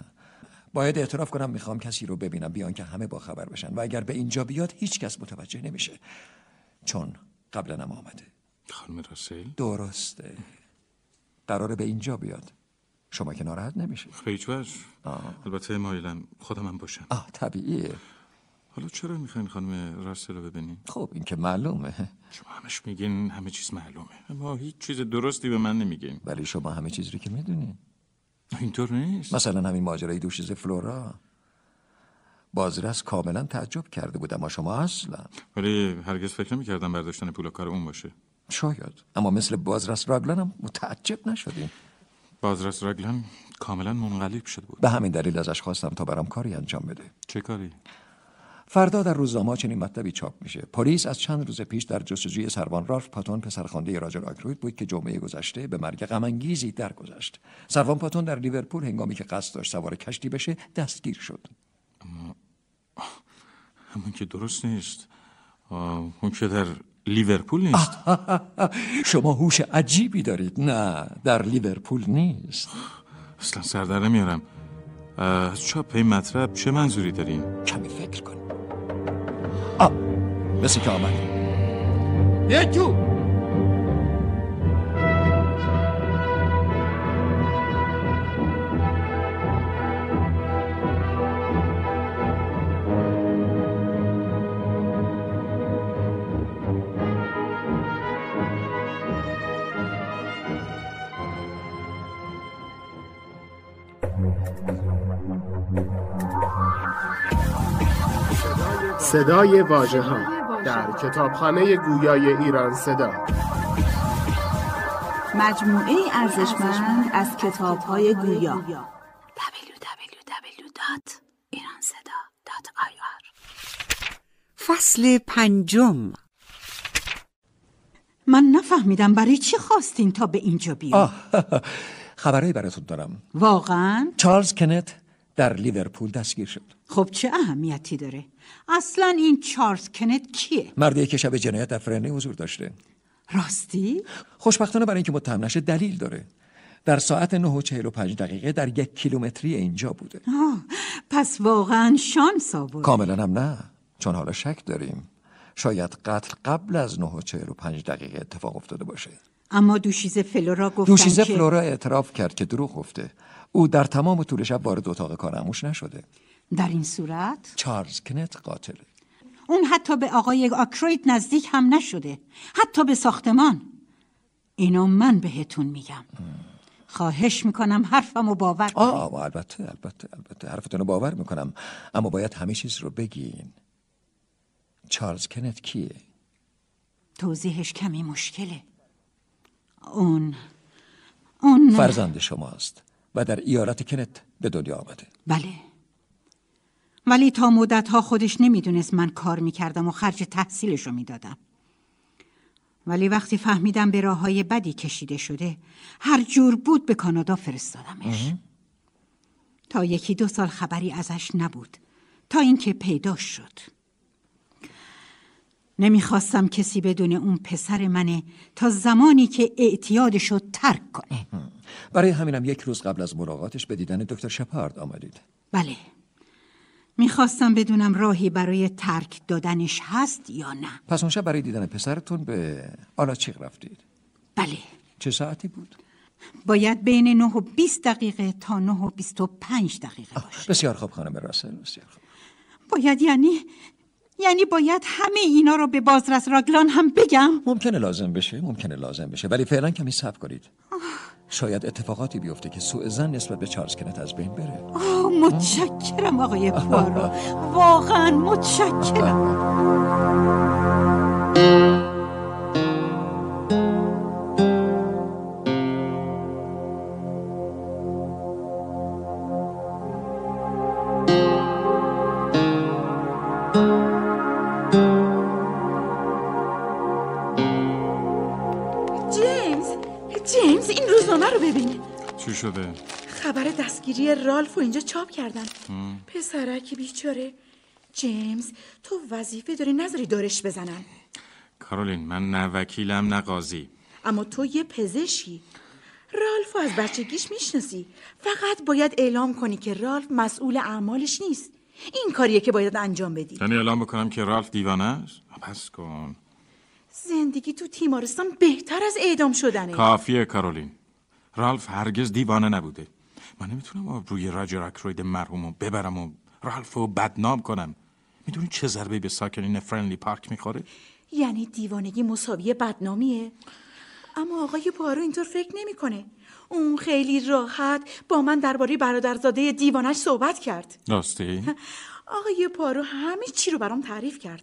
باید اعتراف کنم می‌خوام کسی رو ببینم بیان که همه با خبر بشن. و اگر به اینجا بیاد هیچ کس متوجه نمیشه. چون قبلا هم آمده. خانم راسل؟ درسته. قراره به اینجا بیاد. شما که ناراحت نمیشه به هیچ وجه. البته مایلم خودم هم باشم. آه طبیعیه. حالا چرا می‌خواین خانم راسل رو ببینین؟ خب این که معلومه. شما همش میگین همه چیز معلومه. اما هیچ چیز درستی به من نمیگین. ولی شما همه چیز رو که می‌دونین. اینطور نیست. مثلا همین ماجرای دوشیزه فلورا. بازرس کاملا تعجب کرده بود اما شما اصلا. ولی هرگز فکر نمی‌کردم برداشتن پول کار اون باشه. شاید. اما مثل بازرس راگلان هم متعجب نشدیم. بازرس راگلان کاملا منقلب شده بود. به همین دلیل ازش خواستم تا برام کاری انجام بده. چه کاری؟ فردا در روزنامه چنین مطلبی چاپ میشه. پلیس از چند روز پیش در جستجوی سروان رالف پاتون پسرخوانده راجر آکروید بود که جمعه گذشته به مرگ غمانگیزی درگذشت. سروان پاتون در لیورپول هنگامی که قصد داشت سوار کشتی بشه دستگیر شد. اما همون که درست نیست. اون که در لیورپول نیست. شما هوش عجیبی دارید. نه در لیورپول نیست. اصلا سردر نمیارم. از چاپ این مطلب چه منظوری دارین؟ کمی فکر کن آه مثل که آمد یه صدای واژه ها در کتابخانه گویای ایران صدا. مجموعه ارزشمند از کتاب های گویا www.iranseda.ir فصل پنجم. من نفهمیدم برای چی خواستین تا به اینجا بیاد آه خبرهایی براتون دارم. واقعا؟ چارلز کنت در لیورپول دستگیر شد. خب چه اهمیتی داره؟ اصلا این چارلز کنت کیه؟ مردی که شب جنایت در فرنی حضور داشته. راستی؟ خوشبختانه برای اینکه متهم نشه دلیل داره. در ساعت 9 و 45 دقیقه در یک کیلومتری اینجا بوده. آه، پس واقعا شانس آورد. کاملا هم نه چون حالا شک داریم. شاید قتل قبل از 9 و 45 دقیقه اتفاق افتاده باشه. اما دوشیزه فلورا گفتن دوشیزه که فلورا اعتراف کرد که دروغ گفته. او در تمام طول شب وارد اتاق کارموش نشده. در این صورت؟ چارلز کنت قاتله اون حتی به آقای آکروید نزدیک هم نشده. حتی به ساختمان. اینو من بهتون میگم. خواهش می‌کنم حرفمو باور کنید. آه البته البته البته. حرفتون رو باور می‌کنم. اما باید همه چیز رو بگین. چارلز کنت کیه؟ توضیحش کمی مشکله. اون اون فرزند شماست. و در ایالت کنت به دنیا آمده. بله. ولی تا مدت ها خودش نمی‌دونست من کار می‌کردم و خرج تحصیلش رو می‌دادم. ولی وقتی فهمیدم به راه های بدی کشیده شده هر جور بود به کانادا فرستادمش. تا یکی دو سال خبری ازش نبود. تا اینکه پیدا شد. نمی‌خواستم کسی بدون اون پسر منه تا زمانی که اعتیادشو ترک کنه. برای همینم یک روز قبل از ملاقاتش به دیدن دکتر شپارد آمدید. بله. می‌خواستم بدونم راهی برای ترک دادنش هست یا نه. پس اون شب برای دیدن پسرتون به آلاچیق رفتید. بله. چه ساعتی بود؟ باید بین 9 و 20 دقیقه تا 9 و 25 دقیقه باشه. بسیار خوب خانم راسل بسیار خوب. باید یعنی یعنی باید همه اینا رو به بازرس راگلان هم بگم؟ ممکنه لازم بشه ممکنه لازم بشه ولی فعلا کمی صبر کنید. شاید اتفاقاتی بیفته که سوء زن نسبت به چارلز کنت از بین بره. آه متشکرم آقای پوارو واقعا متشکرم. شده؟ خبر دستگیری رالف رو اینجا چاپ کردن. پسرک بیچاره. جیمز تو وظیفه داری نذاری دارش بزنن. کارولین من نه وکیلم نه قاضی. اما تو یه پزشکی. رالف از بچگیش می‌شناسی. فقط باید اعلام کنی که رالف مسئول اعمالش نیست. این کاریه که باید انجام بدی. یعنی اعلام بکنم که رالف دیوانه است؟ پس کن. زندگی تو تیمارستان بهتر از اعدام شدنه. کافیه کارولین. رالف هرگز دیوانه نبوده من نمی‌تونم روی راجر اکروید مرحوم رو ببرم و رالف رو بدنام کنم می‌دونی چه ضربه به ساکنین فرنلی پارک می‌خوره؟ یعنی دیوانگی مساوی بدنامیه اما آقای پارو اینطور فکر نمی‌کنه. اون خیلی راحت با من درباره برادرزاده دیوانش صحبت کرد راستی؟ آقای پارو همه چی رو برام تعریف کرد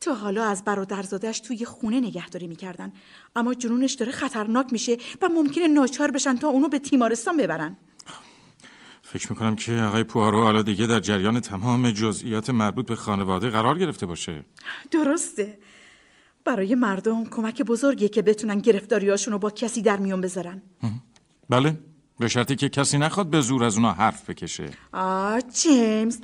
تا حالا از برادرزادش توی خونه نگهداری می‌کردن. اما جنونش داره خطرناک میشه و ممکنه ناچار بشن تا اونو به تیمارستان ببرن. فکر می‌کنم که آقای پوارو حالا دیگه در جریان تمام جزئیات مربوط به خانواده قرار گرفته باشه. درسته. برای مردم کمک بزرگیه که بتونن گرفتاریاشون رو با کسی در میون بذارن. بله. به شرطی که کسی نخواد به زور از اونا حرف بکشه. آه جیمز.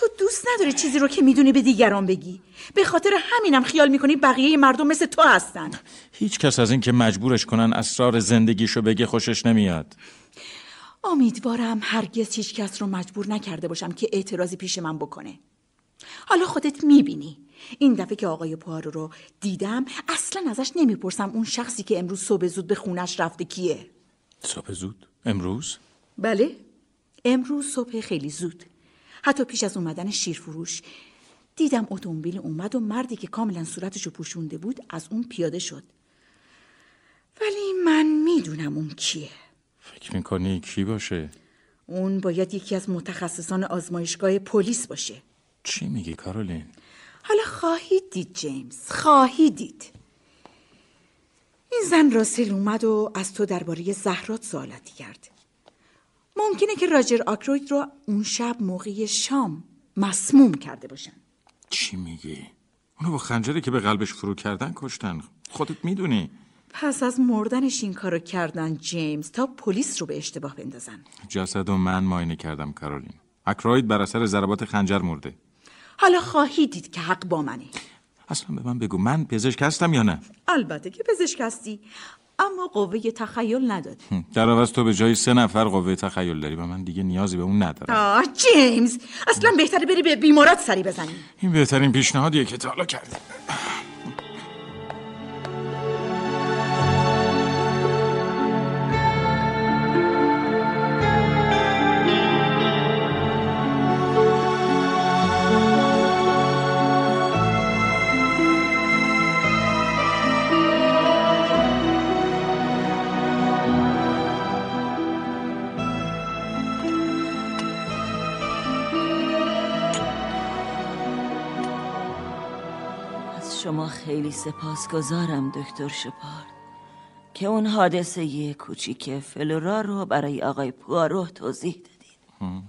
تو دوست نداری چیزی رو که می‌دونی به دیگران بگی. به خاطر همینم خیال می‌کنی بقیه مردم مثل تو هستن. هیچ کس از این که مجبورش کنن اسرار زندگیشو بگه خوشش نمیاد. امیدوارم هرگز هیچ کس رو مجبور نکرده باشم که اعتراضی پیش من بکنه. حالا خودت می‌بینی. این دفعه که آقای پوارو رو دیدم اصلا ازش نمی‌پرسم اون شخصی که امروز صبح زود به خونش رفته کیه. صبح زود؟ امروز؟ بله. امروز صبح خیلی زود. حتی پیش از اومدن شیرفروش. دیدم اتومبیل اومد و مردی که کاملا صورتشو پوشونده بود از اون پیاده شد. ولی من می‌دونم اون کیه. فکر می‌کنی کی باشه؟ اون باید یکی از متخصصان آزمایشگاه پلیس باشه. چی میگی کارولین؟ حالا خواهید دید جیمز. خواهید دید. این زن راسل اومد و از تو درباره زهرات سوالاتی کرد. ممکنه که راجر آکروید رو اون شب موقع شام مسموم کرده باشن. چی میگی؟ اونو با خنجری که به قلبش فرو کردن کشتن. خودت می‌دونی. پس از مردنش این کارو کردن جیمز تا پلیس رو به اشتباه بندازن. جسد و من ماینه کردم کارولین. اکروید بر اثر ضربات خنجر مرده. حالا خواهی دید که حق با منه. اصلا به من بگو من پزشک هستم یا نه؟ البته که پزشک هستی. اما قوه تخیل نداری در عوض تو به جای سه نفر قوه تخیل داری و من دیگه نیازی به اون ندارم. آه جیمز اصلا بهتره بری به بیمارات سری بزنی. این بهترین پیشنهادیه که تا حالا کردی سپاسگزارم دکتر شپار که اون حادثه کوچیک فلورا رو برای آقای پوارو توضیح دادید.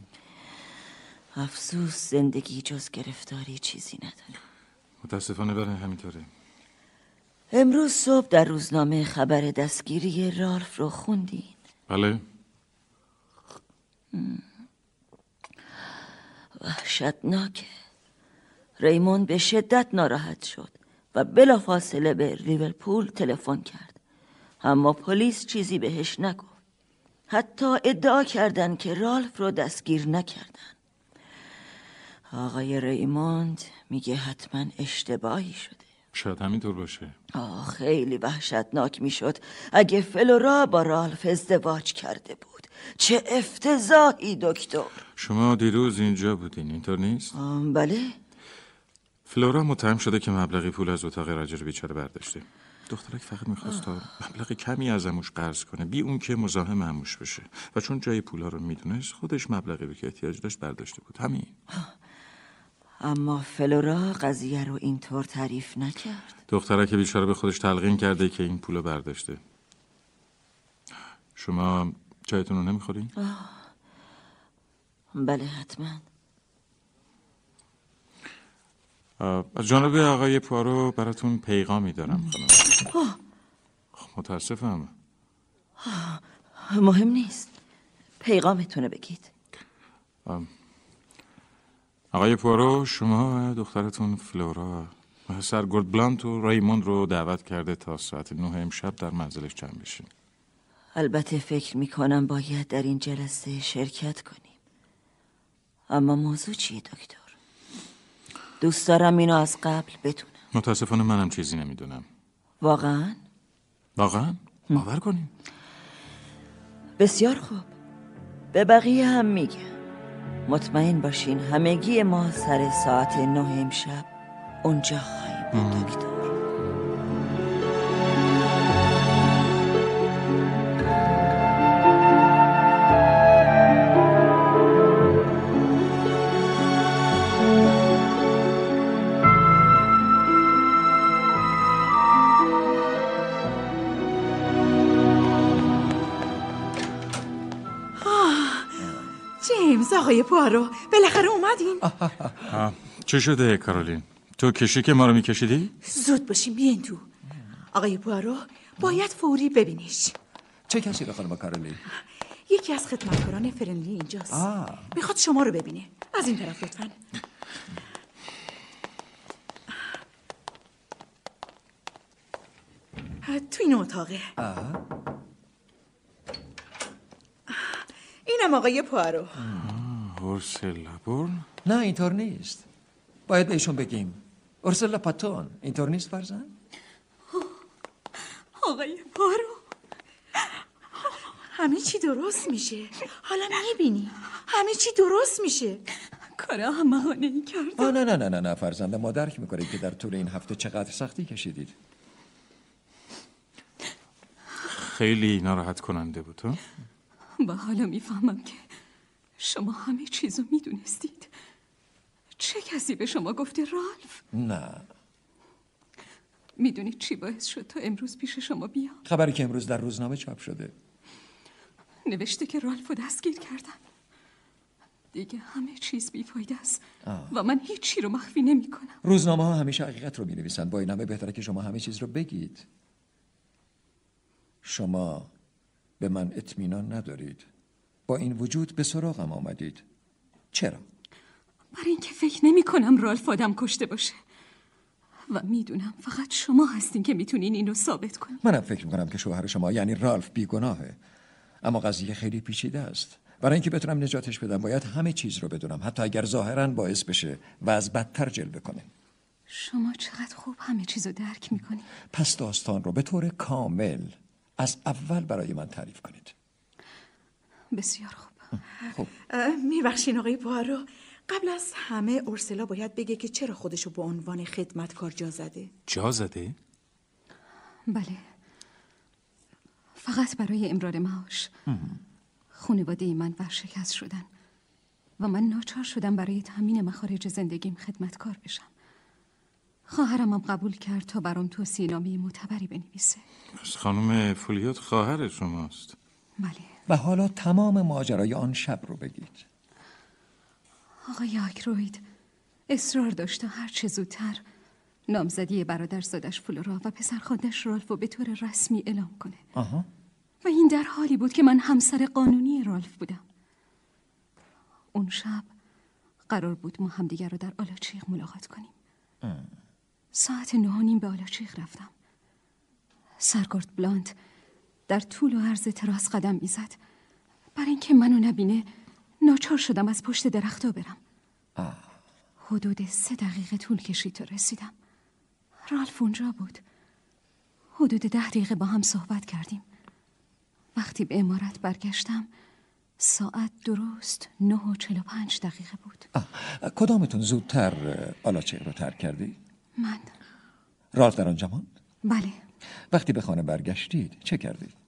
افسوس زندگی جز گرفتاری چیزی نداره. متاسفانه برای همینطوره. امروز صبح در روزنامه خبر دستگیری رالف رو خوندین؟ بله. وحشتناکه. ریموند به شدت ناراحت شد. و بلافاصله به لیورپول تلفن کرد. اما پلیس چیزی بهش نگفت. حتی ادعا کردن که رالف رو دستگیر نکردن. آقای ریموند میگه حتما اشتباهی شده. شاید همینطور باشه. آه خیلی وحشتناک می‌شد اگه فلورا با رالف ازدواج کرده بود. چه افتضاحی دکتر. شما دیروز اینجا بودین اینطور نیست؟ بله. فلورا متهم شده که مبلغی پول از اتاق رجر بیچاره برداشته. دخترک فقط می‌خواست تا مبلغ کمی از اموش قرض کنه بی اون که مزاحم اموش بشه. و چون جای پولا رو می‌دونست خودش مبلغی رو که احتیاج داشت برداشته بود. همین. اما فلورا قضیه رو اینطور تعریف نکرد. دخترک بیچاره به خودش تلقین کرده که این پولو برداشته. شما چایتون رو نمی‌خورین؟ بله حتما. از جانب آقای پوارو براتون پیغامی دارم خانم. متاسفم. مهم نیست. پیغامتونه بگید. آقای پوارو شما و دخترتون فلورا و سرگرد بلانت و ریموند رو دعوت کرده تا ساعت نه امشب در منزلش جمع بشین. البته فکر می‌کنم باید در این جلسه شرکت کنیم. اما موضوع چیه دکتر؟ دوست دارم اینو از قبل بدونم. متاسفانه منم چیزی نمی‌دونم. واقعا؟ واقعا؟ باور کنیم بسیار خوب. به بقیه هم میگم. مطمئن باشین همگی ما سر ساعت نه امشب اونجا خواهیم بود دکتر. آقای پوارو بالاخره اومدین. چه شده کارولین؟ تو کشی که ما رو میکشیدی؟ زود باشین بیاین تو. آقای پوارو باید فوری ببینیش. چه کسی رو خانم کارولین؟ یکی از خدمتکاران فرنلی اینجاست. آه. می‌خواد شما رو ببینه. از این طرف لطفا. تو این اتاقه. اینم آقای پوارو. اورسلا بورن نه اینطور نیست. باید بهشون بگیم. اورسلا پاتون اینطور نیست فرزن آقای پارو همه چی درست میشه. حالا می‌بینی. همه چی درست میشه. کار احمقانه ای کردم. آه نه نه نه نه نه فرزند ما درک می‌کنیم که در طول این هفته چقدر سختی کشیدید. خیلی ناراحت کننده بود ها؟ و حالا می‌فهمم که شما همه چیزو می‌دونستید. چه کسی به شما گفته رالف؟ نه. می‌دونید چی باعث شد تا امروز پیش شما بیام؟ خبری که امروز در روزنامه چاپ شده. نوشته که رالفو دستگیر کردن دیگه همه چیز بیفایده است. و من هیچی رو مخفی نمی کنم روزنامه ها همیشه حقیقت رو می نویسن با این همه بهتره که شما همه چیز رو بگید. شما به من اطمینان ندارید. با این وجود به سراغم آمدید. چرا؟ برای اینکه فکر نمی کنم رالف آدم کشته باشه. و می‌دونم فقط شما هستین که می‌تونین اینو ثابت کنین منم فکر می‌کنم که شوهر شما یعنی رالف بیگناهه. اما قضیه خیلی پیچیده است. برای اینکه بتونم نجاتش بدم باید همه چیز رو بدونم. حتی اگر ظاهرا باعث بشه و از بدتر جلوه کنه. شما چقدر خوب همه چیز رو درک می‌کنین پس داستان رو به طور کامل از اول برای من تعریف کنید. بسیار خوب. خب. میبخشین آقای پوارو قبل از همه اورسلا باید بگه که چرا خودشو به عنوان خدمتکار جا زده؟ جا زده؟ بله. فقط برای امرار معاش. خانواده من ورشکست شدن و من ناچار شدم برای تامین مخارج زندگیم خدمتکار بشم. خواهرم هم قبول کرد تا برام توصیه نامه معتبری بنویسه. پس خانم فولیوت خواهر شماست. بله. و حالا تمام ماجرای آن شب رو بگید. آقای آکروید اصرار داشت تا هر چه زودتر نامزدی برادرزادش فلورا و پسرخواندش رالف رو به طور رسمی اعلام کنه. آها. و این در حالی بود که من همسر قانونی رالف بودم. اون شب قرار بود ما همدیگر رو در آلاچیق ملاقات کنیم. ساعت نه و نیم به آلاچیق رفتم. سرگرد بلاند در طول و عرض تراس قدم می‌زد. برای اینکه منو نبینه ناچار شدم از پشت درختا برم. حدود سه دقیقه طول کشید تا رسیدم. رالف اونجا بود. حدود ده دقیقه با هم صحبت کردیم. وقتی به امارت برگشتم ساعت درست نه و چل و پنج دقیقه بود. کدامتون زودتر آلاچیق رو ترک کردی؟ من. رالف در آنجا ماند؟ بله. وقتی به خانه برگشتید چه کردید؟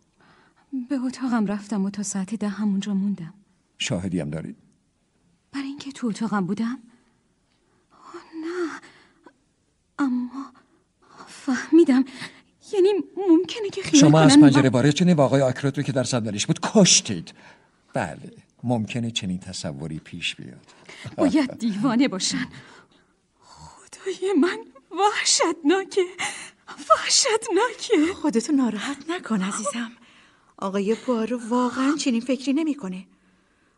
به اتاقم رفتم و تا ساعت ده همونجا موندم. شاهدی هم دارید؟ برای اینکه تو اتاقم بودم؟ آه، نه. اما فهمیدم. یعنی ممکنه که خیال شما از پنجره من- وارد شدید و آقای آکروت رو که در صندلیش بود کشتید. بله ممکنه چنین تصوری پیش بیاد. باید دیوانه باشن. خدای من وحشتناکه. وحشتناکه. خودتو ناراحت نکن عزیزم. آقای پوارو واقعا چنین فکری نمی‌کنه.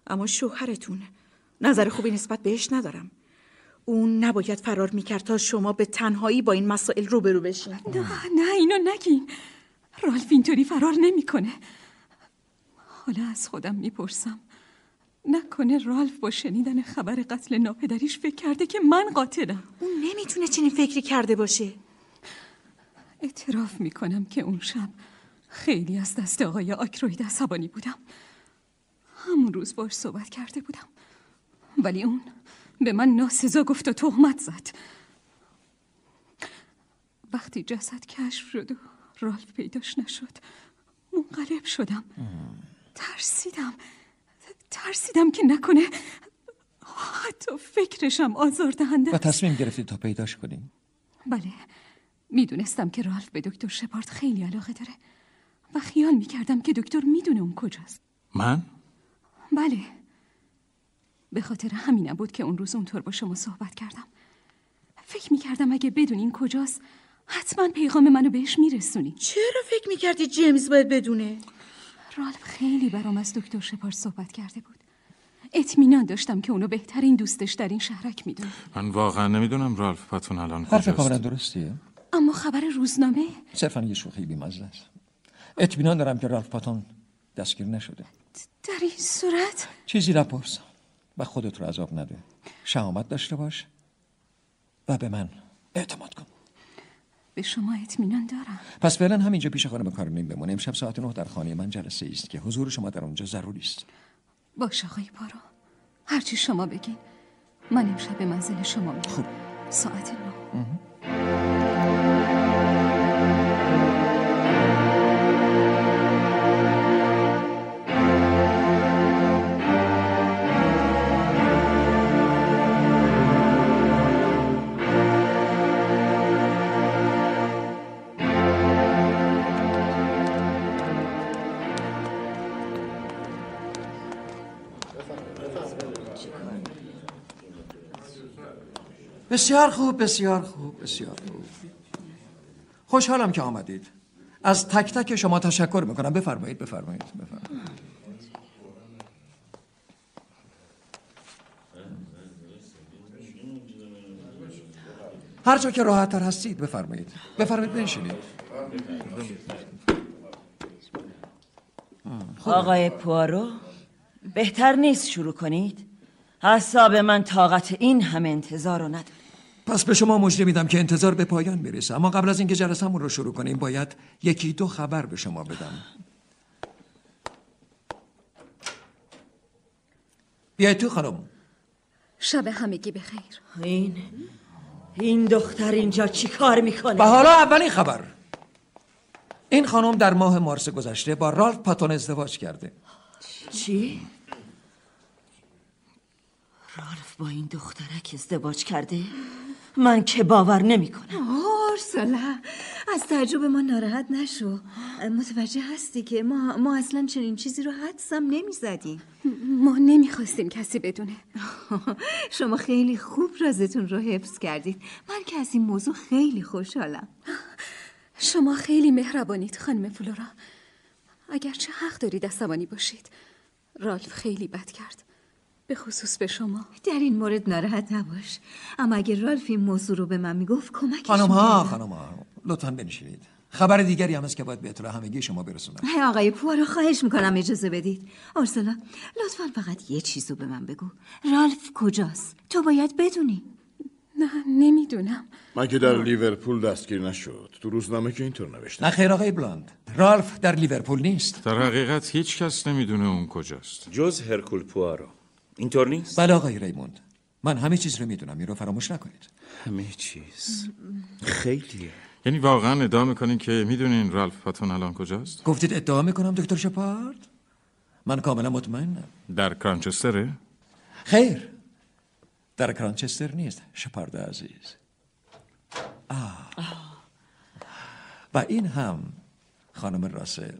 اما شوهرتون نظر خوبی نسبت بهش ندارم. اون نباید فرار می‌کرد تا شما به تنهایی با این مسائل روبرو بشین. نه نه اینو نگین. رالف اینطوری فرار نمی‌کنه. حالا از خودم می‌پرسم. نکنه رالف با شنیدن خبر قتل ناپدریش فکر کرده که من قاتلم. اون نمی‌تونه چنین فکری کرده باشه. اعتراف می‌کنم که اون شب خیلی از دست آقای آکروید عصبانی بودم. همون روز باش صحبت کرده بودم. ولی اون به من ناسزا گفت و تهمت زد. وقتی جسد کشف شد و رالف پیداش نشد منقلب شدم. ترسیدم. ترسیدم که نکنه حتی فکرشم آزار دهنده و تصمیم گرفتید تا پیداش کنیم بله. می‌دونستم که رالف به دکتر شپارت خیلی علاقه داره. و خیال می‌کردم که دکتر می‌دونه اون کجاست. من؟ بله. به خاطر همینم بود که اون روز اونطور با شما صحبت کردم. فکر می‌کردم اگه بدونین کجاست حتما پیغام منو بهش میرسونی چرا فکر می‌کردی جیمز باید بدونه؟ رالف خیلی برام از دکتر شپارت صحبت کرده بود. اطمینان داشتم که اونو بهترین دوستش در این شهرک می‌دونه. من واقعا نمی‌دونم رالف پاتون الان حرف کاملا کجاست درستیه. اما خبر روزنامه؟ صرفا یه شوخی بیمزه است. اطمینان دارم که رالف پاتون دستگیر نشده در این صورت؟ چیزی نپرس و خودت رو عذاب نده شهامت داشته باش و به من اعتماد کن. به شما اطمینان دارم. پس فعلا همینجا پیش خانم کارولین بمونه امشب ساعت نه در خانه من جلسه است که حضور شما در اونجا ضروری است. باش آقای پارو هرچی شما بگین. من امشب به منزل شما میرم. خوب. ساعت نه. بسیار خوب بسیار خوب بسیار خوب. خوشحالم که آمدید. از تک تک شما تشکر می‌کنم. بفرمایید بفرمایید بفرمایید. هر جا که راحت تر هستید بفرمایید. بفرمایید بنشینید. آقای پوارو بهتر نیست شروع کنید؟ حساب من طاقت این همه انتظار رو نداره. پس به شما مژده میدم که انتظار به پایان می‌رسه اما قبل از اینکه جلسمون رو شروع کنیم باید یکی دو خبر به شما بدم. بیاید تو خانم. شب همگی بخیر. این این دختر اینجا چی کار می‌کنه؟ و حالا اولین خبر. این خانم در ماه مارس گذشته با رالف پاتون ازدواج کرده. چی؟ رالف با این دخترک ازدواج کرده؟ من که باور نمی کنم آرسلا از تعجب ما ناراحت نشو. متوجه هستی که ما, ما اصلا چنین چیزی رو حدسم نمی زدیم ما نمی‌خواستیم کسی بدونه. شما خیلی خوب رازتون رو حفظ کردید. من که از این موضوع خیلی خوشحالم. شما خیلی مهربانید خانم فلورا. اگرچه حق دارید عصبانی باشید. رالف خیلی بد کرد. به خصوص به شما. در این مورد ناراحت نباش. اما اگه رالف این موضوع رو به من می‌گفت کمکش خانم ها. خانم ها لطفا بنشینید. خبر دیگری هم هست که باید به اطلاع همگی شما برسونم. هی آقای پوارو خواهش می‌کنم اجازه بدید. آرسلا لطفا فقط یه چیزو به من بگو. رالف کجاست؟ تو باید بدونی. نه نمی‌دونم. من که در لیورپول دستگیر نشد؟ تو روزنامه که اینطور نوشته. نه خیر آقای بلاند. رالف در لیورپول نیست. در حقیقت هیچ کس نمی‌دونه اون کجاست. جز هرکول پوارو اینطور نیست؟ بله آقای ریموند. من همه چیز رو می‌دونم. این رو فراموش نکنید. همه چیز. خیلیه. یعنی واقعا ادعا می‌کنین که می‌دونین رالف پاتون الان کجاست؟ گفتید ادعا می‌کنم دکتر شپارد؟ من کاملا مطمئنم. در کرانچستره؟ خیر. در کرانچستر نیست شپارد عزیز. آه. و این هم خانم راسل.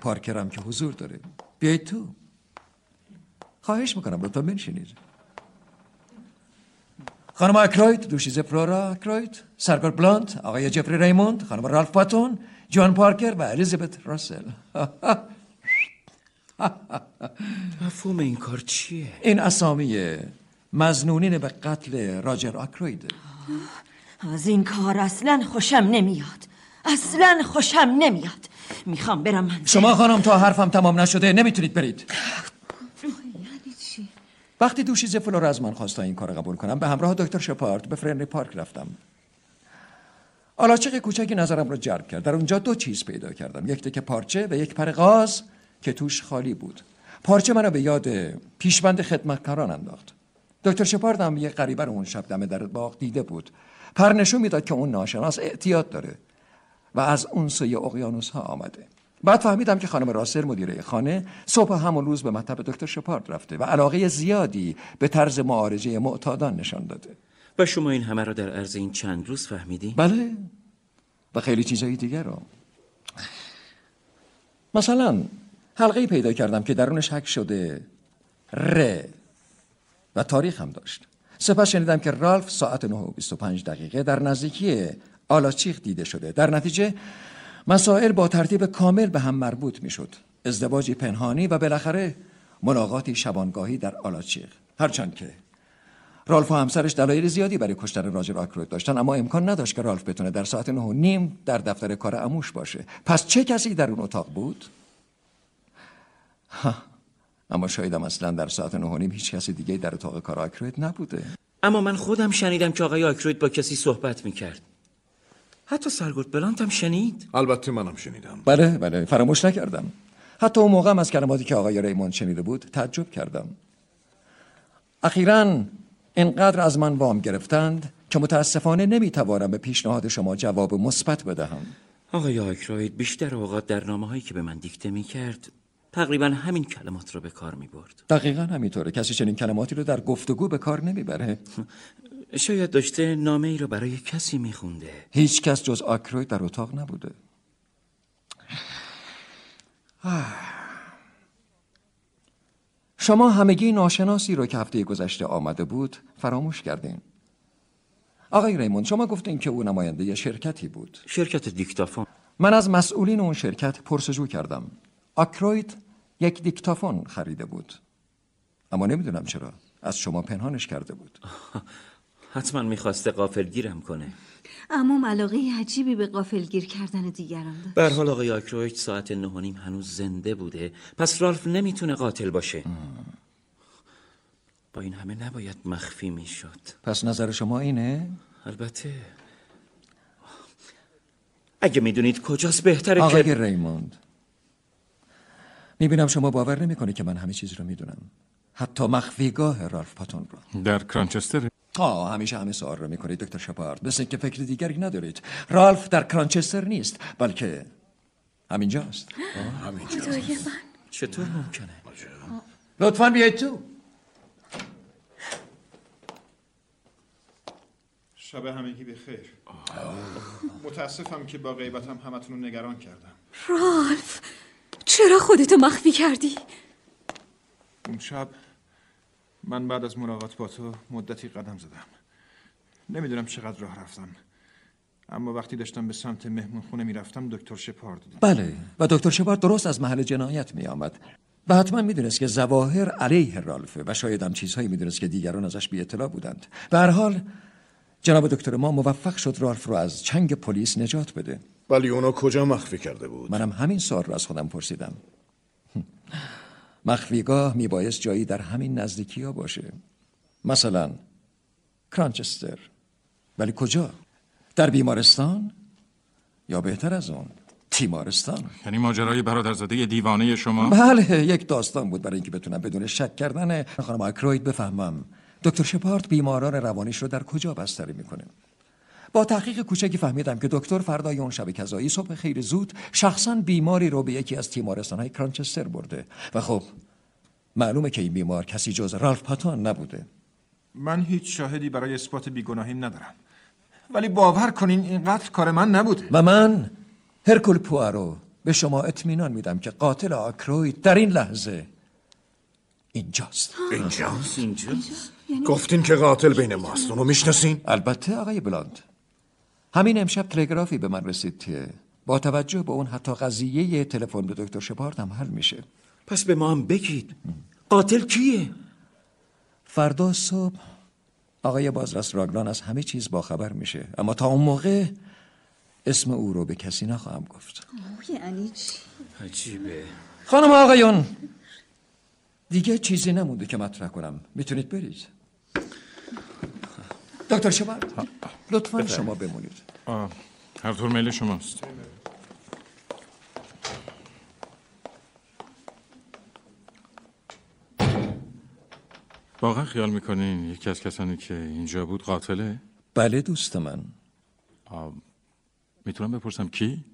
پارکرم که حضور داره. بیایید تو. خواهش می‌کنم لطفا بنشینید. خانم اکروید دوشیزه فلورا اکروید سرکار بلانت آقای جفری ریموند خانم رالف پاتون جان پارکر و الیزابت راسل. مفهوم این کار چیه؟ این اسامی مزنونین به قتل راجر آکروید از این کار اصلا خوشم نمیاد. اصلا خوشم نمیاد. می‌خوام برم من شما خانم تا حرفم تمام نشده نمی‌تونید برید؟ وقتی دوشیز فلور از من خواست تا این کار قبول کنم به همراه دکتر شپارت به فرنلی پارک رفتم. آلاچق کوچکی نظرم رو جلب کرد. در اونجا دو چیز پیدا کردم. یک تکه پارچه و یک پر غاز که توش خالی بود. پارچه منو به یاد پیشبند خدمتکاران انداخت. دکتر شپارد هم یه غریبه رو اون شب دم در باغ دیده بود. پر نشون می‌داد که اون ناشناس اعتیاد داره و از اون سوی اقیانوس ها آمده. بعد فهمیدم که خانم راسل مدیره خانه صبح همون روز به مطب دکتر شپارد رفته و علاقه زیادی به طرز معارجه معتادان نشان داده. و شما این همه را در عرض این چند روز فهمیدی؟ بله. و خیلی چیزایی دیگر رو مثلا حلقه پیدا کردم که درونش حک شده ر و تاریخ هم داشت. سپس شنیدم که رالف ساعت 9 و 25 دقیقه در نزدیکی آلاچیخ دیده شده. در نتیجه مسائل با ترتیب کامل به هم مربوط می شد ازدواجی پنهانی و بالاخره ملاقاتی شبانگاهی در آلاچیخ هرچند که رالف و همسرش دلایل زیادی برای کشتن راجر آکروید داشتن اما امکان نداشت که رالف بتونه در ساعت نه و نیم در دفتر کار اموش باشه پس چه کسی در اون اتاق بود؟ ها. اما شایدم اصلا در ساعت نه و نیم هیچ کسی دیگه در اتاق کار آکروید نبوده اما من خودم شنیدم که آقای آکروید با کسی صحبت می‌کرد حتی سرگرد بلانت هم شنید؟ البته منم شنیدم. بله بله فراموش نکردم. حتی اون موقع هم از کلماتی که آقای ریموند شنیده بود تعجب کردم. اخیرا اینقدر از من وام گرفتند که متاسفانه نمی‌توانم به پیشنهاد شما جواب مثبت بدهم. آقای آکروید بیشتر اوقات در نامه هایی که به من دیکته می‌کرد تقریبا همین کلمات رو به کار می برد دقیقا همینطوره. کسی چنین کلماتی رو در گفتگو به کار نمی‌بره. شاید داشته نامه ای رو برای کسی میخونده. هیچ کس جز آکروید در اتاق نبوده. شما همگی ناشناسی رو که هفته گذشته آمده بود فراموش کردین. آقای ریموند شما گفتین که او نماینده شرکتی بود. شرکت دیکتافون. من از مسئولین اون شرکت پرسجو کردم. آکروید یک دیکتافون خریده بود. اما نمی‌دونم چرا. از شما پنهانش کرده بود. حتما می‌خواسته قافلگیرم کنه. اما علاقه عجیبی به قافلگیر کردن دیگران داشت. به حال آقای آکروید ساعت نه و نیم هنوز زنده بوده. پس رالف نمی‌تونه قاتل باشه. با این همه نباید مخفی می‌شد. پس نظر شما اینه؟ البته. اگه می‌دونید کجاست بهتره آقای که ریموند. می‌بینم شما باور نمی‌کنه که من همه چیز رو می‌دونم. حتی مخفیگاه رالف پاتون رو. در کرانچستر؟ آه همیشه همه سوال رو می‌کنید دکتر شپارد. مثل که فکر دیگری ندارید. رالف در کرانچستر نیست بلکه همینجاست. من. چطور ممکنه؟ لطفا بیاید تو. شب همگی به خیر متاسفم که با غیبتم همتون رو نگران کردم. رالف چرا خودتو مخفی کردی؟ اون شب من بعد از ملاقات با تو مدتی قدم زدم. نمی‌دونم چقدر راه رفتم. اما وقتی داشتم به سمت مهمون خونه می‌رفتم دکتر شپارد دیدم. بله و دکتر شپارد درست از محل جنایت می آمد و حتما می‌دونست که زواهر علیه رالفه و شاید هم چیزهایی می‌دونست که دیگران ازش بی اطلاع بودند. به هر حال جناب دکتر ما موفق شد رالف رو از چنگ پلیس نجات بده. ولی اونا کجا مخفی کرده بود؟ منم همین سوال رو از خودم پرسیدم. مخفیگاه میبایست جایی در همین نزدیکی ها باشه. مثلا کرانچستر. ولی کجا؟ در بیمارستان؟ یا بهتر از اون تیمارستان. یعنی ماجرای برادرزاده دیوانه شما؟ بله یک داستان بود برای اینکه بتونم بدون شک کردن خانم اکروید بفهمم. دکتر شپارت بیماران روانیش رو در کجا بستری می‌کنه؟ با تحقیق کوچکی فهمیدم که دکتر فردای اون شب کذایی صبح خیلی زود شخصا بیماری رو به یکی از تیمارستان های کرانچستر برده. و خب معلومه که این بیمار کسی جز رالف پاتون نبوده. من هیچ شاهدی برای اثبات بیگناهیم ندارم. ولی باور کنین این قتل کار من نبوده. و من هرکول پوارو به شما اطمینان میدم که قاتل آکروید در این لحظه اینجاست. اینجاست؟ اینجاست؟ گفتین که قاتل بین ماست. اونو می‌شناسین؟ البته آقای بلاند همین امشب تلگرافی به من رسید که با توجه به اون حتی قضیه تلفن به دکتر شپارد هم حل میشه. پس به ما هم بگید. قاتل کیه؟ فردا صبح آقای بازرس راگلان از همه چیز باخبر میشه. اما تا اون موقع اسم او رو به کسی نخواهم گفت. یعنی چی؟ عجیبه. خانم آقایون دیگه چیزی نمونده که مطرح کنم. می‌تونید برید؟ دکتر شبر لطفا. شما بمونید. آه، هر طور میل شماست. واقعا خیال می‌کنین یکی از کسانی که اینجا بود قاتله؟ بله دوست من. آه، می‌تونم بپرسم کی؟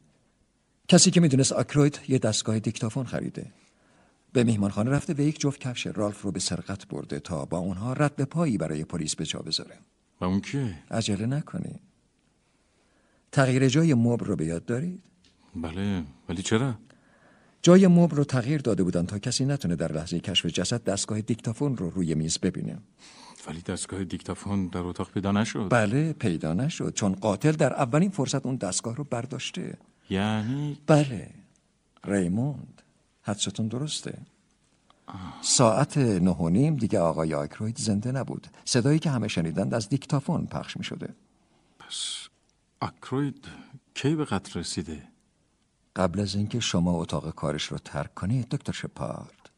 کسی که می‌دونست آکروید یه دستگاه دیکتافون خریده. به میهمانخانه رفته و یک جفت کفش رالف رو به سرقت برده تا با اونها رد پایی برای پلیس به جا بذاره. و اون کیه؟ عجله نکنی. تغییر جای مبل رو به یاد دارید؟ بله ولی چرا؟ جای مبل رو تغییر داده بودن تا کسی نتونه در لحظه کشف جسد دستگاه دیکتافون رو روی میز ببینه. ولی دستگاه دیکتافون در اتاق پیدا نشد. بله پیدا نشد چون قاتل در اولین فرصت اون دستگاه رو برداشته. یعنی؟ بله ریموند. حدستون درسته. ساعت نه و نیم دیگه آقای آکروید زنده نبود. صدایی که همه شنیدند از دیکتافون پخش می شده پس آکروید کی به قتل رسیده؟ قبل از اینکه شما اتاق کارش رو ترک کنید دکتر شپارد.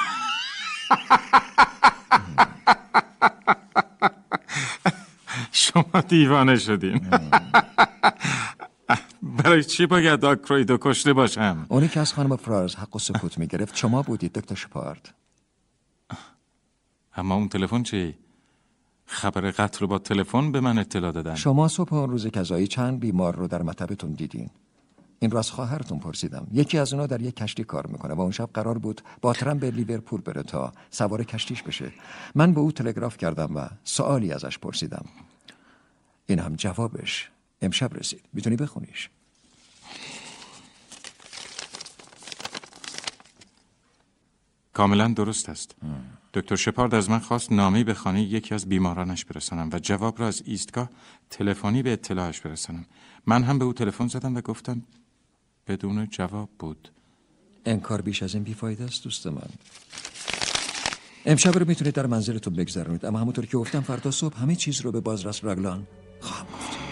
شما دیوانه شدین. برای چی باید آکروید رو کشته باشم؟ اونی که از خانم فرارز حق و سکوت می گرفت شما بودید دکتر شپارد. اما اون تلفن چی؟ خبر قتل رو با تلفن به من اطلاع دادن. شما صبح اون روز کذایی چند بیمار رو در مطبتون دیدین؟ این رو از خواهرتون پرسیدم. یکی از اونا در یک کشتی کار می‌کنه و اون شب قرار بود با ترم به لیورپول بره تا سوار کشتیش بشه. من به او تلگراف کردم و سوالی ازش پرسیدم. این هم جوابش. امشب رسید. می‌تونی بخونیش. کاملا درست است. دکتر شپارد از من خواست نامی به خانه یکی از بیمارانش برسانم و جواب را از ایستگاه تلفنی به اطلاعش برسانم. من هم به او تلفن زدم و گفتم بدون جواب بود. انکار بیش از این بیفایده است دوست من. امشب رو می‌تونید در منزلتون بگذرونید اما همونطور که گفتم فردا صبح همه چیز رو به بازرس رگلان خواهم گفت.